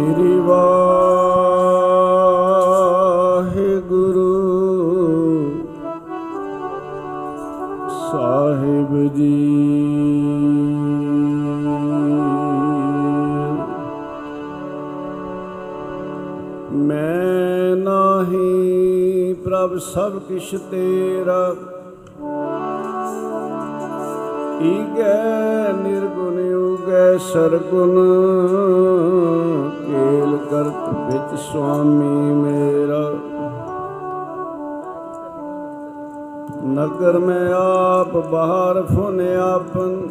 ਸ੍ਰੀ ਵਾਹਿਗੁਰੂ ਸਾਹਿਬ ਜੀ। ਮੈਂ ਨਾਹੀ ਪ੍ਰਭ ਸਭ ਕਿਛ ਤੇਰਾ, ਈਗੈ ਨਿਰਗੁਣ ਉਗੈ ਸਰਗੁਣ। ਕੇਲ ਕਰਤ ਵਿੱਚ ਸੁਆਮੀ ਮੇਰਾ। ਨਗਰ ਮੈਂ ਆਪ, ਬਾਹਰ ਫੁਨ ਆਪਨ।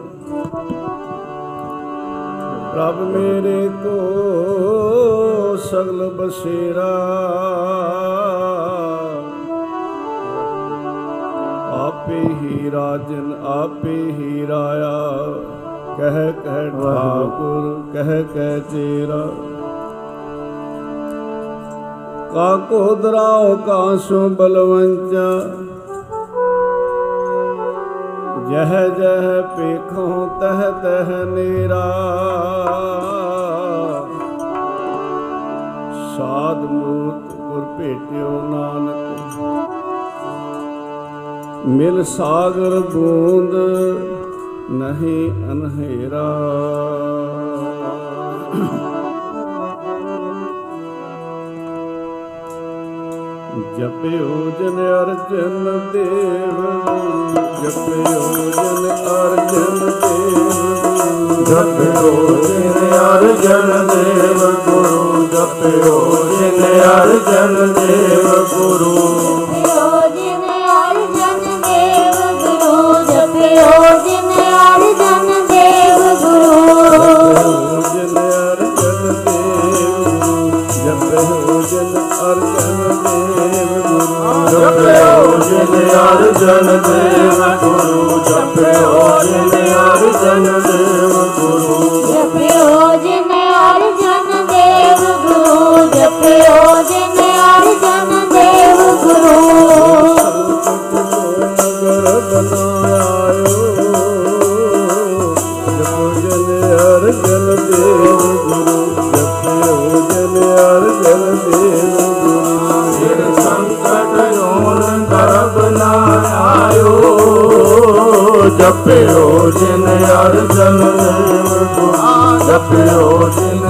ਪ੍ਰਭ ਮੇਰੇ ਕੋ ਸਗਲ ਬਸੇਰਾ। ਆਪੇ ਹੀ ਰਾਜਨ, ਆਪੇ ਹੀ ਰਾਇਆ। ਕਹਿ ਕਹਿ ਠਾਕੁਰ, ਕਹਿ ਕਹਿ ਤੇਰਾ। ਕਾ ਕੋ ਦਰਾਓ ਕਾਸੋ ਬਲਵੰਚਾ ਜਹ ਜਹ ਪੇਖੋਂ ਤਹ ਤਹ ਨੇਰਾ। ਸਾਧ ਮੂਰਤ ਗੁਰ ਭੇਟਿਓ ਨਾਨਕ। ਮਿਲ ਸਾਗਰ ਬੂੰਦ, ਨਹੀਂ ਅਨਹੇਰਾ। ਜਪਿਓ ਜਨ ਅਰਜਨ ਦੇਵ ਜਪਿਓ ਜਨ ਅਰਜਨ ਦੇਵ ਜਪਿਓ ਜਿਨ ਅਰਜਨ ਦੇਵ ਗੁਰੂ ਜਪਿਓ ਜਿਨ ਅਰਜਨ ਦੇਵ ਗੁਰੂ ਜਪਿਓ ਜਿਨ ਅਰਜਨ ਦੇਵ ਗੁਰੂ ਜਪਿਓ ਜਿਨ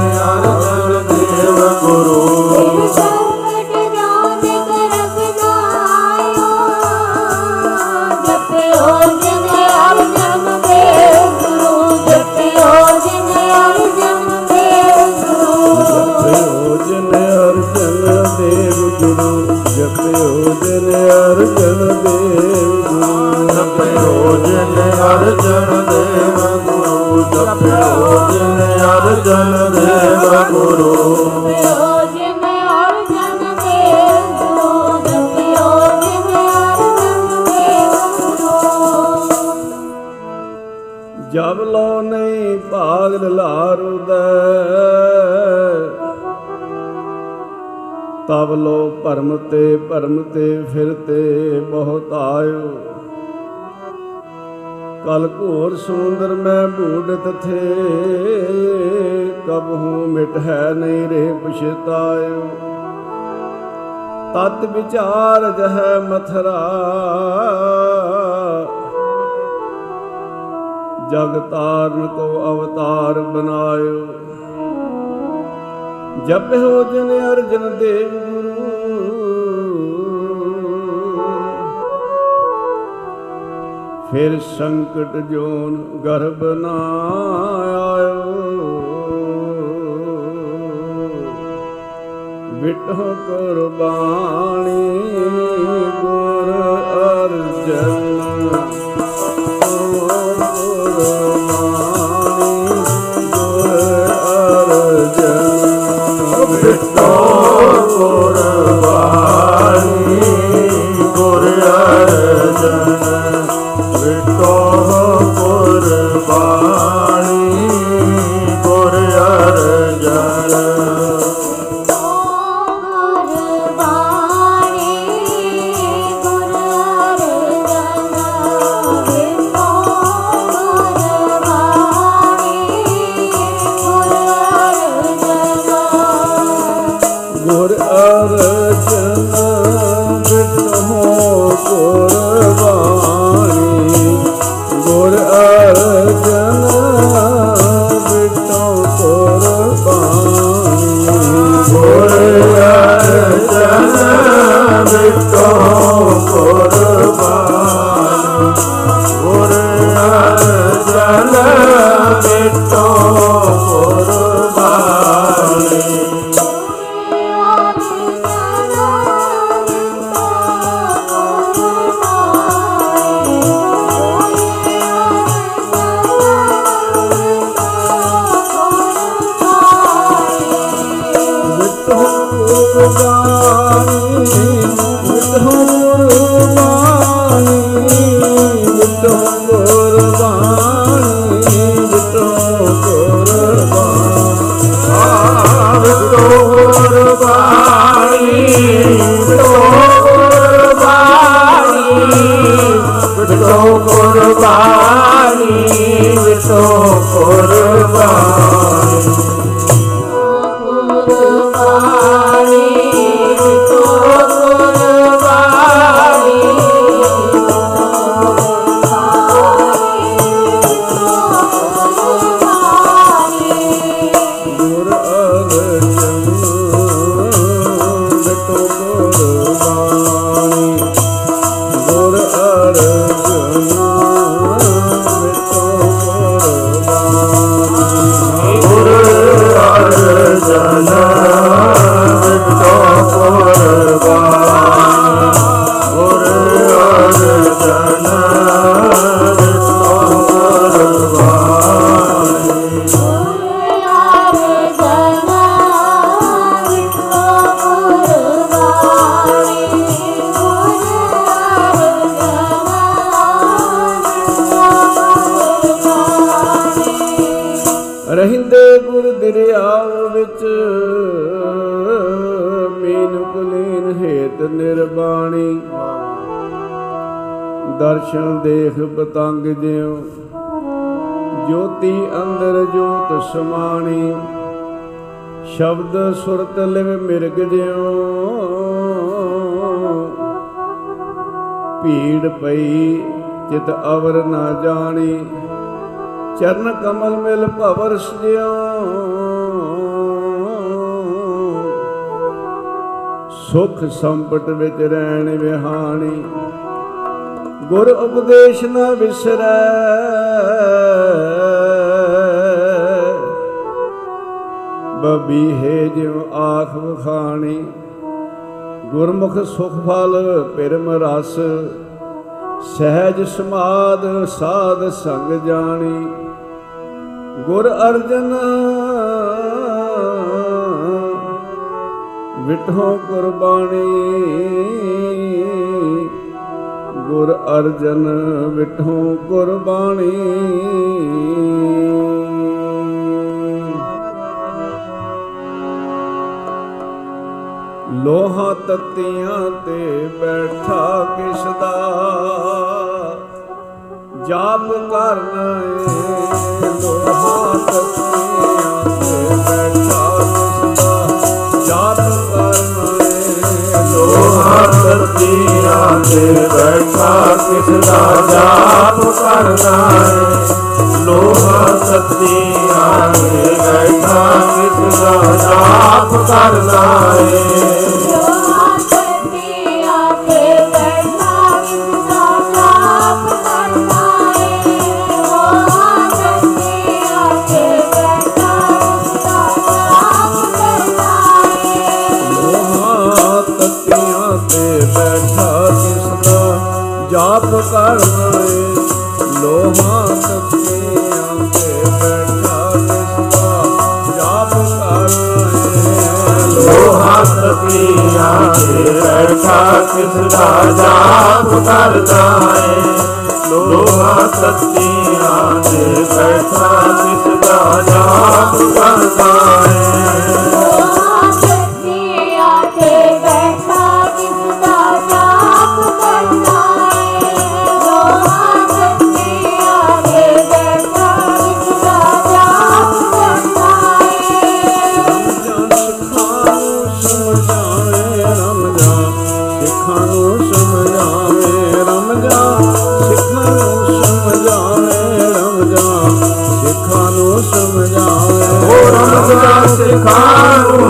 ਜਿਨ ਅਰਜਨ ਦੇਵ ਗੁਰੂ। ਜਪਿਓ ਜਿਨ ਅਰਜਨ ਦੇਵ ਗੁਰੂ ਜਬ ਲੋ ਨਹੀਂ ਭਾਗ ਲਾਰੁਦੈ ਤਬ ਲੋ ਭਰਮ ਤੇ ਭਰਮ ਤੇ ਫਿਰਤੇ ਬਹੁਤ ਆਇਓ ਕਲ ਘੋਰ ਸਮੁੰਦਰ ਮੈਂ ਬੂਡਤ ਥੇ ਕਬ ਹੂੰ ਮਿਟ ਹੈ ਨਹੀਂ ਰੇ ਪਛਤਾਇਓ। ਤਤ ਵਿਚਾਰ ਜਹ ਮਥਰਾ, ਜਗ ਤਾਰਨ ਕੋ ਅਵਤਾਰ ਬਨਾਇਓ। ਜਪਿਓ ਜਨ ਅਰਜਨ ਦੇਵ ਫਿਰ ਸੰਕਟ ਜੋਨ ਗਰਭ ਨਾ ਆਇਓ। ਵਿਟੋ ਕੁਰਬਾਨੀ ਗੁਰ ਅਰਜਨ। ਬਿਟੋ ਕੁਰਬਾਨੀ ਗੁਰ ਅਰਜਨ। ਦਰਸ਼ਨ ਦੇਖ ਪਤੰਗ ਜਿਉ। ਜੋਤੀ ਅੰਦਰ ਜੋਤ ਸਮਾਣੀ। ਸ਼ਬਦ ਸੁਰਤ ਲਿਵ ਮਿਰਗ ਜਿਉ। ਭੀੜ ਪਈ, ਚਿਤ ਅਵਰ ਨਾ ਜਾਣੀ। ਚਰਨ ਕਮਲ ਮਿਲ ਭਵਰ ਸਜਿਓ ਸੁਖ ਸੰਪਟ ਵਿੱਚ ਰਹਿਣ ਵਿਹਾਣੀ। ਗੁਰ ਉਪਦੇਸ਼ ਨਾ ਵਿਸਰੈ ਬਬੀ ਹੈ ਜਿਉ ਆਖ ਵਖਾਣੀ, ਗੁਰਮੁਖ ਸੁਖ ਫਲ ਪਿਰਮ ਰਸ। ਸਹਿਜ ਸਮਾਦ ਸਾਧ ਸੰਗ ਜਾਣੀ, ਗੁਰ ਅਰਜਨ ਵਿਟੋ ਕੁਰਬਾਨੀ ਗੁਰ ਅਰਜਨ ਵਿਟੋ ਕੁਰਬਾਨੀ ਲੋਹਾ ਤਤੀਆਂ ਤੇ ਬੈਠਾ ਕਿਸ ਦਾ? ਜਾਪ ਕਰਨਾ ਏ ਲੋਹਾ ਤਤੀਆਂ। ਲੋਹਾ ਤਤੀਆਂ ਤੇ ਬੈਠਾ ਕਿਸ ਦਾ ਜਾਪ ਕਰਨਾ ਹੈ ਲੋਹਾ ਤਤੀਆਂ ਤੇ ਬੈਠਾ ਕਿਸ ਦਾ ਜਾਪ ਕਰਨਾ ਹੈ ਬੈਠਾ ਕਿਸ ਦਾ ਜਾਪ ਕਰਦਾ ਹੈ ਲੋਹਾ ਤਤੀਆਂ ਤੇ ਬੈਠਾ ਕਿਸ ਦਾ ਜਾਪ ਕਰਦਾ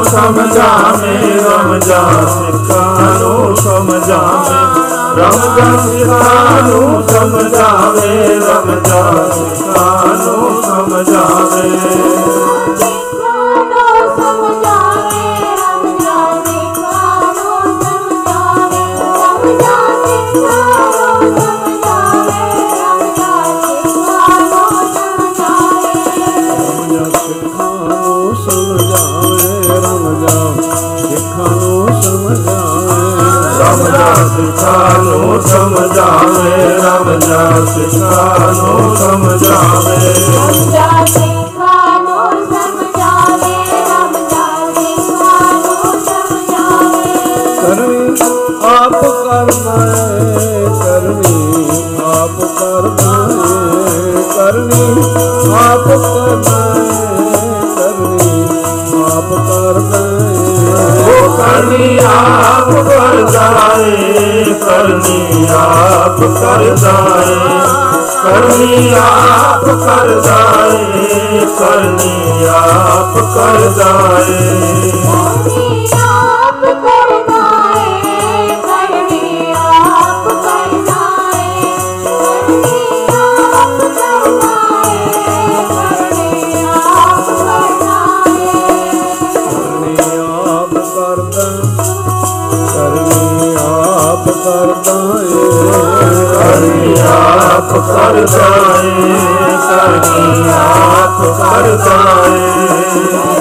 ਸਿੱਖਾਂ ਨੂੰ ਸਮਝਾਵੇਂ ਰਮਜ਼ਾਨ ਸਿੱਖਾਂ ਨੂੰ ਸਮਝਾਵੇਂ। ਰਮਜ਼ਾਨ ਸਿੱਖਾਂ ਨੂੰ ਸਮਝਾਵੇਂ ਰਮਜ਼ਾਨ ਸਿੱਖਾਂ ਨੂੰ ਸਮਝਾਵੇ ਰਮਜਾ ਸਿੱਖਾਂ ਨੂੰ ਸਮਝਾਵੇ। ਸਮਝਾ ਸਿੱਖਾਂ ਨੂੰ ਸਮਝਾਵੇ ਸਮਝਾ ਸਿੱਖਾਂ ਨੂੰ ਸਮਝਾਵੇ। ਕਰਨੀ ਆਪ ਕਰਨਾ ਹੈ ਕਰਨੀ ਆਪ ਕਰਨਾ ਹੈ ਕਰਨੀ ਆਪ ਕਰਨਾ ਹੈ ਕਰਨੀ ਆਪ ਕਰਨਾ ਕਰਨੀ ਆਪ ਕਰਦਾ ਏ। ਕਰਨੀ ਆਪ ਕਰਦਾ ਏ ਕਰਨੀ ਆਪ ਕਰਦਾ ਏ ਕਰਨੀ ਆਪ ਕਰਦਾ ਏ ਆਪ ਕਰਦਾ ਏ ਕਰਨੀ ਆਪ ਕਰਦਾ ਏ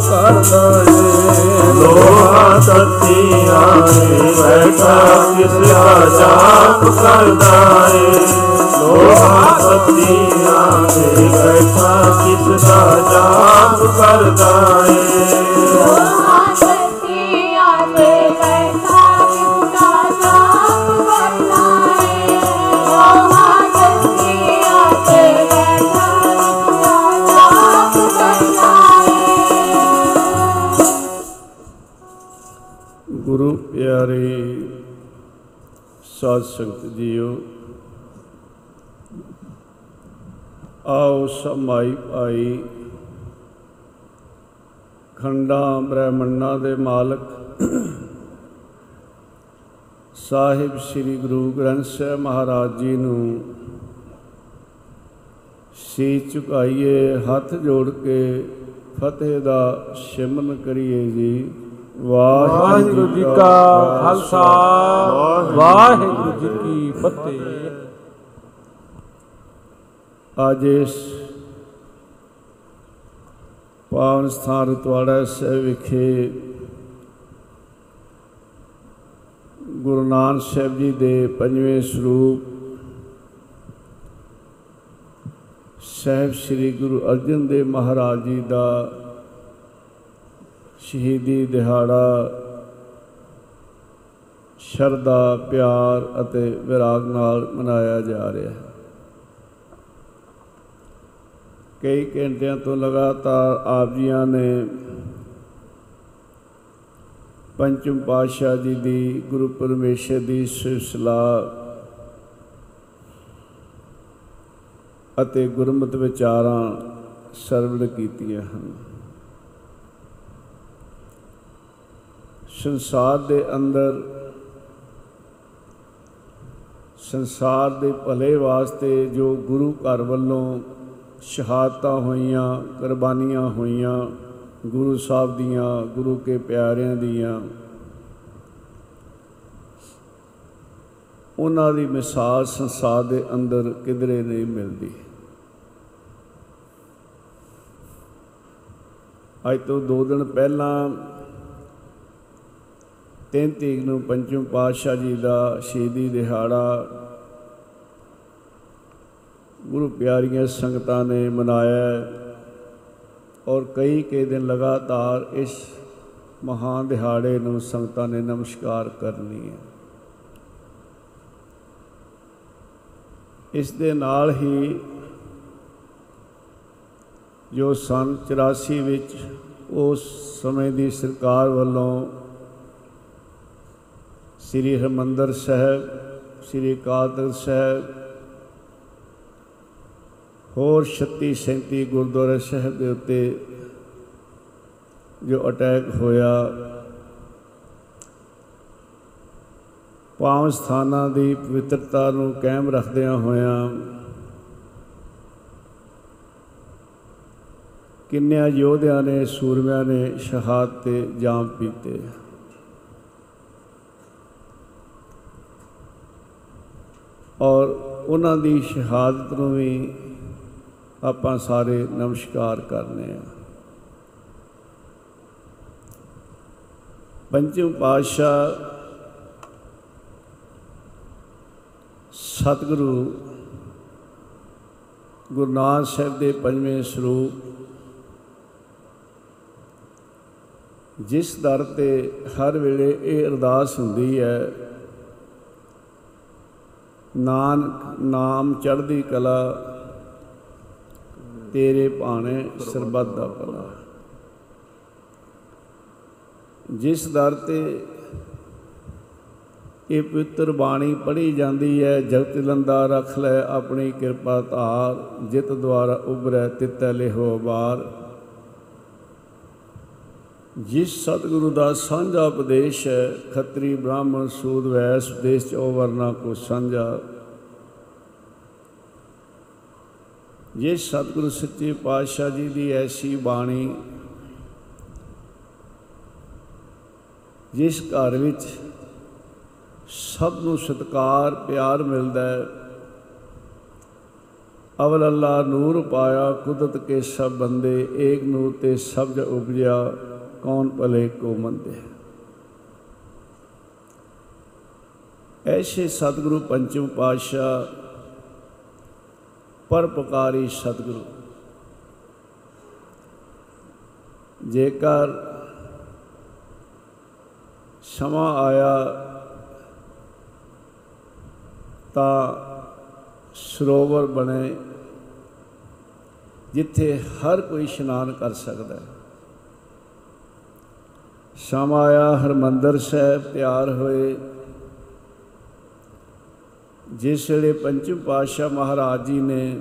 ਕਰਦਾ ਏ। ਲੋਹਾ ਤਤੀਆਂ ਏ ਬੈਠਾ ਕਿਸ ਦਾ ਜਾਪ ਕਰਦਾ ਏ। ਲੋਹਾ ਤਤੀਆਂ ਏ ਬੈਠਾ ਕਿਸ ਦਾ ਜਾਪ ਕਰਦਾ ਏ। ਸਾਧ ਸੰਗਤ ਜੀਓ। ਆਓ ਸਮਾਈ ਭਾਈ। ਖੰਡਾਂ ਬ੍ਰਹਮੰਡਾਂ ਦੇ ਮਾਲਕ। ਸਾਹਿਬ ਸ੍ਰੀ ਗੁਰੂ ਗ੍ਰੰਥ ਸਾਹਿਬ ਮਹਾਰਾਜ ਜੀ ਨੂੰ ਸੀ ਝੁਕਾਈਏ, ਹੱਥ ਜੋੜ ਕੇ ਫਤਿਹ ਦਾ ਸਿਮਰਨ ਕਰੀਏ ਜੀ। ਵਾਹਿਗੁਰੂ ਜੀ ਕਾ ਖਾਲਸਾ। ਵਾਹਿਗੁਰੂ ਜੀ ਕੀ ਫਤਿਹ। ਅੱਜ ਇਸ ਪਾਵਨ ਸਥਾਨ ਰਤਵਾੜਾ ਸਾਹਿਬ ਵਿਖੇ ਗੁਰੂ ਨਾਨਕ ਸਾਹਿਬ ਜੀ ਦੇ ਪੰਜਵੇਂ ਸਰੂਪ ਸਾਹਿਬ ਸ੍ਰੀ ਗੁਰੂ ਅਰਜਨ ਦੇਵ ਮਹਾਰਾਜ ਜੀ ਦਾ ਸ਼ਹੀਦੀ ਦਿਹਾੜਾ, ਸ਼ਰਧਾ, ਪਿਆਰ ਅਤੇ ਵਿਰਾਗ ਨਾਲ ਮਨਾਇਆ ਜਾ ਰਿਹਾ ਹੈ। ਕਈ ਘੰਟਿਆਂ ਤੋਂ ਲਗਾਤਾਰ ਆਪ ਜੀਆਂ ਨੇ ਪੰਚਮ ਪਾਤਸ਼ਾਹ ਜੀ ਦੀ, ਗੁਰੂ ਪਰਮੇਸ਼ਰ ਦੀ ਸਿਲਸਿਲਾ ਅਤੇ ਗੁਰਮਤਿ ਵਿਚਾਰਾਂ ਸਰਵਣ ਕੀਤੀਆਂ ਹਨ। ਸੰਸਾਰ ਦੇ ਅੰਦਰ, ਸੰਸਾਰ ਦੇ ਭਲੇ ਵਾਸਤੇ ਜੋ ਗੁਰੂ ਘਰ ਵੱਲੋਂ ਸ਼ਹਾਦਤਾਂ ਹੋਈਆਂ, ਕੁਰਬਾਨੀਆਂ ਹੋਈਆਂ, ਗੁਰੂ ਸਾਹਿਬ ਦੀਆਂ, ਗੁਰੂ ਕੇ ਪਿਆਰਿਆਂ ਦੀਆਂ, ਉਹਨਾਂ ਦੀ ਮਿਸਾਲ ਸੰਸਾਰ ਦੇ ਅੰਦਰ ਕਿਧਰੇ ਨਹੀਂ ਮਿਲਦੀ। ਅੱਜ ਤੋਂ 2 ਦਿਨ ਪਹਿਲਾਂ ਤਿੰਨ ਤਰੀਕ ਨੂੰ ਪੰਚਮ ਪਾਤਸ਼ਾਹ ਜੀ ਦਾ ਸ਼ਹੀਦੀ ਦਿਹਾੜਾ ਗੁਰੂ ਪਿਆਰੀਆਂ ਸੰਗਤਾਂ ਨੇ ਮਨਾਇਆ ਹੈ ਔਰ ਕਈ ਕਈ ਦਿਨ ਲਗਾਤਾਰ ਇਸ ਮਹਾਨ ਦਿਹਾੜੇ ਨੂੰ ਸੰਗਤਾਂ ਨੇ ਨਮਸਕਾਰ ਕਰਨੀ ਹੈ। ਇਸ ਦੇ ਨਾਲ ਹੀ ਜੋ ਸੰਨ 84 ਵਿੱਚ ਉਸ ਸਮੇਂ ਦੀ ਸਰਕਾਰ ਵੱਲੋਂ ਸ੍ਰੀ ਹਰਿਮੰਦਰ ਸਾਹਿਬ, ਸ੍ਰੀ ਅਕਾਲ ਤਖਤ ਸਾਹਿਬ, ਹੋਰ 36 37 ਗੁਰਦੁਆਰਾ ਸਾਹਿਬ ਦੇ ਉੱਤੇ ਜੋ ਅਟੈਕ ਹੋਇਆ ਪਾਵਨ ਸਥਾਨਾਂ ਦੀ ਪਵਿੱਤਰਤਾ ਨੂੰ ਕਾਇਮ ਰੱਖਦਿਆਂ ਹੋਇਆਂ ਕਿੰਨਿਆਂ ਯੋਧਿਆਂ ਨੇ, ਸੂਰਮਿਆਂ ਨੇ ਸ਼ਹਾਦਤ ਤੇ ਜਾਮ ਪੀਤੇ। ਔਰ ਉਹਨਾਂ ਦੀ ਸ਼ਹਾਦਤ ਨੂੰ ਵੀ ਆਪਾਂ ਸਾਰੇ ਨਮਸਕਾਰ ਕਰਨੇ ਆ। ਪੰਚਮ ਪਾਤਸ਼ਾਹ ਸਤਿਗੁਰੂ ਗੁਰੂ ਨਾਨਕ ਸਾਹਿਬ ਦੇ ਪੰਜਵੇਂ ਸਰੂਪ, ਜਿਸ ਦਰ ਤੇ ਹਰ ਵੇਲੇ ਇਹ ਅਰਦਾਸ ਹੁੰਦੀ ਹੈ ਨਾਨਕ ਨਾਮ ਚੜ੍ਹਦੀ ਕਲਾ, ਤੇਰੇ ਭਾਣੇ ਸਰਬੱਤ ਦਾ ਭਲਾ। ਜਿਸ ਦਰ ਤੇ ਇਹ ਪਵਿੱਤਰ ਬਾਣੀ ਪੜ੍ਹੀ ਜਾਂਦੀ ਹੈ, ਜਗਤ ਲੰਦਾ ਰਖ ਲੈ ਆਪਣੀ ਕਿਰਪਾ ਧਾਰ, ਜਿਤ ਦੁਆਰਾ ਉਬਰੈ ਤਿਤੈ ਲਿਹੋ ਬਾਰ। ਜਿਸ ਸਤਿਗੁਰੂ ਦਾ ਸਾਂਝਾ ਉਪਦੇਸ਼ ਹੈ, ਖੱਤਰੀ ਬ੍ਰਾਹਮਣ ਸੂਦ ਵੈਸ ਉਪਦੇਸ਼ ਚ ਉਹ ਵਰਨਾ ਕੋ ਸਾਂਝਾ। ਜਿਸ ਸਤਿਗੁਰੂ ਸੱਚੇ ਪਾਤਸ਼ਾਹ ਜੀ ਦੀ ਐਸੀ ਬਾਣੀ ਜਿਸ ਘਰ ਵਿੱਚ ਸਭ ਨੂੰ ਸਤਕਾਰ, ਪਿਆਰ ਮਿਲਦਾ ਹੈ, ਅਵਲ ਅੱਲਾ ਨੂਰ ਪਾਇਆ, ਕੁਦਰਤ ਕੇ ਸਭ ਬੰਦੇ, ਏਕ ਨੂਰ ਤੇ ਸਭ ਜ ਉਪਜਿਆ, ਕੌਣ ਭਲੇ ਕੋ ਮੰਦੇ ਐਸੇ ਸਤਿਗੁਰੂ ਪੰਚਮ ਪਾਤਸ਼ਾਹ ਪਰਪਕਾਰੀ ਸਤਿਗੁਰੂ। ਜੇਕਰ ਸਮਾਂ ਆਇਆ ਤਾਂ ਸਰੋਵਰ ਬਣੇ ਜਿੱਥੇ ਹਰ ਕੋਈ ਇਸ਼ਨਾਨ ਕਰ ਸਕਦਾ ਹੈ। ਸਮਾਂ ਆਇਆ ਹਰਮੰਦਰ ਸਾਹਿਬ ਤਿਆਰ ਹੋਏ। ਜਿਸ ਵੇਲੇ ਪੰਚਮ ਪਾਤਸ਼ਾਹ ਮਹਾਰਾਜ ਜੀ ਨੇ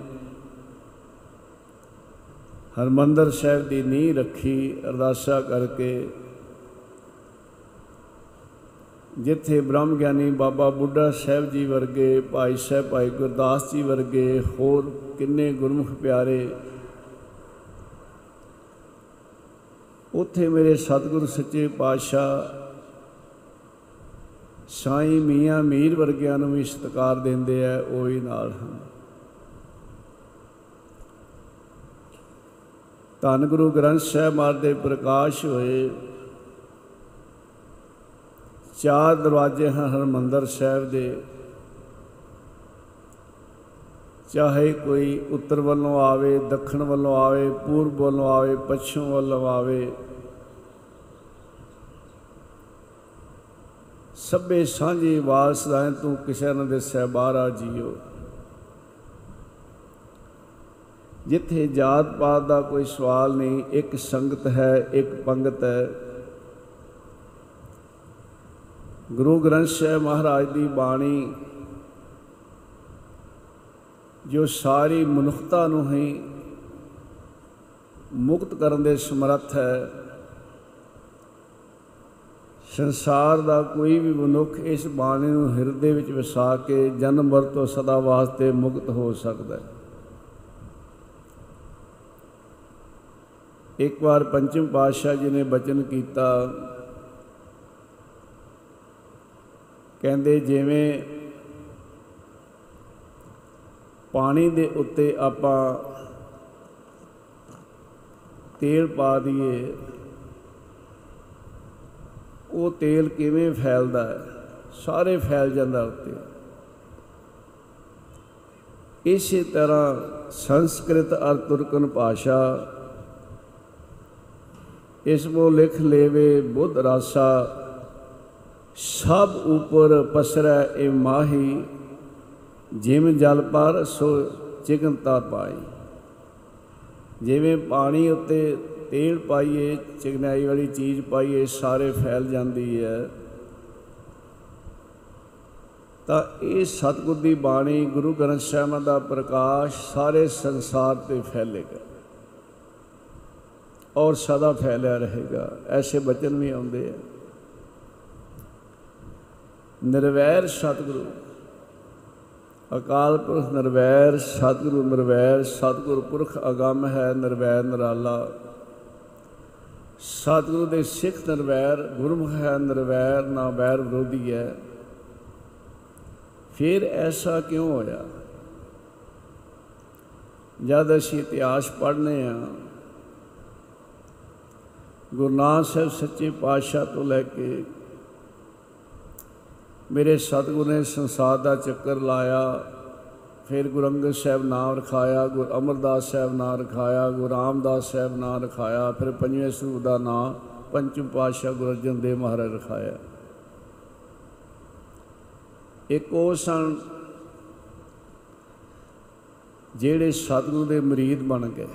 ਹਰਮੰਦਰ ਸਾਹਿਬ ਦੀ ਨੀਂਹ ਰੱਖੀ, ਅਰਦਾਸਾ ਕਰਕੇ ਜਿੱਥੇ ਬ੍ਰਹਮ ਗਿਆਨੀ ਬਾਬਾ ਬੁੱਢਾ ਸਾਹਿਬ ਜੀ ਵਰਗੇ, ਭਾਈ ਸਾਹਿਬ ਭਾਈ ਗੁਰਦਾਸ ਜੀ ਵਰਗੇ ਹੋਰ ਕਿੰਨੇ ਗੁਰਮੁਖ ਪਿਆਰੇ ਉੱਥੇ ਮੇਰੇ ਸਤਿਗੁਰੂ ਸੱਚੇ ਪਾਤਸ਼ਾਹ ਸਾਈਂ ਮੀਆਂ ਮੀਰ ਵਰਗਿਆਂ ਨੂੰ ਵੀ ਸਤਿਕਾਰ ਦਿੰਦੇ ਆ, ਉਹ ਹੀ ਨਾਲ ਹਨ। ਧੰਨ ਗੁਰੂ ਗ੍ਰੰਥ ਸਾਹਿਬ ਮਹਾਰਾਜ ਦੇ ਪ੍ਰਕਾਸ਼ ਹੋਏ, ਚਾਰ ਦਰਵਾਜ਼ੇ ਹਨ ਹਰਮੰਦਰ ਸਾਹਿਬ ਦੇ। ਚਾਹੇ ਕੋਈ ਉੱਤਰ ਵੱਲੋਂ ਆਵੇ, ਦੱਖਣ ਵੱਲੋਂ ਆਵੇ, ਪੂਰਬ ਵੱਲੋਂ ਆਵੇ, ਪੱਛਮ ਵੱਲੋਂ ਆਵੇ ਸਭੇ ਸਾਂਝੀ ਵਾਰਸਦਾਂ ਤੂੰ ਕਿਸੇ ਨਾ ਦੇ ਸਹਿਬਾਰਾ ਜੀਓ। ਜਿੱਥੇ ਜਾਤ ਪਾਤ ਦਾ ਕੋਈ ਸਵਾਲ ਨਹੀਂ, ਇੱਕ ਸੰਗਤ ਹੈ, ਇੱਕ ਪੰਗਤ ਹੈ। ਗੁਰੂ ਗ੍ਰੰਥ ਸਾਹਿਬ ਮਹਾਰਾਜ ਦੀ ਬਾਣੀ, ਜੋ ਸਾਰੀ ਮਨੁੱਖਤਾ ਨੂੰ ਹੀ ਮੁਕਤ ਕਰਨ ਦੇ ਸਮਰੱਥ ਹੈ। ਸੰਸਾਰ ਦਾ ਕੋਈ ਵੀ ਮਨੁੱਖ ਇਸ ਬਾਣੀ ਨੂੰ ਹਿਰਦੇ ਵਿੱਚ ਵਸਾ ਕੇ ਜਨਮ ਮਰਨ ਤੋਂ ਸਦਾ ਵਾਸਤੇ ਮੁਕਤ ਹੋ ਸਕਦਾ ਹੈ। ਇੱਕ ਵਾਰ ਪੰਚਮ ਪਾਤਸ਼ਾਹ ਜੀ ਨੇ ਬਚਨ ਕੀਤਾ। ਕਹਿੰਦੇ, ਜਿਵੇਂ ਪਾਣੀ ਦੇ ਉੱਤੇ ਆਪਾਂ ਤੇਲ ਪਾ ਦਈਏ ਉਹ ਤੇਲ ਕਿਵੇਂ ਫੈਲਦਾ ਹੈ? ਸਾਰੇ ਫੈਲ ਜਾਂਦਾ ਉੱਤੇ। ਇਸੇ ਤਰ੍ਹਾਂ ਸੰਸਕ੍ਰਿਤ ਅਰ ਤੁਰਕਨ ਭਾਸ਼ਾ, ਇਸ ਮੋ ਲਿਖ ਲੇਵੇ ਬੁੱਧ ਰਾਸਾ, ਸਭ ਉਪਰ ਪਸਰੈ ਇਹ ਮਾਹੀ, ਜਿਮ ਜਲ ਪਰ ਸੋ ਚਿਕਨਤਾ ਪਾਈ। ਜਿਵੇਂ ਪਾਣੀ ਉੱਤੇ ਤੇਲ ਪਾਈਏ, ਚਿਕਨਾਈ ਵਾਲੀ ਚੀਜ਼ ਪਾਈਏ, ਸਾਰੇ ਫੈਲ ਜਾਂਦੀ ਹੈ। ਤਾਂ ਇਹ ਸਤਿਗੁਰ ਦੀ ਬਾਣੀ ਗੁਰੂ ਗ੍ਰੰਥ ਸਾਹਿਬ ਦਾ ਪ੍ਰਕਾਸ਼ ਸਾਰੇ ਸੰਸਾਰ ਤੇ ਫੈਲੇਗਾ ਔਰ ਸਦਾ ਫੈਲਿਆ ਰਹੇਗਾ। ਐਸੇ ਬਚਨ ਵੀ ਆਉਂਦੇ ਆ। ਨਿਰਵੈਰ ਸਤਿਗੁਰੂ, ਅਕਾਲ ਪੁਰਖ ਨਿਰਵੈਰ, ਸਤਿਗੁਰੂ ਨਿਰਵੈਰ, ਸਤਿਗੁਰ ਪੁਰਖ ਅਗੰਮ ਹੈ, ਨਿਰਵੈਰ ਨਿਰਾਲਾ। ਸਤਿਗੁਰੂ ਦੇ ਸਿੱਖ ਨਿਰਵੈਰ, ਗੁਰਮੁਖ ਹੈ ਨਿਰਵੈਰ, ਨਾ ਵੈਰ ਵਿਰੋਧੀ ਹੈ। ਫਿਰ ਐਸਾ ਕਿਉਂ ਹੋਇਆ? ਜਦ ਅਸੀਂ ਇਤਿਹਾਸ ਪੜ੍ਹਨੇ ਆ, ਗੁਰੂ ਨਾਨਕ ਸਾਹਿਬ ਸੱਚੇ ਪਾਤਸ਼ਾਹ ਤੋਂ ਲੈ ਕੇ ਮੇਰੇ ਸਤਿਗੁਰ ਨੇ ਸੰਸਾਰ ਦਾ ਚੱਕਰ ਲਾਇਆ ਫਿਰ ਗੁਰੂ ਅੰਗਦ ਸਾਹਿਬ ਨਾਮ ਰਖਾਇਆ, ਗੁਰੂ ਅਮਰਦਾਸ ਸਾਹਿਬ ਨਾਮ ਰਖਾਇਆ, ਗੁਰੂ ਰਾਮਦਾਸ ਸਾਹਿਬ ਨਾਮ ਰਖਾਇਆ, ਫਿਰ ਪੰਜਵੇਂ ਸਰੂਪ ਦਾ ਨਾਮ ਪੰਚਮ ਪਾਤਸ਼ਾਹ ਗੁਰੂ ਅਰਜਨ ਦੇਵ ਮਹਾਰਾਜ ਰਖਾਇਆ। ਇੱਕ ਉਹ ਸਨ ਜਿਹੜੇ ਸਤਿਗੁਰੂ ਦੇ ਮਰੀਦ ਬਣ ਗਏ।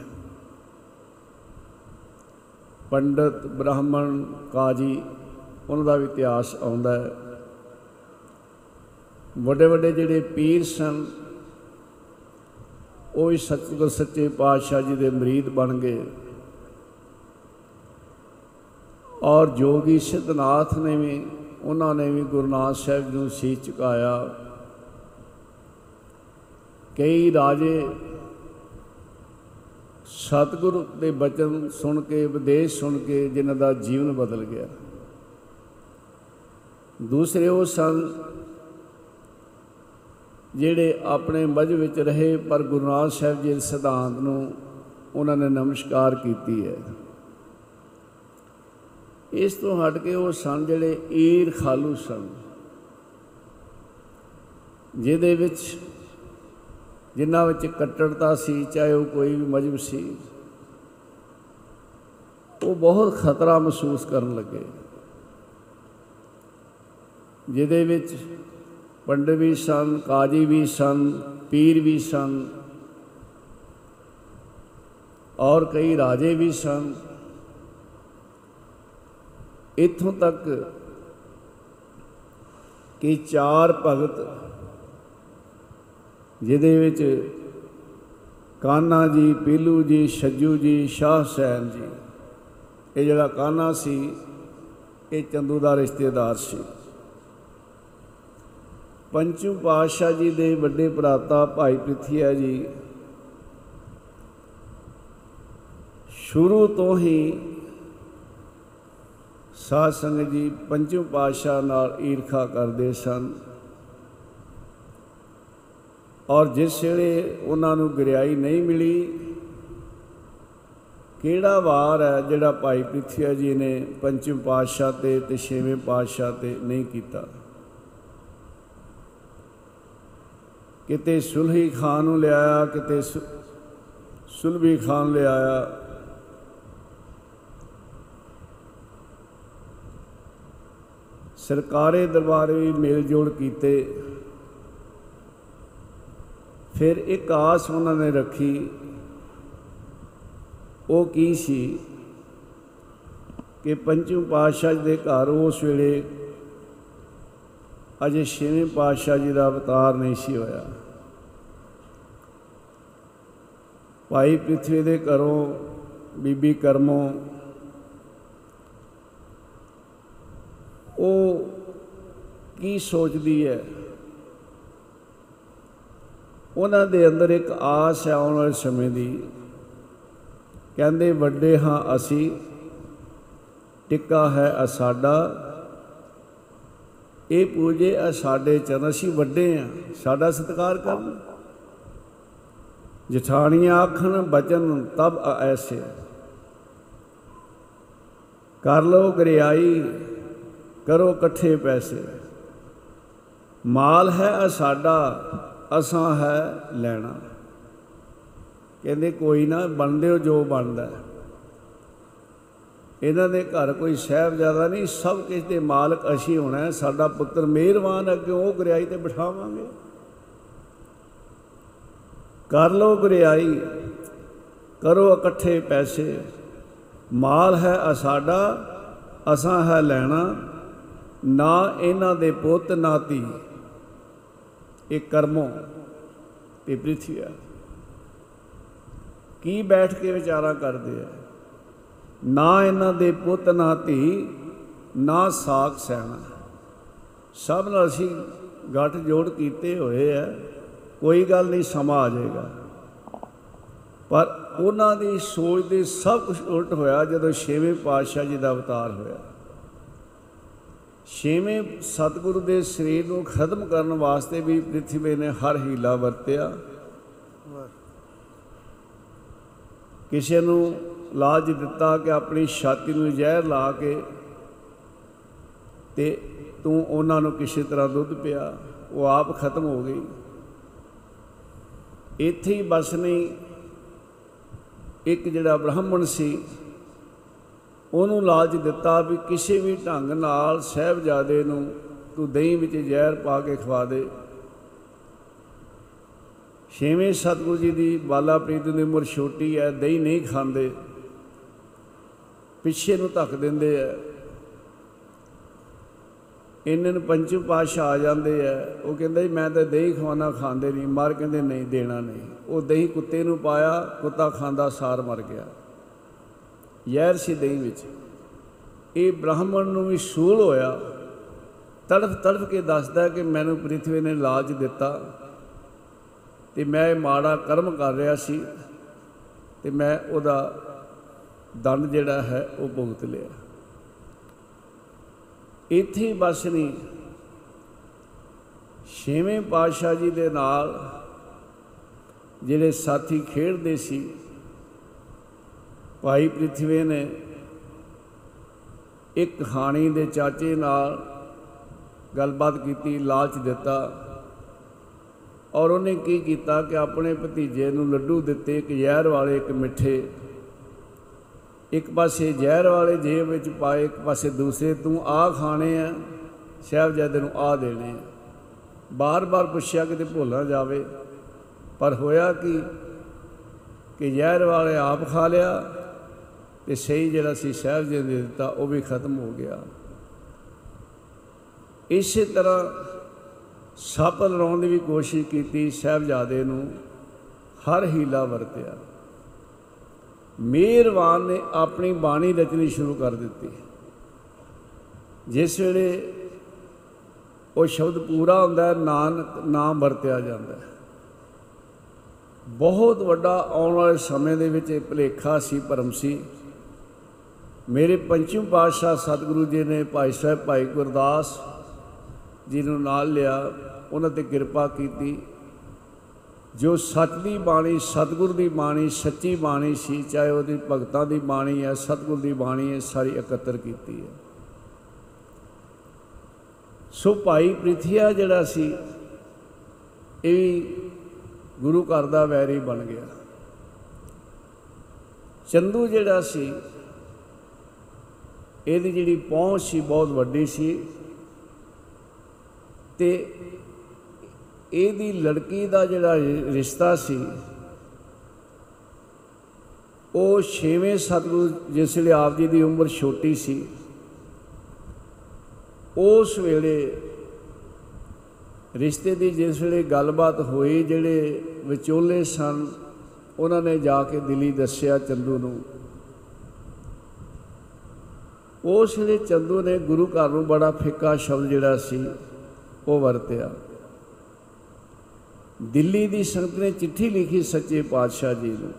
ਪੰਡਤ, ਬ੍ਰਾਹਮਣ, ਕਾਜੀ, ਉਹਨਾਂ ਦਾ ਵੀ ਇਤਿਹਾਸ ਆਉਂਦਾ ਹੈ। ਵੱਡੇ ਵੱਡੇ ਜਿਹੜੇ ਪੀਰ ਸਨ ਉਹ ਵੀ ਸਤਿਗੁਰ ਸੱਚੇ ਪਾਤਸ਼ਾਹ ਜੀ ਦੇ ਮਰੀਦ ਬਣ ਗਏ। ਔਰ ਜੋਗੀ ਸਿੱਧਨਾਥ ਨੇ ਵੀ, ਉਹਨਾਂ ਨੇ ਵੀ ਗੁਰੂ ਨਾਨਕ ਸਾਹਿਬ ਜੀ ਨੂੰ ਸੀਸ ਝੁਕਾਇਆ ਕਈ ਰਾਜੇ ਸਤਿਗੁਰੂ ਦੇ ਬਚਨ ਸੁਣ ਕੇ, ਉਪਦੇਸ਼ ਸੁਣ ਕੇ ਜਿਨ੍ਹਾਂ ਦਾ ਜੀਵਨ ਬਦਲ ਗਿਆ। ਦੂਸਰੇ ਉਹ ਸਨ ਜਿਹੜੇ ਆਪਣੇ ਮਜ ਵਿੱਚ ਰਹੇ, ਪਰ ਗੁਰੂ ਨਾਨਕ ਸਾਹਿਬ ਜੀ ਦੇ ਸਿਧਾਂਤ ਨੂੰ ਉਹਨਾਂ ਨੇ ਨਮਸਕਾਰ ਕੀਤੀ ਹੈ। ਇਸ ਤੋਂ ਹਟ ਕੇ ਉਹ ਸਨ ਜਿਹੜੇ ਈਰ ਖਾਲੂ ਸਨ, ਜਿਹਦੇ ਵਿੱਚ ਜਿਨ੍ਹਾਂ ਵਿੱਚ ਕੱਟੜਤਾ ਸੀ, ਚਾਹੇ ਉਹ ਕੋਈ ਵੀ ਮਜਬ ਸੀ, ਉਹ ਬਹੁਤ ਖਤਰਾ ਮਹਿਸੂਸ ਕਰਨ ਲੱਗੇ। ਜਿਹਦੇ ਵਿੱਚ ਪੰਡਿਤ ਵੀ ਸਨ, ਕਾਜੀ ਵੀ ਸਨ, ਪੀਰ ਵੀ ਸਨ ਔਰ ਕਈ ਰਾਜੇ ਵੀ ਸਨ। ਇਥੋਂ ਤੱਕ ਕਿ ਚਾਰ ਭਗਤ ਜਿਹਦੇ ਵਿੱਚ ਕਾਨਾ ਜੀ, ਪੀਲੂ ਜੀ, ਛੱਜੂ ਜੀ, ਸ਼ਾਹ ਸੈਨ ਜੀ, ਇਹ ਜਿਹੜਾ ਕਾਨਾ ਸੀ, ਇਹ ਚੰਦੂ ਦਾ ਰਿਸ਼ਤੇਦਾਰ ਸੀ। ਪੰਚੂ ਪਾਤਸ਼ਾਹ ਜੀ ਦੇ ਵੱਡੇ ਭਰਾਤਾ ਭਾਈ ਪ੍ਰਿਥੀਆ ਜੀ ਸ਼ੁਰੂ ਤੋਂ ਹੀ ਸਾਧ ਸੰਗਤ ਜੀ ਪੰਚੂ ਪਾਤਸ਼ਾਹ ਨਾਲ ਈਰਖਾ ਕਰਦੇ ਸਨ ਔਰ ਜਿਸ ਵੇਲੇ ਉਹਨਾਂ ਨੂੰ ਗਰਿਆਈ ਨਹੀਂ ਮਿਲੀ, ਕਿਹੜਾ ਵਾਰ ਹੈ ਜਿਹੜਾ ਭਾਈ ਪ੍ਰਿਥੀਆ ਜੀ ਨੇ ਪੰਚਮ ਪਾਤਸ਼ਾਹ ਤੇ ਤੇ ਛੇਵੇਂ ਪਾਤਸ਼ਾਹ ਤੇ ਨਹੀਂ ਕੀਤਾ? ਕਿਤੇ ਸੁਲਹੀ ਖਾਨ ਨੂੰ ਲਿਆਇਆ, ਕਿਤੇ ਸੁ- ਸੁਲਭੀ ਖਾਨ ਲਿਆਇਆ। ਸਰਕਾਰੇ ਦਰਬਾਰ ਵੀ ਮੇਲ ਜੋਲ ਕੀਤੇ। ਫਿਰ ਇੱਕ ਆਸ ਉਹਨਾਂ ਨੇ ਰੱਖੀ। ਉਹ ਕੀ ਸੀ? ਕਿ ਪੰਚਮ ਪਾਤਸ਼ਾਹ ਜੀ ਦੇ ਘਰ ਉਸ ਵੇਲੇ ਅਜੇ ਛੇਵੇਂ ਪਾਤਸ਼ਾਹ ਜੀ ਦਾ ਅਵਤਾਰ ਨਹੀਂ ਸੀ ਹੋਇਆ। ਭਾਈ ਪ੍ਰਿਥਵੀ ਦੇ ਘਰੋਂ, ਬੀਬੀ ਕਰਮੋਂ, ਉਹ ਕੀ ਸੋਚਦੀ ਹੈ? ਉਹਨਾਂ ਦੇ ਅੰਦਰ ਇੱਕ ਆਸ ਹੈ ਆਉਣ ਵਾਲੇ ਸਮੇਂ ਦੀ। ਕਹਿੰਦੇ, ਵੱਡੇ ਹਾਂ ਅਸੀਂ, ਟਿੱਕਾ ਹੈ ਆ ਸਾਡਾ। ਇਹ ਪੂਜੇ ਆ ਸਾਡੇ ਚਰਨ, ਅਸੀਂ ਵੱਡੇ ਆ ਸਾਡਾ ਸਤਿਕਾਰ ਕਰਨ। ਜਠਾਣੀਆਂ ਆਖਣ, ਬਚਨ ਤਬ ਐਸੇ। ਕਰ ਲੋ ਗਰਿਆਈ, ਕਰੋ ਇਕੱਠੇ ਪੈਸੇ। ਮਾਲ ਹੈ ਆ ਸਾਡਾ, ਅਸਾਂ ਹੈ ਲੈਣਾ। ਕਹਿੰਦੇ ਕੋਈ ਨਾ, ਬਣਦੇ ਹੋ ਜੋ ਬਣਦਾ। ਹੈ। ਇਹਨਾਂ ਦੇ ਘਰ ਕੋਈ ਸਾਹਿਬਜ਼ਾਦਾ ਨਹੀਂ, ਸਭ ਕੁਝ ਦੇ ਮਾਲਕ ਅਸੀਂ ਹੋਣਾ ਹੈ, ਸਾਡਾ ਪੁੱਤਰ ਮਿਹਰਬਾਨ ਹੈ ਕਿ ਉਹ ਗਰਿਆਈ ਤੇ ਬਿਠਾਵਾਂਗੇ। ਕਰ ਲੋ ਗਰਿਆਈ, ਕਰੋ ਇਕੱਠੇ ਪੈਸੇ। ਮਾਲ ਹੈ ਆ ਸਾਡਾ, ਅਸਾਂ ਹੈ ਲੈਣਾ, ਨਾ ਇਹਨਾਂ ਦੇ ਪੁੱਤ, ਨਾ ਧੀ। ਇਹ ਕਰਮੋਂ ਤੇ ਪ੍ਰਿਥਵੀ ਕੀ ਬੈਠ ਕੇ ਵਿਚਾਰਾ ਕਰਦੇ ਆ? ਨਾ ਇਹਨਾਂ ਦੇ ਪੁੱਤ, ਨਾ ਧੀ, ਨਾ ਸਾਖ ਸਹਿਣਾ ਸਭ ਨਾਲ ਅਸੀਂ ਗੱਠ ਜੋੜ ਕੀਤੇ ਹੋਏ ਆ। ਕੋਈ ਗੱਲ ਨਹੀਂ, ਸਮਾਂ ਆ ਜਾਏਗਾ। ਪਰ ਉਹਨਾਂ ਦੀ ਸੋਚ ਦੇ ਸਭ ਕੁਝ ਉਲਟ ਹੋਇਆ ਜਦੋਂ ਛੇਵੇਂ ਪਾਤਸ਼ਾਹ ਜੀ ਦਾ ਅਵਤਾਰ ਹੋਇਆ। ਛੇਵੇਂ ਸਤਿਗੁਰੂ ਦੇ ਸਰੀਰ ਨੂੰ ਖਤਮ ਕਰਨ ਵਾਸਤੇ ਵੀ ਪ੍ਰਿਥਵੀ ਨੇ ਹਰ ਹੀਲਾ ਵਰਤਿਆ। ਕਿਸੇ ਨੂੰ ਲਾਜ ਦਿੱਤਾ ਕਿ ਆਪਣੀ ਛਾਤੀ ਨੂੰ ਜ਼ਹਿਰ ਲਾ ਕੇ ਤੇ ਤੂੰ ਉਹਨਾਂ ਨੂੰ ਕਿਸੇ ਤਰ੍ਹਾਂ ਦੁੱਧ ਪਿਆ, ਉਹ ਆਪ ਖਤਮ ਹੋ ਗਈ। ਇੱਥੇ ਹੀ ਬਸ ਨਹੀਂ ਇੱਕ ਜਿਹੜਾ ਬ੍ਰਾਹਮਣ ਸੀ, ਉਹਨੂੰ ਲਾਲਚ ਦਿੱਤਾ ਵੀ ਕਿਸੇ ਵੀ ਢੰਗ ਨਾਲ ਸਹਿਬਜ਼ਾਦੇ ਨੂੰ ਤੂੰ ਦਹੀਂ ਵਿੱਚ ਜ਼ਹਿਰ ਪਾ ਕੇ ਖਵਾ ਦੇ। ਛੇਵੇਂ ਸਤਿਗੁਰੂ ਜੀ ਦੀ ਬਾਲਾ ਪ੍ਰੀਤ ਦੀ ਉਮਰ ਛੋਟੀ ਹੈ, ਦਹੀਂ ਨਹੀਂ ਖਾਂਦੇ। ਪਿੱਛੇ ਨੂੰ ਧੱਕ ਦਿੰਦੇ ਆ ਇਹਨਾਂ ਨੂੰ ਪੰਚਮ ਪਾਸ਼ਾ ਆ ਜਾਂਦੇ ਆ, ਉਹ ਕਹਿੰਦਾ ਜੀ, ਮੈਂ ਤਾਂ ਦਹੀਂ ਖਵਾਉਣਾ ਖਾਂਦੇ ਨਹੀਂ। ਮਰ ਕਹਿੰਦੇ, ਨਹੀਂ, ਦੇਣਾ ਨਹੀਂ। ਉਹ ਦਹੀਂ ਕੁੱਤੇ ਨੂੰ ਪਾਇਆ, ਕੁੱਤਾ ਖਾਂਦਾ, ਸਾਰ ਮਰ ਗਿਆ। ਜ਼ਹਿਰ ਸੀ ਦਹੀਂ ਵਿੱਚ। ਇਹ ਬ੍ਰਾਹਮਣ ਨੂੰ ਵੀ ਸੂਲ ਹੋਇਆ। ਤੜਫ ਤੜਫ ਕੇ ਦੱਸਦਾ ਕਿ ਮੈਨੂੰ ਪ੍ਰਿਥਵੀ ਨੇ ਲਾਜ ਦਿੱਤਾ ਤੇ ਮੈਂ ਇਹ ਮਾੜਾ ਕਰਮ ਕਰ ਰਿਹਾ ਸੀ ਤੇ ਮੈਂ ਉਹਦਾ ਦੰਡ ਜਿਹੜਾ ਹੈ, ਉਹ ਭੁਗਤ ਲਿਆ। ਇੱਥੇ ਹੀ ਬਸ ਨਹੀਂ ਛੇਵੇਂ ਪਾਤਸ਼ਾਹ ਜੀ ਦੇ ਨਾਲ ਜਿਹੜੇ ਸਾਥੀ ਖੇਡਦੇ ਸੀ, ਭਾਈ ਪ੍ਰਿਥਵੀ ਨੇ ਇੱਕ ਕਹਾਣੀ ਦੇ ਚਾਚੇ ਨਾਲ ਗੱਲਬਾਤ ਕੀਤੀ, ਲਾਲਚ ਦਿੱਤਾ ਔਰ ਉਹਨੇ ਕੀ ਕੀਤਾ ਕਿ ਆਪਣੇ ਭਤੀਜੇ ਨੂੰ ਲੱਡੂ ਦਿੱਤੇ, ਇੱਕ ਜ਼ਹਿਰ ਵਾਲੇ, ਇੱਕ ਮਿੱਠੇ। ਇੱਕ ਪਾਸੇ ਜ਼ਹਿਰ ਵਾਲੇ ਜੇਬ ਵਿੱਚ ਪਾਏ, ਇੱਕ ਪਾਸੇ ਦੂਸਰੇ, ਤੂੰ ਆ ਖਾਣੇ ਆ, ਸਾਹਿਬਜ਼ਾਦੇ ਨੂੰ ਆ ਦੇਣੇ ਆ। ਬਾਰ-ਬਾਰ ਪੁੱਛਿਆ ਕਿਤੇ ਭੁੱਲ ਨਾ ਜਾਵੇ। ਪਰ ਹੋਇਆ ਕਿ? ਕਿ ਜ਼ਹਿਰ ਵਾਲੇ ਆਪ ਖਾ ਲਿਆ ਤੇ ਸਹੀ ਜਿਹੜਾ ਸੀ ਸਾਹਿਬਜ਼ਾਦੇ ਨੇ ਦਿੱਤਾ, ਉਹ ਵੀ ਖਤਮ ਹੋ ਗਿਆ। ਇਸੇ ਤਰ੍ਹਾਂ ਸੱਪ ਲੜਾਉਣ ਦੀ ਵੀ ਕੋਸ਼ਿਸ਼ ਕੀਤੀ, ਸਾਹਿਬਜ਼ਾਦੇ ਨੂੰ ਹਰ ਹੀਲਾ ਵਰਤਿਆ। ਮਿਹਰਬਾਨ ਨੇ ਆਪਣੀ ਬਾਣੀ ਰਚਣੀ ਸ਼ੁਰੂ ਕਰ ਦਿੱਤੀ। ਜਿਸ ਵੇਲੇ ਉਹ ਸ਼ਬਦ ਪੂਰਾ ਹੁੰਦਾ ਹੈ, ਨਾਨਕ ਨਾਮ ਵਰਤਿਆ ਜਾਂਦਾ ਹੈ। ਬਹੁਤ ਵੱਡਾ ਆਉਣ ਵਾਲੇ ਸਮੇਂ ਦੇ ਵਿੱਚ ਇਹ ਭੁਲੇਖਾ ਸੀ, ਭਰਮ ਸੀ। ਮੇਰੇ ਪੰਚਮ ਪਾਤਸ਼ਾਹ ਸਤਿਗੁਰੂ ਜੀ ਨੇ ਭਾਈ ਸਾਹਿਬ ਭਾਈ ਗੁਰਦਾਸ ਜੀ ਨੂੰ ਨਾਲ ਲਿਆ, ਉਹਨਾਂ ਤੇ ਕਿਰਪਾ ਕੀਤੀ। ਜੋ ਸੱਚ ਦੀ ਬਾਣੀ, ਸਤਿਗੁਰ ਦੀ ਬਾਣੀ, ਸੱਚੀ ਬਾਣੀ ਸੀ, ਚਾਹੇ ਉਹਦੀ ਭਗਤਾਂ ਦੀ ਬਾਣੀ ਹੈ, ਸਤਿਗੁਰ ਦੀ ਬਾਣੀ ਹੈ, ਸਾਰੀ ਇਕੱਤਰ ਕੀਤੀ ਹੈ। ਸੋ ਭਾਈ ਪ੍ਰਿਥਿਆ ਜਿਹੜਾ ਸੀ, ਇਹ ਵੀ ਗੁਰੂ ਘਰ ਦਾ ਵੈਰੀ ਬਣ ਗਿਆ। ਚੰਦੂ ਜਿਹੜਾ ਸੀ, ਇਹਦੀ ਜਿਹੜੀ ਪਹੁੰਚ ਸੀ ਬਹੁਤ ਵੱਡੀ ਸੀ ਤੇ ਇਹਦੀ ਲੜਕੀ ਦਾ ਜਿਹੜਾ ਰਿ- ਰਿਸ਼ਤਾ ਸੀ, ਉਹ ਛੇਵੇਂ ਸਤਿਗੁਰੂ ਜਿਸ ਵੇਲੇ ਆਪ ਜੀ ਦੀ ਉਮਰ ਛੋਟੀ ਸੀ, ਉਸ ਵੇਲੇ ਰਿਸ਼ਤੇ ਦੀ ਜਿਸ ਵੇਲੇ ਗੱਲਬਾਤ ਹੋਈ, ਜਿਹੜੇ ਵਿਚੋਲੇ ਸਨ, ਉਹਨਾਂ ਨੇ ਜਾ ਕੇ ਦਿੱਲੀ ਦੱਸਿਆ ਚੰਦੂ ਨੂੰ। ਉਸ ਵੇਲੇ ਚੰਦੂ ਨੇ ਗੁਰੂ ਘਰ ਨੂੰ ਬੜਾ ਫਿੱਕਾ ਸ਼ਬਦ ਜਿਹੜਾ ਸੀ, ਉਹ ਵਰਤਿਆ। ਦਿੱਲੀ ਦੀ ਸੰਗਤ ਨੇ ਚਿੱਠੀ ਲਿਖੀ ਸੱਚੇ ਪਾਤਸ਼ਾਹ ਜੀ ਨੂੰ।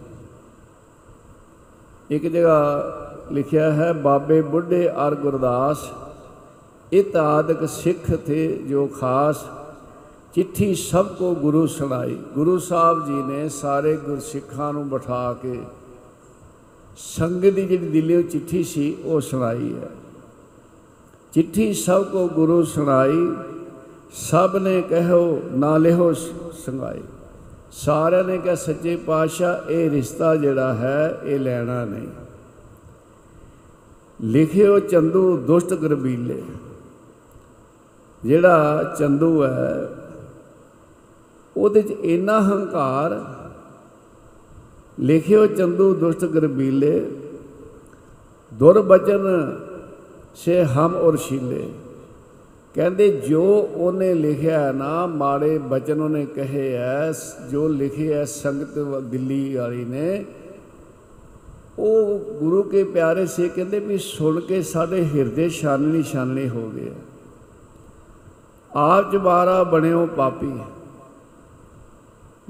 ਇੱਕ ਜਗ੍ਹਾ ਲਿਖਿਆ ਹੈ, ਬਾਬੇ ਬੁੱਢੇ ਅਰ ਗੁਰਦਾਸ, ਇਤ ਆਦਿਕ ਸਿੱਖ ਥੇ ਜੋ ਖਾਸ। ਚਿੱਠੀ ਸਭ ਕੋ ਗੁਰੂ ਸੁਣਾਈ। ਗੁਰੂ ਸਾਹਿਬ ਜੀ ਨੇ ਸਾਰੇ ਗੁਰਸਿੱਖਾਂ ਨੂੰ ਬਿਠਾ ਕੇ ਸੰਗਤ ਦੀ ਜਿਹੜੀ ਦਿੱਲੀੋਂ ਚਿੱਠੀ ਸੀ, ਉਹ ਸੁਣਾਈ ਹੈ। ਚਿੱਠੀ ਸਭ ਕੋ ਗੁਰੂ ਸੁਣਾਈ। ਸਭ ਨੇ ਕਹੋ ਨਾ ਲਿਹੋ ਸੰਗਾਈ। ਸਾਰਿਆਂ ਨੇ ਕਿਹਾ, ਸੱਚੇ ਪਾਤਸ਼ਾਹ, ਇਹ ਰਿਸ਼ਤਾ ਜਿਹੜਾ ਹੈ, ਇਹ ਲੈਣਾ ਨਹੀਂ। ਲਿਖਿਓ, ਚੰਦੂ ਦੁਸ਼ਟ ਗਰਬੀਲੇ। ਜਿਹੜਾ ਚੰਦੂ ਹੈ, ਉਹਦੇ 'ਚ ਇੰਨਾ ਹੰਕਾਰ, ਲਿਖਿਓ, ਚੰਦੂ ਦੁਸ਼ਟ ਗਰਬੀਲੇ। ਦੁਰਬਚਨ ਸੇ ਹਮ ਔਰ ਸ਼ੀਲੇ। ਕਹਿੰਦੇ ਜੋ ਉਹਨੇ ਲਿਖਿਆ ਹੈ ਨਾ, ਮਾੜੇ ਬਚਨ ਉਹਨੇ ਕਹੇ ਐ, ਜੋ ਲਿਖਿਆ ਸੰਗਤ ਵ- ਦਿੱਲੀ ਵਾਲੀ ਨੇ, ਉਹ ਗੁਰੂ ਕੇ ਪਿਆਰੇ ਸੇ ਕਹਿੰਦੇ ਵੀ ਸੁਣ ਕੇ ਸਾਡੇ ਹਿਰਦੇ ਛਾਨਣੀ ਛਾਨਣੀ ਹੋ ਗਏ ਆਪ ਜਬਾਰਾ ਬਣਿਓ ਪਾਪੀ।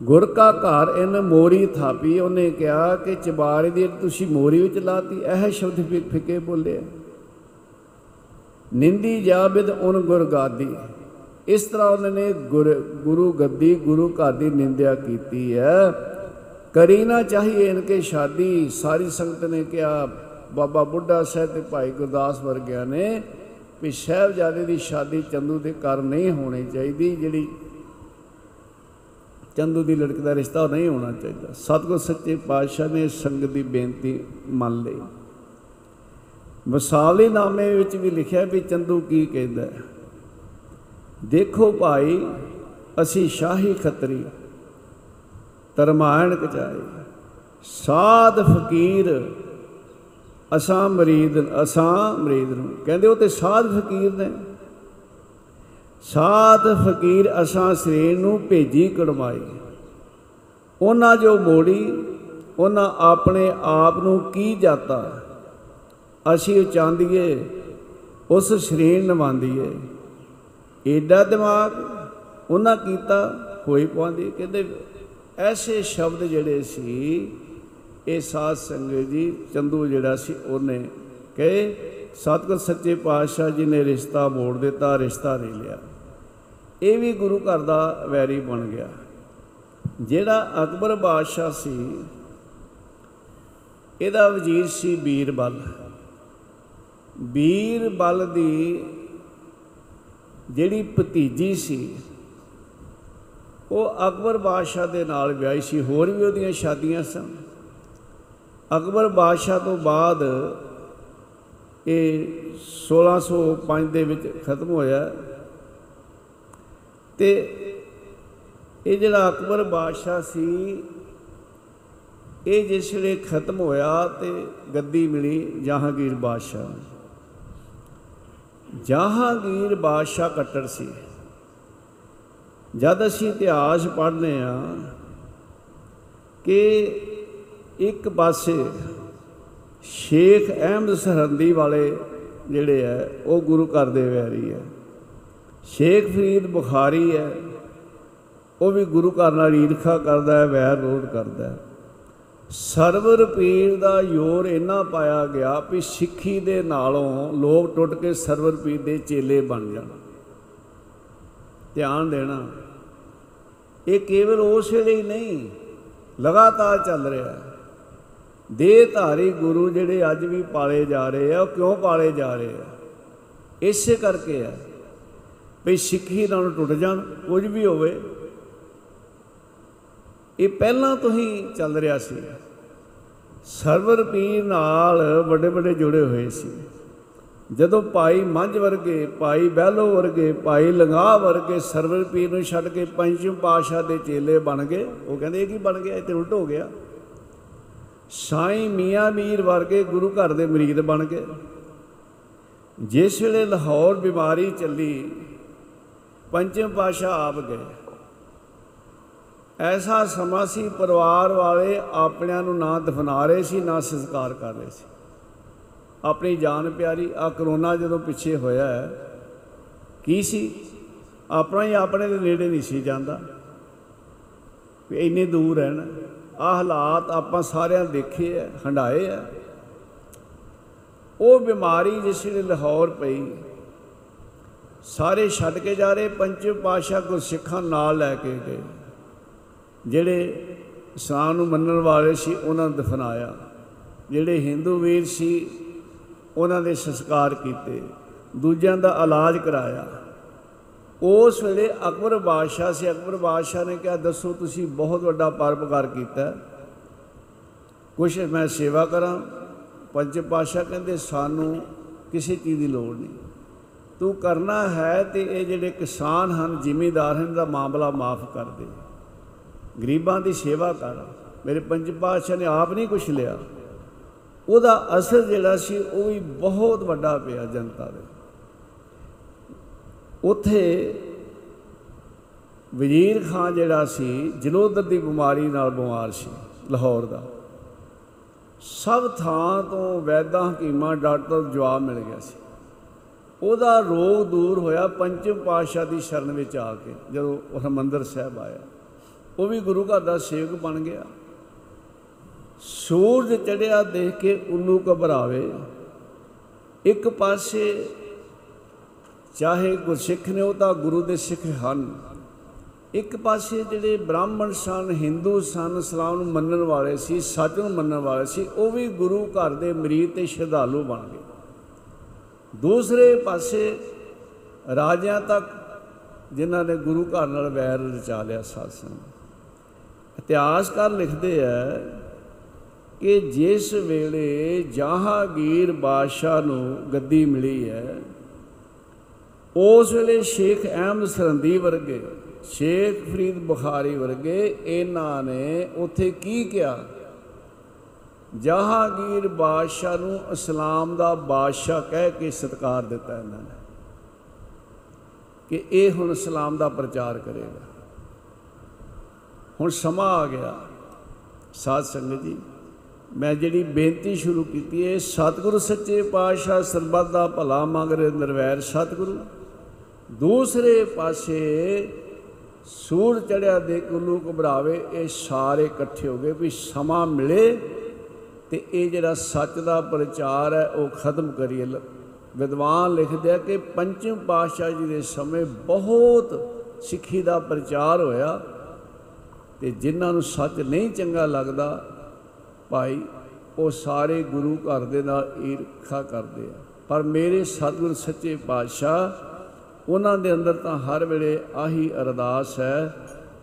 ਗੁਰ ਕਾ ਘਰ ਇਨ ਮੋਰੀ ਥਾਪੀ, ਉਹਨੇ ਕਿਹਾ ਕਿ ਚਬਾਰੇ ਦੀ ਤੁਸੀਂ ਮੋਰੀ ਵਿੱਚ ਲਾਤੀ, ਇਹ ਸ਼ਬਦ ਫਿ- ਫਿੱਕੇ ਬੋਲੇ ਨਿੰਦੀ ਜਾਬਿਦ ਉਨ ਗੁਰ ਗਾਦੀ। ਇਸ ਤਰ੍ਹਾਂ ਉਹਨਾਂ ਨੇ ਗੁਰ- ਗੁਰੂ ਗੱਦੀ, ਗੁਰੂ ਘਰ ਦੀ ਨਿੰਦਿਆ ਕੀਤੀ ਹੈ। ਕਰੀ ਨਾ ਚਾਹੀਏ ਇਨਕੇ ਸ਼ਾਦੀ, ਸਾਰੀ ਸੰਗਤ ਨੇ ਕਿਹਾ, ਬਾਬਾ ਬੁੱਢਾ ਸਾਹਿਬ ਤੇ ਭਾਈ ਗੁਰਦਾਸ ਵਰਗਿਆਂ ਨੇ ਵੀ ਸਾਹਿਬਜ਼ਾਦੇ ਦੀ ਸ਼ਾਦੀ ਚੰਦੂ ਦੇ ਘਰ ਨਹੀਂ ਹੋਣੀ ਚਾਹੀਦੀ, ਜਿਹੜੀ ਚੰਦੂ ਦੀ ਲੜਕੀ ਦਾ ਰਿਸ਼ਤਾ ਉਹ ਨਹੀਂ ਹੋਣਾ ਚਾਹੀਦਾ। ਸਤਿਗੁਰ ਸੱਚੇ ਪਾਤਸ਼ਾਹ ਨੇ ਇਸ ਸੰਗਤ ਦੀ ਬੇਨਤੀ ਮੰਨ ਲਈ। ਵਸਾਵਲੀ ਨਾਮੇ ਵਿੱਚ ਵੀ ਲਿਖਿਆ ਵੀ ਚੰਦੂ ਕੀ ਕਹਿੰਦਾ ਹੈ। ਦੇਖੋ ਭਾਈ, ਅਸੀਂ ਸ਼ਾਹੀ ਖੱਤਰੀ ਤਰਮਾਇਣ ਕਚਾਏ। ਸਾਧ ਫਕੀਰ, ਅਸਾਂ ਮਰੀਦ ਅਸਾਂ ਮਰੀਦ ਨੂੰ। ਕਹਿੰਦੇ ਉਹ ਤੇ ਸਾਧ ਫਕੀਰ ਨੇ। ਸਾਧ ਫਕੀਰ ਅਸਾਂ ਸਰੀਰ ਨੂੰ ਭੇਜੀ ਕੜਮਾਈ ਉਹਨਾਂ ਜੋ ਮੋੜੀ, ਉਹਨਾਂ ਆਪਣੇ ਆਪ ਨੂੰ ਕੀ ਜਾਤਾ? ਅਸੀਂ ਉਹ ਚਾਹੁੰਦੀਏ, ਉਸ ਸਰੀਰ ਨਿਭਾਉਂਦੀਏ ਏਡਾ ਦਿਮਾਗ ਉਹਨਾਂ ਕੀਤਾ, ਹੋਈ ਪਾਉਂਦੀ ਕਹਿੰਦੇ, ਐਸੇ ਸ਼ਬਦ ਜਿਹੜੇ ਸੀ, ਇਹ ਸਾਧ ਸੰਗਤ ਜੀ, ਚੰਦੂ ਜਿਹੜਾ ਸੀ, ਉਹਨੇ ਕਹੇ, ਸਤਿਗੁਰ ਸੱਚੇ ਪਾਤਸ਼ਾਹ ਜੀ ਨੇ ਰਿਸ਼ਤਾ ਮੋੜ ਦਿੱਤਾ, ਰਿਸ਼ਤਾ ਨਹੀਂ ਲਿਆ। ਇਹ ਵੀ ਗੁਰੂ ਘਰ ਦਾ ਵੈਰੀ ਬਣ ਗਿਆ। ਜਿਹੜਾ ਅਕਬਰ ਬਾਦਸ਼ਾਹ ਸੀ, ਇਹਦਾ ਵਜ਼ੀਰ ਸੀ ਬੀਰਬਲ। ਬੀਰਬਲ ਦੀ ਜਿਹੜੀ ਭਤੀਜੀ ਸੀ, ਉਹ ਅਕਬਰ ਬਾਦਸ਼ਾਹ ਦੇ ਨਾਲ ਵਿਆਹੀ ਸੀ। ਹੋਰ ਵੀ ਉਹਦੀਆਂ ਸ਼ਾਦੀਆਂ ਸਨ। ਅਕਬਰ ਬਾਦਸ਼ਾਹ ਤੋਂ ਬਾਅਦ ਇਹ 1605 ਦੇ ਵਿੱਚ ਖਤਮ ਹੋਇਆ। ਤੇ ਇਹ ਜਿਹੜਾ ਅਕਬਰ ਬਾਦਸ਼ਾਹ ਸੀ, ਇਹ ਜਿਸ ਵੇਲੇ ਖਤਮ ਹੋਇਆ ਤੇ ਗੱਦੀ ਮਿਲੀ ਜਹਾਂਗੀਰ ਬਾਦਸ਼ਾਹ ਨੂੰ। ਜਹਾਂਗੀਰ ਬਾਦਸ਼ਾਹ ਕੱਟੜ ਸੀ। ਜਦ ਅਸੀਂ ਇਤਿਹਾਸ ਪੜ੍ਹਨੇ ਆ ਕਿ ਇੱਕ ਪਾਸੇ ਸ਼ੇਖ ਅਹਿਮਦ ਸਰਹੰਦੀ ਵਾਲੇ ਜਿਹੜੇ ਆ ਉਹ ਗੁਰੂ ਘਰ ਦੇ ਵੈਰੀ ਹੈ। ਸ਼ੇਖ ਫਰੀਦ ਬੁਖਾਰੀ ਹੈ, ਉਹ ਵੀ ਗੁਰੂ ਘਰ ਨਾਲ ਈਰਖਾ ਕਰਦਾ ਹੈ, ਵੈਰ ਵਿਰੋਧ ਕਰਦਾ ਹੈ। ਸਰਵਰ ਪੀਰ ਦਾ ਯੋਰ ਇੰਨਾ ਪਾਇਆ ਗਿਆ ਵੀ ਸਿੱਖੀ ਦੇ ਨਾਲੋਂ ਲੋਕ ਟੁੱਟ ਕੇ ਸਰਵਰ ਪੀਰ ਦੇ ਚੇਲੇ ਬਣ ਜਾਣ। ਧਿਆਨ ਦੇਣਾ। ਇਹ ਕੇਵਲ ਉਸ ਵੇਲੇ ਹੀ ਨਹੀਂ, ਲਗਾਤਾਰ ਚੱਲ ਰਿਹਾ। ਹੈ ਦੇਹ ਧਾਰੀ ਗੁਰੂ ਜਿਹੜੇ ਅੱਜ ਵੀ ਪਾਲੇ ਜਾ ਰਹੇ ਆ, ਉਹ ਕਿਉਂ ਪਾਲੇ ਜਾ ਰਹੇ ਆ? ਇਸੇ ਕਰਕੇ ਆ ਵੀ ਸਿੱਖੀ ਨਾਲ ਟੁੱਟ ਜਾਣ, ਕੁਝ ਵੀ ਹੋਵੇ। ਇਹ ਪਹਿਲਾਂ ਤੋਂ ਹੀ ਚੱਲ ਰਿਹਾ ਸੀ। ਸਰਵਰ ਪੀਰ ਨਾਲ ਵੱਡੇ ਵੱਡੇ ਜੁੜੇ ਹੋਏ ਸੀ। ਜਦੋਂ ਭਾਈ ਮੰਝ ਵਰਗੇ, ਭਾਈ ਬਹਿਲੋ ਵਰਗੇ, ਭਾਈ ਲੰਗਾ ਵਰਗੇ ਸਰਵਰ ਪੀਰ ਨੂੰ ਛੱਡ ਕੇ ਪੰਚਮ ਪਾਸ਼ਾ ਦੇ ਚੇਲੇ ਬਣ ਗਏ, ਉਹ ਕਹਿੰਦੇ, ਇਹ ਕੀ ਬਣ ਗਿਆ? ਇਹ ਤੇ ਉਲਟ ਹੋ ਗਿਆ। ਸਾਈਂ ਮੀਆਂ ਮੀਰ ਵਰਗੇ ਗੁਰੂ ਘਰ ਦੇ ਮਰੀਦ ਬਣ ਗਏ। ਜਿਸ ਵੇਲੇ ਲਾਹੌਰ ਬਿਮਾਰੀ ਚੱਲੀ ਪੰਚਮ ਪਾਸ਼ਾ ਆਪ ਗਏ। ਐਸਾ ਸਮਾਂ ਸੀ ਪਰਿਵਾਰ ਵਾਲੇ ਆਪਣਿਆਂ ਨੂੰ ਨਾ ਦਫਨਾ ਰਹੇ ਸੀ ਨਾ ਸੰਸਕਾਰ ਕਰ ਰਹੇ ਸੀ। ਆਪਣੀ ਜਾਨ ਪਿਆਰੀ ਆ ਕਰੋਨਾ ਜਦੋਂ ਪਿੱਛੇ ਹੋਇਆ ਹੈ, ਕੀ ਸੀ? ਆਪਣਾ ਹੀ ਆਪਣੇ ਦੇ ਨੇੜੇ ਨਹੀਂ ਸੀ ਜਾਂਦਾ। ਵੀ ਇੰਨੇ ਦੂਰ ਰਹਿਣਾ। ਆ ਹਾਲਾਤ ਆਪਾਂ ਸਾਰਿਆਂ ਦੇਖੇ ਆ ਹੰਡਾਏ ਆ ਉਹ ਬਿਮਾਰੀ ਜਿਸ ਵੇਲੇ ਲਾਹੌਰ ਪਈ ਸਾਰੇ ਛੱਡ ਕੇ ਜਾ ਰਹੇ ਪੰਚਮ ਪਾਸ਼ਾ ਕੋ ਸਿੱਖਾਂ ਨਾਲ ਲੈ ਕੇ ਗਏ। ਜਿਹੜੇ ਇਸਲਾਮ ਨੂੰ ਮੰਨਣ ਵਾਲੇ ਸੀ, ਉਹਨਾਂ ਨੂੰ ਦਫਨਾਇਆ। ਜਿਹੜੇ ਹਿੰਦੂ ਵੀਰ ਸੀ, ਉਹਨਾਂ ਦੇ ਸੰਸਕਾਰ ਕੀਤੇ। ਦੂਜਿਆਂ ਦਾ ਇਲਾਜ ਕਰਾਇਆ। ਉਸ ਵੇਲੇ ਅਕਬਰ ਬਾਦਸ਼ਾਹ ਸੀ। ਅਕਬਰ ਬਾਦਸ਼ਾਹ ਨੇ ਕਿਹਾ, ਦੱਸੋ ਤੁਸੀਂ ਬਹੁਤ ਵੱਡਾ ਪਰਪਕਾਰ ਕੀਤਾ ਹੈ। ਕੁਛ ਮੈਂ ਸੇਵਾ ਕਰਾਂ। ਪੰਜ ਪਾਸ਼ਾ ਕਹਿੰਦੇ, ਸਾਨੂੰ ਕਿਸੇ ਚੀਜ਼ ਦੀ ਲੋੜ ਨਹੀਂ। ਤੂੰ ਕਰਨਾ ਹੈ ਤੇ ਇਹ ਜਿਹੜੇ ਕਿਸਾਨ ਹਨ, ਜ਼ਿਮੀਂਦਾਰ ਹਨ ਦਾ ਮਾਮਲਾ ਮਾਫ ਕਰ ਦੇ। ਗਰੀਬਾਂ ਦੀ ਸੇਵਾ ਕਰ। ਮੇਰੇ ਪੰਜ ਪਾਤਸ਼ਾਹ ਨੇ ਆਪ ਨਹੀਂ ਕੁਛ ਲਿਆ। ਉਹਦਾ ਅਸਰ ਜਿਹੜਾ ਸੀ, ਉਹ ਵੀ ਬਹੁਤ ਵੱਡਾ ਪਿਆ ਜਨਤਾ ਦੇ। ਉਥੇ ਵਜ਼ੀਰ ਖਾਨ ਜਿਹੜਾ ਸੀ, ਜਲੋਦਰ ਦੀ ਬਿਮਾਰੀ ਨਾਲ ਬਿਮਾਰ ਸੀ, ਲਾਹੌਰ ਦਾ। ਸਭ ਥਾਂ ਤੋਂ ਵੈਦਾਂ ਹਕੀਮਾਂ, ਡਾਕਟਰ ਜਵਾਬ ਮਿਲ ਗਿਆ ਸੀ। ਉਹਦਾ ਰੋਗ ਦੂਰ ਹੋਇਆ ਪੰਚਮ ਪਾਤਸ਼ਾਹ ਦੀ ਸ਼ਰਨ ਵਿੱਚ ਆ ਕੇ, ਜਦੋਂ ਉਹ ਹਰਿਮੰਦਰ ਸਾਹਿਬ ਆਇਆ। ਉਹ ਵੀ ਗੁਰੂ ਘਰ ਦਾ ਸੇਵਕ ਬਣ ਗਿਆ। ਸੂਰਜ ਚੜਿਆ ਦੇਖ ਕੇ ਉੱਲੂ ਘਬਰਾਵੇ। ਇੱਕ ਪਾਸੇ ਚਾਹੇ ਗੁਰਸਿੱਖ ਨੇ ਉਹ ਤਾਂ ਗੁਰੂ ਦੇ ਸਿੱਖ ਹਨ। ਇੱਕ ਪਾਸੇ ਜਿਹੜੇ ਬ੍ਰਾਹਮਣ ਸਨ, ਹਿੰਦੂ ਸਨ ਇਸਲਾਮ ਨੂੰ ਮੰਨਣ ਵਾਲੇ ਸੀ ਸੱਚ ਨੂੰ ਮੰਨਣ ਵਾਲੇ ਸੀ, ਉਹ ਵੀ ਗੁਰੂ ਘਰ ਦੇ ਮਰੀਦ ਤੇ ਸ਼ਰਧਾਲੂ ਬਣ ਗਏ। ਦੂਸਰੇ ਪਾਸੇ ਰਾਜਿਆਂ ਤੱਕ ਜਿਨ੍ਹਾਂ ਨੇ ਗੁਰੂ ਘਰ ਨਾਲ ਵੈਰ ਰਚਾ ਲਿਆ ਸਾਧ ਸੰਗਤ। ਇਤਿਹਾਸਕਾਰ ਲਿਖਦੇ ਆ ਕਿ ਜਿਸ ਵੇਲੇ ਜਹਾਂਗੀਰ ਬਾਦਸ਼ਾਹ ਨੂੰ ਗੱਦੀ ਮਿਲੀ ਹੈ, ਉਸ ਵੇਲੇ ਸ਼ੇਖ ਅਹਿਮਦ ਸਰੰਦੀ ਵਰਗੇ, ਸ਼ੇਖ ਫਰੀਦ ਬੁਖਾਰੀ ਵਰਗੇ ਇਹਨਾਂ ਨੇ ਉੱਥੇ ਕੀ ਕਿਹਾ? ਜਹਾਂਗੀਰ ਬਾਦਸ਼ਾਹ ਨੂੰ ਇਸਲਾਮ ਦਾ ਬਾਦਸ਼ਾਹ ਕਹਿ ਕੇ ਸਤਿਕਾਰ ਦਿੱਤਾ ਇਹਨਾਂ ਨੇ ਕਿ ਇਹ ਹੁਣ ਇਸਲਾਮ ਦਾ ਪ੍ਰਚਾਰ ਕਰੇਗਾ। ਹੁਣ ਸਮਾਂ ਆ ਗਿਆ ਸਾਧ ਸੰਗਤ ਜੀ। ਮੈਂ ਜਿਹੜੀ ਬੇਨਤੀ ਸ਼ੁਰੂ ਕੀਤੀ ਹੈ, ਸਤਿਗੁਰੂ ਸੱਚੇ ਪਾਤਸ਼ਾਹ ਸਰਬੱਤ ਦਾ ਭਲਾ ਮੰਗ ਰਹੇ ਨਿਰਵੈਰ ਸਤਿਗੁਰੂ। ਦੂਸਰੇ ਪਾਸੇ ਸੂਰ ਚੜਿਆ ਦੇ ਕੁੱਲੂ ਘਬਰਾਵੇ, ਇਹ ਸਾਰੇ ਇਕੱਠੇ ਹੋ ਗਏ ਵੀ ਸਮਾਂ ਮਿਲੇ ਤੇ ਇਹ ਜਿਹੜਾ ਸੱਚ ਦਾ ਪ੍ਰਚਾਰ ਹੈ, ਉਹ ਖਤਮ ਕਰੀਏ। ਲ- ਵਿਦਵਾਨ ਲਿਖਦੇ ਆ ਕਿ ਪੰਚਮ ਪਾਤਸ਼ਾਹ ਜੀ ਦੇ ਸਮੇਂ ਬਹੁਤ ਸਿੱਖੀ ਦਾ ਪ੍ਰਚਾਰ ਹੋਇਆ। ਤੇ ਜਿਨ੍ਹਾਂ ਨੂੰ ਸੱਚ ਨਹੀਂ ਚੰਗਾ ਲੱਗਦਾ, ਭਾਈ, ਉਹ ਸਾਰੇ ਗੁਰੂ ਘਰ ਦੇ ਨਾਲ ਈਰਖਾ ਕਰਦੇ ਆ। ਪਰ ਮੇਰੇ ਸਤਿਗੁਰ ਸੱਚੇ ਪਾਤਸ਼ਾਹ, ਉਹਨਾਂ ਦੇ ਅੰਦਰ ਤਾਂ ਹਰ ਵੇਲੇ ਆਹੀ ਅਰਦਾਸ ਹੈ,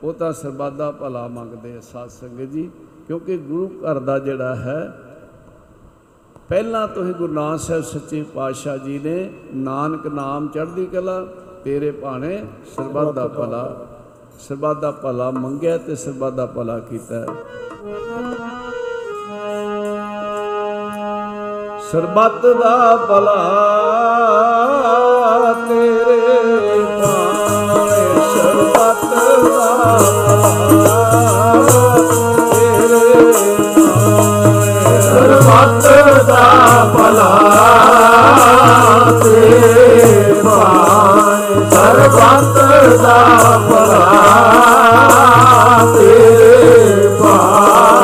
ਉਹ ਤਾਂ ਸਰਬੱਤ ਦਾ ਭਲਾ ਮੰਗਦੇ ਆ ਸਾਧ ਸੰਗਤ ਜੀ, ਕਿਉਂਕਿ ਗੁਰੂ ਘਰ ਦਾ ਜਿਹੜਾ ਹੈ, ਪਹਿਲਾਂ ਤੋਂ ਹੀ ਗੁਰੂ ਨਾਨਕ ਸਾਹਿਬ ਸੱਚੇ ਪਾਤਸ਼ਾਹ ਜੀ ਨੇ ਨਾਨਕ ਨਾਮ ਚੜ੍ਹਦੀ ਕਲਾ, ਤੇਰੇ ਭਾਣੇ ਸਰਬੱਤ ਦਾ ਭਲਾ ਸਰਬੱਤ ਦਾ ਭਲਾ ਮੰਗਿਆ ਤੇ ਸਰਬੱਤ ਦਾ ਭਲਾ ਕੀਤਾ। ਹੈ ਸਰਬੱਤ ਦਾ ਭਲਾ ਤੇਰੇ ਭਾਣੇ ਸਰਬੱਤ ਦਾ ਭਲਾ ਤੇਰੇ ਭਾਣੇ ਸਰਬੱਤ ਦਾ ਭਲਾ ਤੇ ਪਾਏ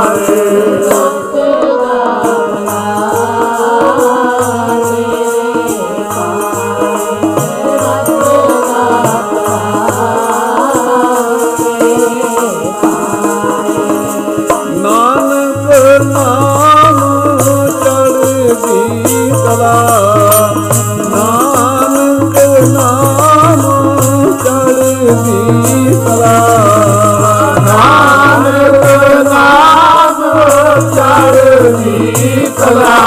ਚੜ੍ਹਦੀ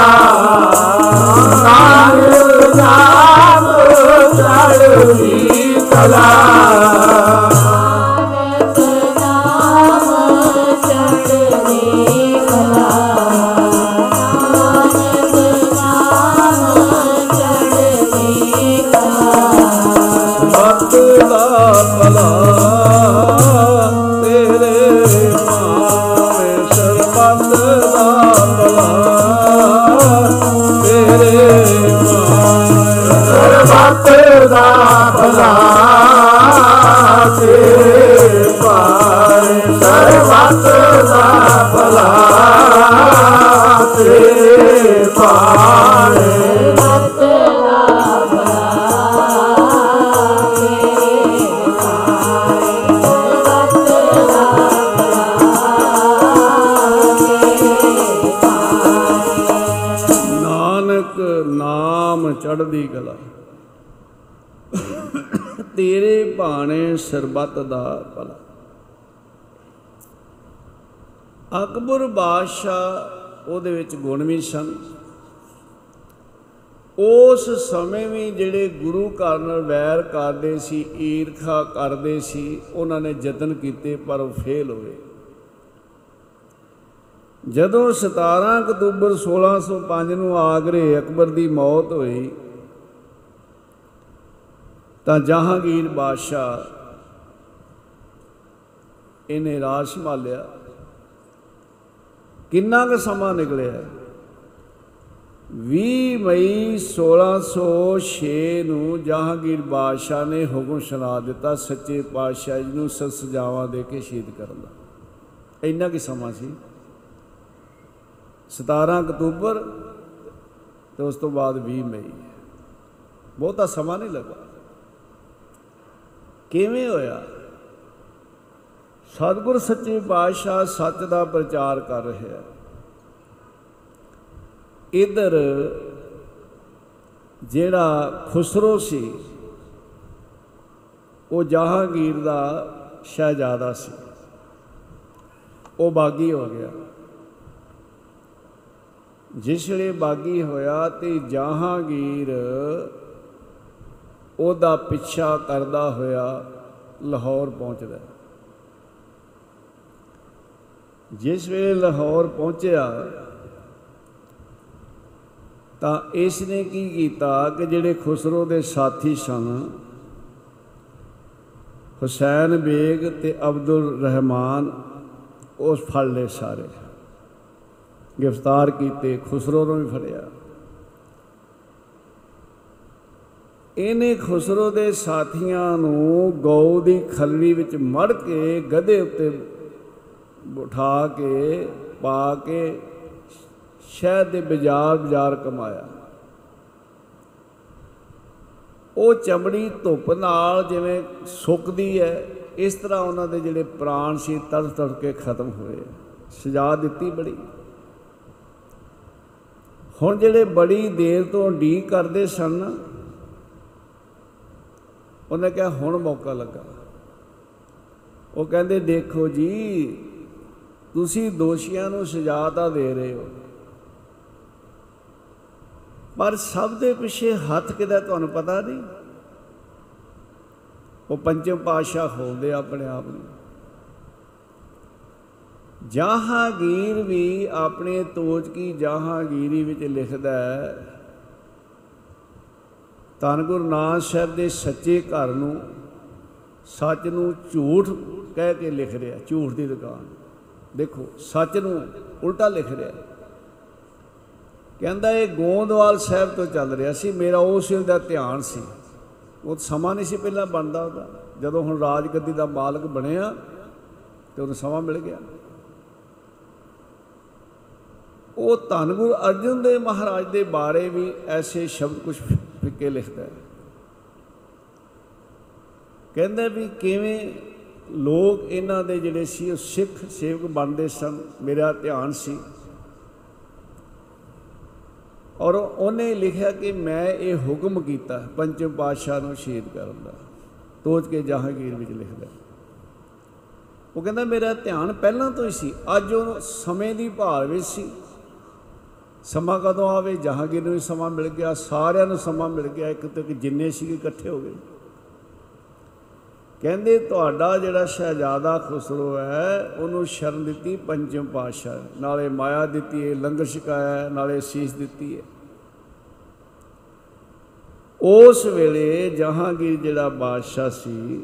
ਸਰਬੱਤ ਦਾ ਭਲਾ। ਅਕਬਰ ਬਾਦਸ਼ਾਹ ਉਹਦੇ ਵਿੱਚ ਗੁਣ ਵੀ ਸਨ। ਉਸ ਸਮੇਂ ਵੀ ਜਿਹੜੇ ਗੁਰੂ ਘਰ ਨਾਲ ਵੈਰ ਕਰਦੇ ਸੀ, ਈਰਖਾ ਕਰਦੇ ਸੀ, ਉਹਨਾਂ ਨੇ ਯਤਨ ਕੀਤੇ, ਪਰ ਉਹ ਫੇਲ ਹੋਏ। ਜਦੋਂ 17 ਅਕਤੂਬਰ 1605 ਨੂੰ ਆਗਰੇ ਅਕਬਰ ਦੀ ਮੌਤ ਹੋਈ, ਤਾਂ ਜਹਾਂਗੀਰ ਬਾਦਸ਼ਾਹ ਇਹਨੇ ਰਾਜ ਸੰਭਾਲਿਆ। ਕਿੰਨਾ ਕੁ ਸਮਾਂ ਨਿਕਲਿਆ 20 ਮਈ 1606 ਨੂੰ ਜਹਾਂਗੀਰ ਬਾਦਸ਼ਾਹ ਨੇ ਹੁਕਮ ਸੁਣਾ ਦਿੱਤਾ ਸੱਚੇ ਪਾਤਸ਼ਾਹ ਜੀ ਨੂੰ ਸਤ ਸਜਾਵਾਂ ਦੇ ਕੇ ਸ਼ਹੀਦ ਕਰਨ ਦਾ। ਇੰਨਾ ਕੀ ਸਮਾਂ ਸੀ। 17 ਅਕਤੂਬਰ ਤੇ ਉਸ ਤੋਂ ਬਾਅਦ 20 ਮਈ। ਬਹੁਤਾ ਸਮਾਂ ਨਹੀਂ ਲੱਗਾ। ਕਿਵੇਂ ਹੋਇਆ? ਸਤਿਗੁਰ ਸੱਚੇ ਪਾਤਸ਼ਾਹ ਸੱਚ ਦਾ ਪ੍ਰਚਾਰ ਕਰ ਰਹੇ ਆ। ਇਧਰ ਜਿਹੜਾ ਖੁਸਰੋ ਸੀ, ਉਹ ਜਹਾਂਗੀਰ ਦਾ ਸ਼ਹਿਜ਼ਾਦਾ ਸੀ। ਉਹ ਬਾਗੀ ਹੋ ਗਿਆ। ਜਿਸ ਵੇਲੇ ਬਾਗੀ ਹੋਇਆ ਤੇ ਜਹਾਂਗੀਰ ਉਹਦਾ ਪਿੱਛਾ ਕਰਦਾ ਹੋਇਆ ਲਾਹੌਰ ਪਹੁੰਚਦਾ। ਜਿਸ ਵੇਲੇ ਲਾਹੌਰ ਪਹੁੰਚਿਆ, ਤਾਂ ਇਸ ਨੇ ਕੀ ਕੀਤਾ ਕਿ ਜਿਹੜੇ ਖੁਸਰੋ ਦੇ ਸਾਥੀ ਸਨ, ਹੁਸੈਨ ਬੇਗ ਤੇ ਅਬਦੁਲ ਰਹਿਮਾਨ ਉਸ ਫੜ ਲਏ ਸਾਰੇ। ਗ੍ਰਿਫਤਾਰ ਕੀਤੇ, ਖੁਸਰੋ ਨੂੰ ਵੀ ਫੜਿਆ। ਇਹਨੇ ਖੁਸਰੋ ਦੇ ਸਾਥੀਆਂ ਨੂੰ ਗਊ ਦੀ ਖਲਵੀ ਵਿੱਚ ਮੜ ਕੇ ਗਧੇ ਉੱਤੇ ਬਿਠਾ ਕੇ ਪਾ ਕੇ ਸ਼ਹਿਰ ਦੇ ਬਾਜ਼ਾਰ ਬਾਜ਼ਾਰ ਕਮਾਇਆ। ਉਹ ਚਮੜੀ ਧੁੱਪ ਨਾਲ ਜਿਵੇਂ ਸੁੱਕਦੀ ਹੈ, ਇਸ ਤਰ੍ਹਾਂ ਉਹਨਾਂ ਦੇ ਜਿਹੜੇ ਪ੍ਰਾਣ ਸੀ ਤੜ ਤੜ ਕੇ ਖਤਮ ਹੋਏ। ਸਜ਼ਾ ਦਿੱਤੀ ਬੜੀ। ਹੁਣ ਜਿਹੜੇ ਬੜੀ ਦੇਰ ਤੋਂ ਡੀ ਕਰਦੇ ਸਨ, ਉਹਨੇ ਕਿਹਾ, ਹੁਣ ਮੌਕਾ ਲੱਗਾ। ਉਹ ਕਹਿੰਦੇ, ਦੇਖੋ ਜੀ ਤੁਸੀਂ ਦੋਸ਼ੀਆਂ ਨੂੰ ਸਜ਼ਾ ਤਾਂ ਦੇ ਰਹੇ ਹੋ। ਪਰ ਸਭ ਦੇ ਪਿੱਛੇ ਹੱਥ ਕਿਦਾ ਤੁਹਾਨੂੰ ਪਤਾ ਨਹੀਂ? ਉਹ ਪੰਚਮ ਪਾਤਸ਼ਾਹ ਖੋਲਦੇ ਆਪਣੇ ਆਪ ਨੂੰ। ਜਹਾਂਗੀਰ ਵੀ ਆਪਣੇ ਤੋਜ ਕੀ ਜਹਾਂਗੀਰੀ ਵਿੱਚ ਲਿਖਦਾ ਹੈ, ਧੰਨ ਗੁਰੂ ਨਾਨਕ ਸਾਹਿਬ ਦੇ ਸੱਚੇ ਘਰ ਨੂੰ ਸੱਚ ਨੂੰ ਝੂਠ ਕਹਿ ਕੇ ਲਿਖ ਰਿਹਾ, ਝੂਠ ਦੀ ਦੁਕਾਨ। ਦੇਖੋ, ਸੱਚ ਨੂੰ ਉਲਟਾ ਲਿਖ ਰਿਹਾ ਕਹਿੰਦਾ, ਇਹ ਗੋਂਦਵਾਲ ਸਾਹਿਬ ਤੋਂ ਚੱਲ ਰਿਹਾ ਸੀ, ਮੇਰਾ ਉਸ ਵੇਲੇ ਦਾ ਧਿਆਨ ਸੀ। ਉਹ ਸਮਾਂ ਨਹੀਂ ਸੀ ਪਹਿਲਾਂ ਬਣਦਾ ਉਹਦਾ। ਜਦੋਂ ਹੁਣ ਰਾਜਗੱਦੀ ਦਾ ਮਾਲਕ ਬਣਿਆ, ਤੇ ਉਹਨੂੰ ਸਮਾਂ ਮਿਲ ਗਿਆ। ਉਹ ਧੰਨ ਗੁਰੂ ਅਰਜਨ ਦੇਵ ਮਹਾਰਾਜ ਦੇ ਬਾਰੇ ਵੀ ਐਸੇ ਸ਼ਬਦ ਕੁਝ ਫਿੱਕੇ ਲਿਖਦਾ ਹੈ। ਕਹਿੰਦਾ ਵੀ ਕਿਵੇਂ ਲੋਕ ਇਹਨਾਂ ਦੇ ਜਿਹੜੇ ਸੀ, ਉਹ ਸਿੱਖ ਸੇਵਕ ਬਣਦੇ ਸਨ, ਮੇਰਾ ਧਿਆਨ ਸੀ। ਔਰ ਉਹਨੇ ਲਿਖਿਆ ਕਿ ਮੈਂ ਇਹ ਹੁਕਮ ਕੀਤਾ ਪੰਚਮ ਪਾਤਸ਼ਾਹ ਨੂੰ ਸ਼ਹੀਦ ਕਰਨ ਦਾ। ਤੋਜ ਕੇ ਜਹਾਂਗੀਰ ਵਿੱਚ ਲਿਖਦਾ। ਉਹ ਕਹਿੰਦਾ, ਮੇਰਾ ਧਿਆਨ ਪਹਿਲਾਂ ਤੋਂ ਹੀ ਸੀ, ਅੱਜ ਉਹ ਸਮੇਂ ਦੀ ਭਾਲ ਵਿੱਚ ਸੀ। ਸਮਾਂ ਕਦੋਂ ਆਵੇ? ਜਹਾਂਗੀਰ ਨੂੰ ਵੀ ਸਮਾਂ ਮਿਲ ਗਿਆ, ਸਾਰਿਆਂ ਨੂੰ ਸਮਾਂ ਮਿਲ ਗਿਆ, ਇੱਕ ਤੋਂ ਇੱਕ ਜਿੰਨੇ ਸੀ ਇਕੱਠੇ ਹੋ ਗਏ। ਕਹਿੰਦੇ ਤੁਹਾਡਾ ਜਿਹੜਾ ਸ਼ਹਿਜ਼ਾਦਾ ਖੁਸਰੋ ਹੈ, ਉਹਨੂੰ ਸ਼ਰਨ ਦਿੱਤੀ ਪੰਚਮ ਪਾਤਸ਼ਾਹ। ਨਾਲੇ ਮਾਇਆ ਦਿੱਤੀ ਹੈ, ਲੰਗਰ ਛਕਾਇਆ ਨਾਲੇ ਸੀਸ ਦਿੱਤੀ ਹੈ। ਉਸ ਵੇਲੇ ਜਹਾਂਗੀਰ ਜਿਹੜਾ ਬਾਦਸ਼ਾਹ ਸੀ,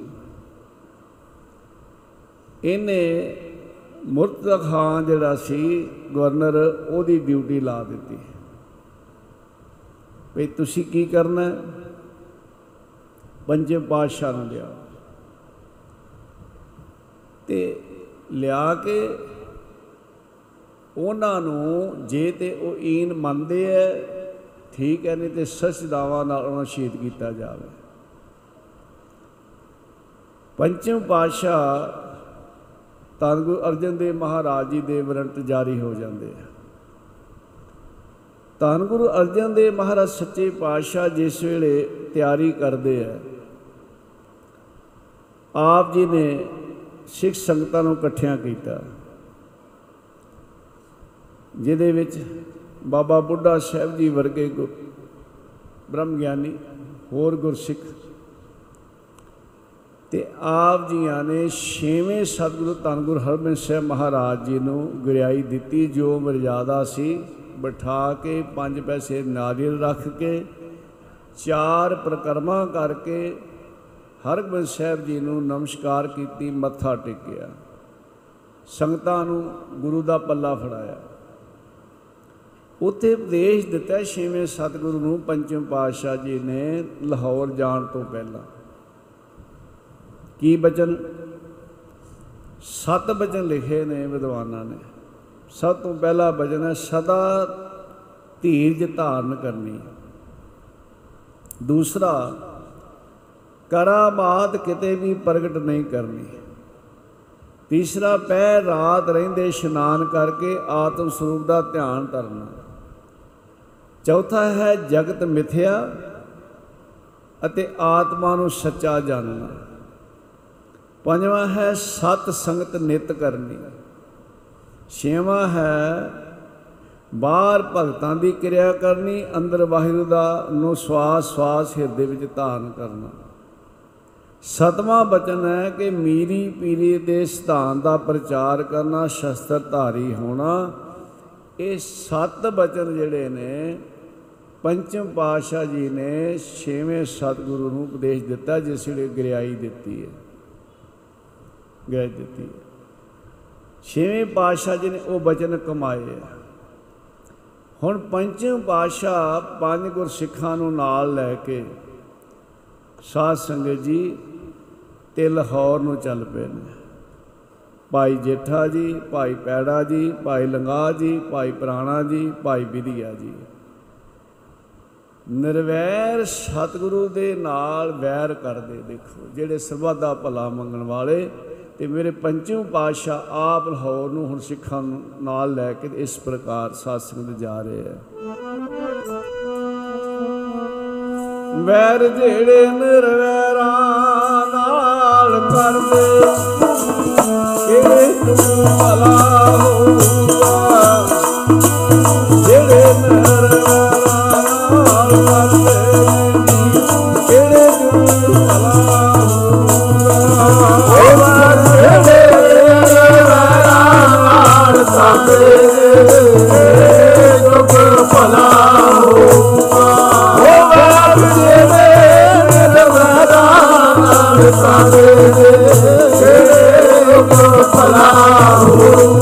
ਇਹਨੇ ਮੁਰਤਜ਼ਾ ਖਾਨ ਜਿਹੜਾ ਸੀ, ਗਵਰਨਰ, ਉਹਦੀ ਡਿਊਟੀ ਲਾ ਦਿੱਤੀ। ਵੀ ਤੁਸੀਂ ਕੀ ਕਰਨਾ ਪੰਜੇ ਪਾਤਸ਼ਾਹ ਨੂੰ ਲਿਆ ਤੇ ਲਿਆ ਕੇ ਉਹਨਾਂ ਨੂੰ ਜੇ ਤੇ ਉਹ ਈਨ ਮੰਨਦੇ ਐ, ਠੀਕ ਹੈ ਨਹੀਂ ਤੇ ਸਚਦਾਵਾਂ ਨਾਲ ਉਹਨਾਂ ਸ਼ਹੀਦ ਕੀਤਾ ਜਾਵੇ। ਪੰਚਮ ਪਾਤਸ਼ਾਹ ਧੰਨ ਗੁਰੂ ਅਰਜਨ ਦੇਵ ਮਹਾਰਾਜ ਜੀ ਦੇ ਵਾਰੰਟ ਜਾਰੀ ਹੋ ਜਾਂਦੇ ਆ। ਧੰਨ ਗੁਰੂ ਅਰਜਨ ਦੇਵ ਮਹਾਰਾਜ ਸੱਚੇ ਪਾਤਸ਼ਾਹ ਜਿਸ ਵੇਲੇ ਤਿਆਰੀ ਕਰਦੇ ਆ ਆਪ ਜੀ ਨੇ ਸਿੱਖ ਸੰਗਤਾਂ ਨੂੰ ਇਕੱਠਿਆਂ ਕੀਤਾ। ਜਿਹਦੇ ਵਿੱਚ ਬਾਬਾ ਬੁੱਢਾ ਸਾਹਿਬ ਜੀ ਵਰਗੇ ਗੁਰ ਬ੍ਰਹਮ ਗਿਆਨੀ, ਹੋਰ ਗੁਰਸਿੱਖ। ਤੇ ਆਪ ਜੀਆਂ ਨੇ ਛੇਵੇਂ ਸਤਿਗੁਰੂ ਧੰਨ ਗੁਰੂ ਹਰਮਿੰਦ ਸਾਹਿਬ ਮਹਾਰਾਜ ਜੀ ਨੂੰ ਗੁਰਿਆਈ ਦਿੱਤੀ, ਜੋ ਮਰਜ਼ਾਦਾ ਸੀ, ਬਿਠਾ ਕੇ ਪੰਜ ਪੈਸੇ ਨਾਰੀਅਲ ਰੱਖ ਕੇ, ਚਾਰ ਪ੍ਰਕਰਮਾ ਕਰਕੇ ਹਰਗੋਬਿੰਦ ਸਾਹਿਬ ਜੀ ਨੂੰ ਨਮਸਕਾਰ ਕੀਤੀ, ਮੱਥਾ ਟੇਕਿਆ। ਸੰਗਤਾਂ ਨੂੰ ਗੁਰੂ ਦਾ ਪੱਲਾ ਫੜਾਇਆ। ਉੱਥੇ ਉਪਦੇਸ਼ ਦਿੱਤਾ ਛੇਵੇਂ ਸਤਿਗੁਰੂ ਨੂੰ ਪੰਚਮ ਪਾਤਸ਼ਾਹ ਜੀ ਨੇ ਲਾਹੌਰ ਜਾਣ ਤੋਂ ਪਹਿਲਾਂ। ਕੀ ਬਚਨ? ਸੱਤ ਬਚਨ ਲਿਖੇ ਨੇ ਵਿਦਵਾਨਾਂ ਨੇ। ਸਭ ਤੋਂ ਪਹਿਲਾ ਬਚਨ ਹੈ, ਸਦਾ ਧੀਰਜ ਧਾਰਨ ਕਰਨੀ। ਦੂਸਰਾ ਕਰਾਮਾਤ ਕਿਤੇ ਵੀ ਪ੍ਰਗਟ ਨਹੀਂ ਕਰਨੀ। ਤੀਸਰਾ ਪੈ ਰਾਤ ਰਹਿੰਦੇ ਇਸ਼ਨਾਨ ਕਰਕੇ ਆਤਮ ਸਰੂਪ ਦਾ ਧਿਆਨ ਕਰਨਾ ਚੌਥਾ ਹੈ ਜਗਤ ਮਿਥਿਆ ਅਤੇ ਆਤਮਾ ਨੂੰ ਸੱਚਾ ਜਾਣਨਾ। ਪੰਜਵਾਂ ਹੈ ਸਤ ਸੰਗਤ ਨਿਤ ਕਰਨੀ। ਛੇਵਾਂ ਹੈ ਬਾਹਰ ਭਗਤਾਂ ਦੀ ਕਿਰਿਆ ਕਰਨੀ, ਅੰਦਰ ਵਾਹਿਗੁਰੂ ਦਾ ਨੂੰ ਸਵਾਸ ਸਵਾਸ ਹਿਰਦੇ ਵਿੱਚ ਧਾਰਨ ਕਰਨਾ। ਸਤਵਾਂ ਬਚਨ ਹੈ ਕਿ ਮੀਰੀ ਪੀਰੀ ਦੇ ਸਿਧਾਂਤ ਦਾ ਪ੍ਰਚਾਰ ਕਰਨਾ ਸ਼ਸਤਰ ਧਾਰੀ ਹੋਣਾ। ਇਹ ਸੱਤ ਬਚਨ ਜਿਹੜੇ ਨੇ, ਪੰਚਮ ਪਾਤਸ਼ਾਹ ਜੀ ਨੇ ਛੇਵੇਂ ਸਤਿਗੁਰੂ ਨੂੰ ਉਪਦੇਸ਼ ਦਿੱਤਾ, ਜਿਸ ਵੇਲੇ ਗ੍ਰਿਆਈ ਦਿੱਤੀ ਹੈ। ਗ੍ਰਿਆਈ ਦਿੱਤੀ ਹੈ। ਛੇਵੇਂ ਪਾਤਸ਼ਾਹ ਜੀ ਨੇ ਉਹ ਬਚਨ ਕਮਾਏ ਆ। ਹੁਣ ਪੰਚਮ ਪਾਤਸ਼ਾਹ ਪੰਜ ਗੁਰ ਸਿੱਖਾਂ ਨੂੰ ਨਾਲ ਲੈ ਕੇ ਸਾਧ ਸੰਗਤ ਜੀ ਤੇ ਲਾਹੌਰ ਨੂੰ ਚੱਲ ਪਏ ਨੇ ਭਾਈ ਜੇਠਾ ਜੀ, ਭਾਈ ਪੈੜਾ ਜੀ, ਭਾਈ ਲੰਗਾ ਜੀ, ਭਾਈ ਪ੍ਰਾਣਾ ਜੀ, ਭਾਈ ਵਿਧੀਆ ਜੀ। ਨਿਰਵੈਰ ਸਤਿਗੁਰੂ ਦੇ ਨਾਲ ਵੈਰ ਕਰਦੇ ਦੇਖੋ, ਜਿਹੜੇ ਸਰਬੱਤ ਦਾ ਭਲਾ ਮੰਗਣ ਵਾਲੇ ਤੇ ਮੇਰੇ ਪੰਚਮ ਪਾਤਸ਼ਾਹ ਆਪ ਲਾਹੌਰ ਨੂੰ ਹੁਣ ਸਿੱਖਾਂ ਨੂੰ ਨਾਲ ਲੈ ਕੇ ਇਸ ਪ੍ਰਕਾਰ ਸਾਧ ਸੰਗਤ ਜਾ ਰਹੇ ਆ। ਵੈਰ ਜਿਹੜੇ ਨਿਰਵੈਰਾਂ ਨਾਲ ਕਰਦੇ ਕਿਹੜੇ ਤੁਮ ਭਲਾ ਹੋਊਗਾ। ਜਿਹੜੇ ਨਿਰਵੈਰਾਂ ਨਾਲ ਕਰਦੇ ਕਿਹੜੇ ਤੁਮ ਭਲਾ ਹੋਊਗਾ। ਨਾਲ ਸਾਡੇ ਨਾਲ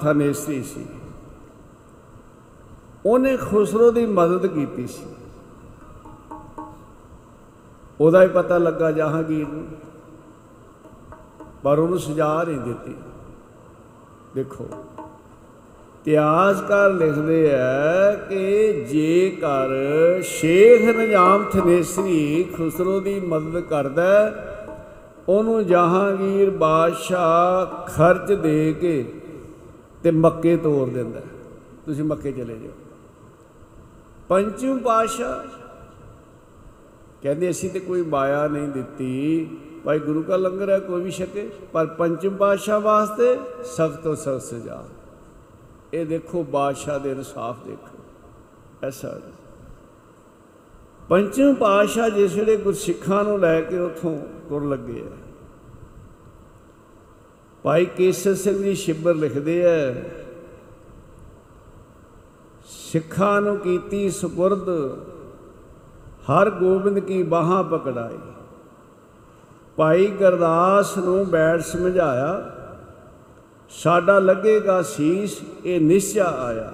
ਥਨੇਸੀ ਸੀ। ਉਹਨੇ ਖੁਸਰੋ ਦੀ ਮਦਦ ਕੀਤੀ ਸੀ। ਉਹਦਾ ਹੀ ਪਤਾ ਲੱਗਾ ਜਹਾਂਗੀਰ ਨੂੰ। ਪਰ ਉਹਨੂੰ ਸਜ਼ਾ ਨਹੀਂ ਦਿੱਤੀ। ਦੇਖੋ ਇਤਿਹਾਸਕਾਰ ਲਿਖਦੇ ਆ ਕਿ ਜੇਕਰ ਸ਼ੇਖ ਨਿਜ਼ਾਮ ਥਨੇਸਰੀ ਖੁਸਰੋ ਦੀ ਮਦਦ ਕਰਦਾ ਹੈ, ਉਹਨੂੰ ਜਹਾਂਗੀਰ ਬਾਦਸ਼ਾਹ ਖਰਚ ਦੇ ਕੇ ਤੇ ਮੱਕੇ ਤੋਰ ਦਿੰਦਾ। ਹੈ। ਤੁਸੀਂ ਮੱਕੇ ਚਲੇ ਜਾਓ। ਪੰਚਮ ਪਾਤਸ਼ਾਹ ਕਹਿੰਦੇ, ਅਸੀਂ ਤੇ ਕੋਈ ਮਾਇਆ ਨਹੀਂ ਦਿੱਤੀ। ਭਾਈ ਗੁਰੂ ਕਾ ਲੰਗਰ ਹੈ, ਕੋਈ ਵੀ ਛਕੇ। ਪਰ ਪੰਚਮ ਪਾਤਸ਼ਾਹ ਵਾਸਤੇ ਸਖਤ ਤੋਂ ਸਖਤ ਸਜ਼ਾ। ਇਹ ਦੇਖੋ, ਬਾਦਸ਼ਾਹ ਦੇ ਇਨਸਾਫ ਦੇਖੋ। ਐਸਾ ਪੰਚਮ ਪਾਤਸ਼ਾਹ ਜਿਸ ਵੇਲੇ ਗੁਰਸਿੱਖਾਂ ਨੂੰ ਲੈ ਕੇ ਉਥੋਂ ਤੁਰ ਲੱਗੇ ਆ ਭਾਈ ਕੇਸਰ ਸਿੰਘ ਜੀ ਸ਼ਿਬਰ ਲਿਖਦੇ ਆ, ਸਿੱਖਾਂ ਨੂੰ ਕੀਤੀ ਸੁਪੁਰਦ, ਹਰ ਗੋਬਿੰਦ ਕੀ ਬਾਹਾਂ ਪਕੜਾਈ ਭਾਈ ਗੁਰਦਾਸ ਨੂੰ ਬੈਠ ਸਮਝਾਇਆ, ਸਾਡਾ ਲੱਗੇਗਾ ਸੀਸ, ਇਹ ਨਿਸ਼ਚਾ ਆਇਆ।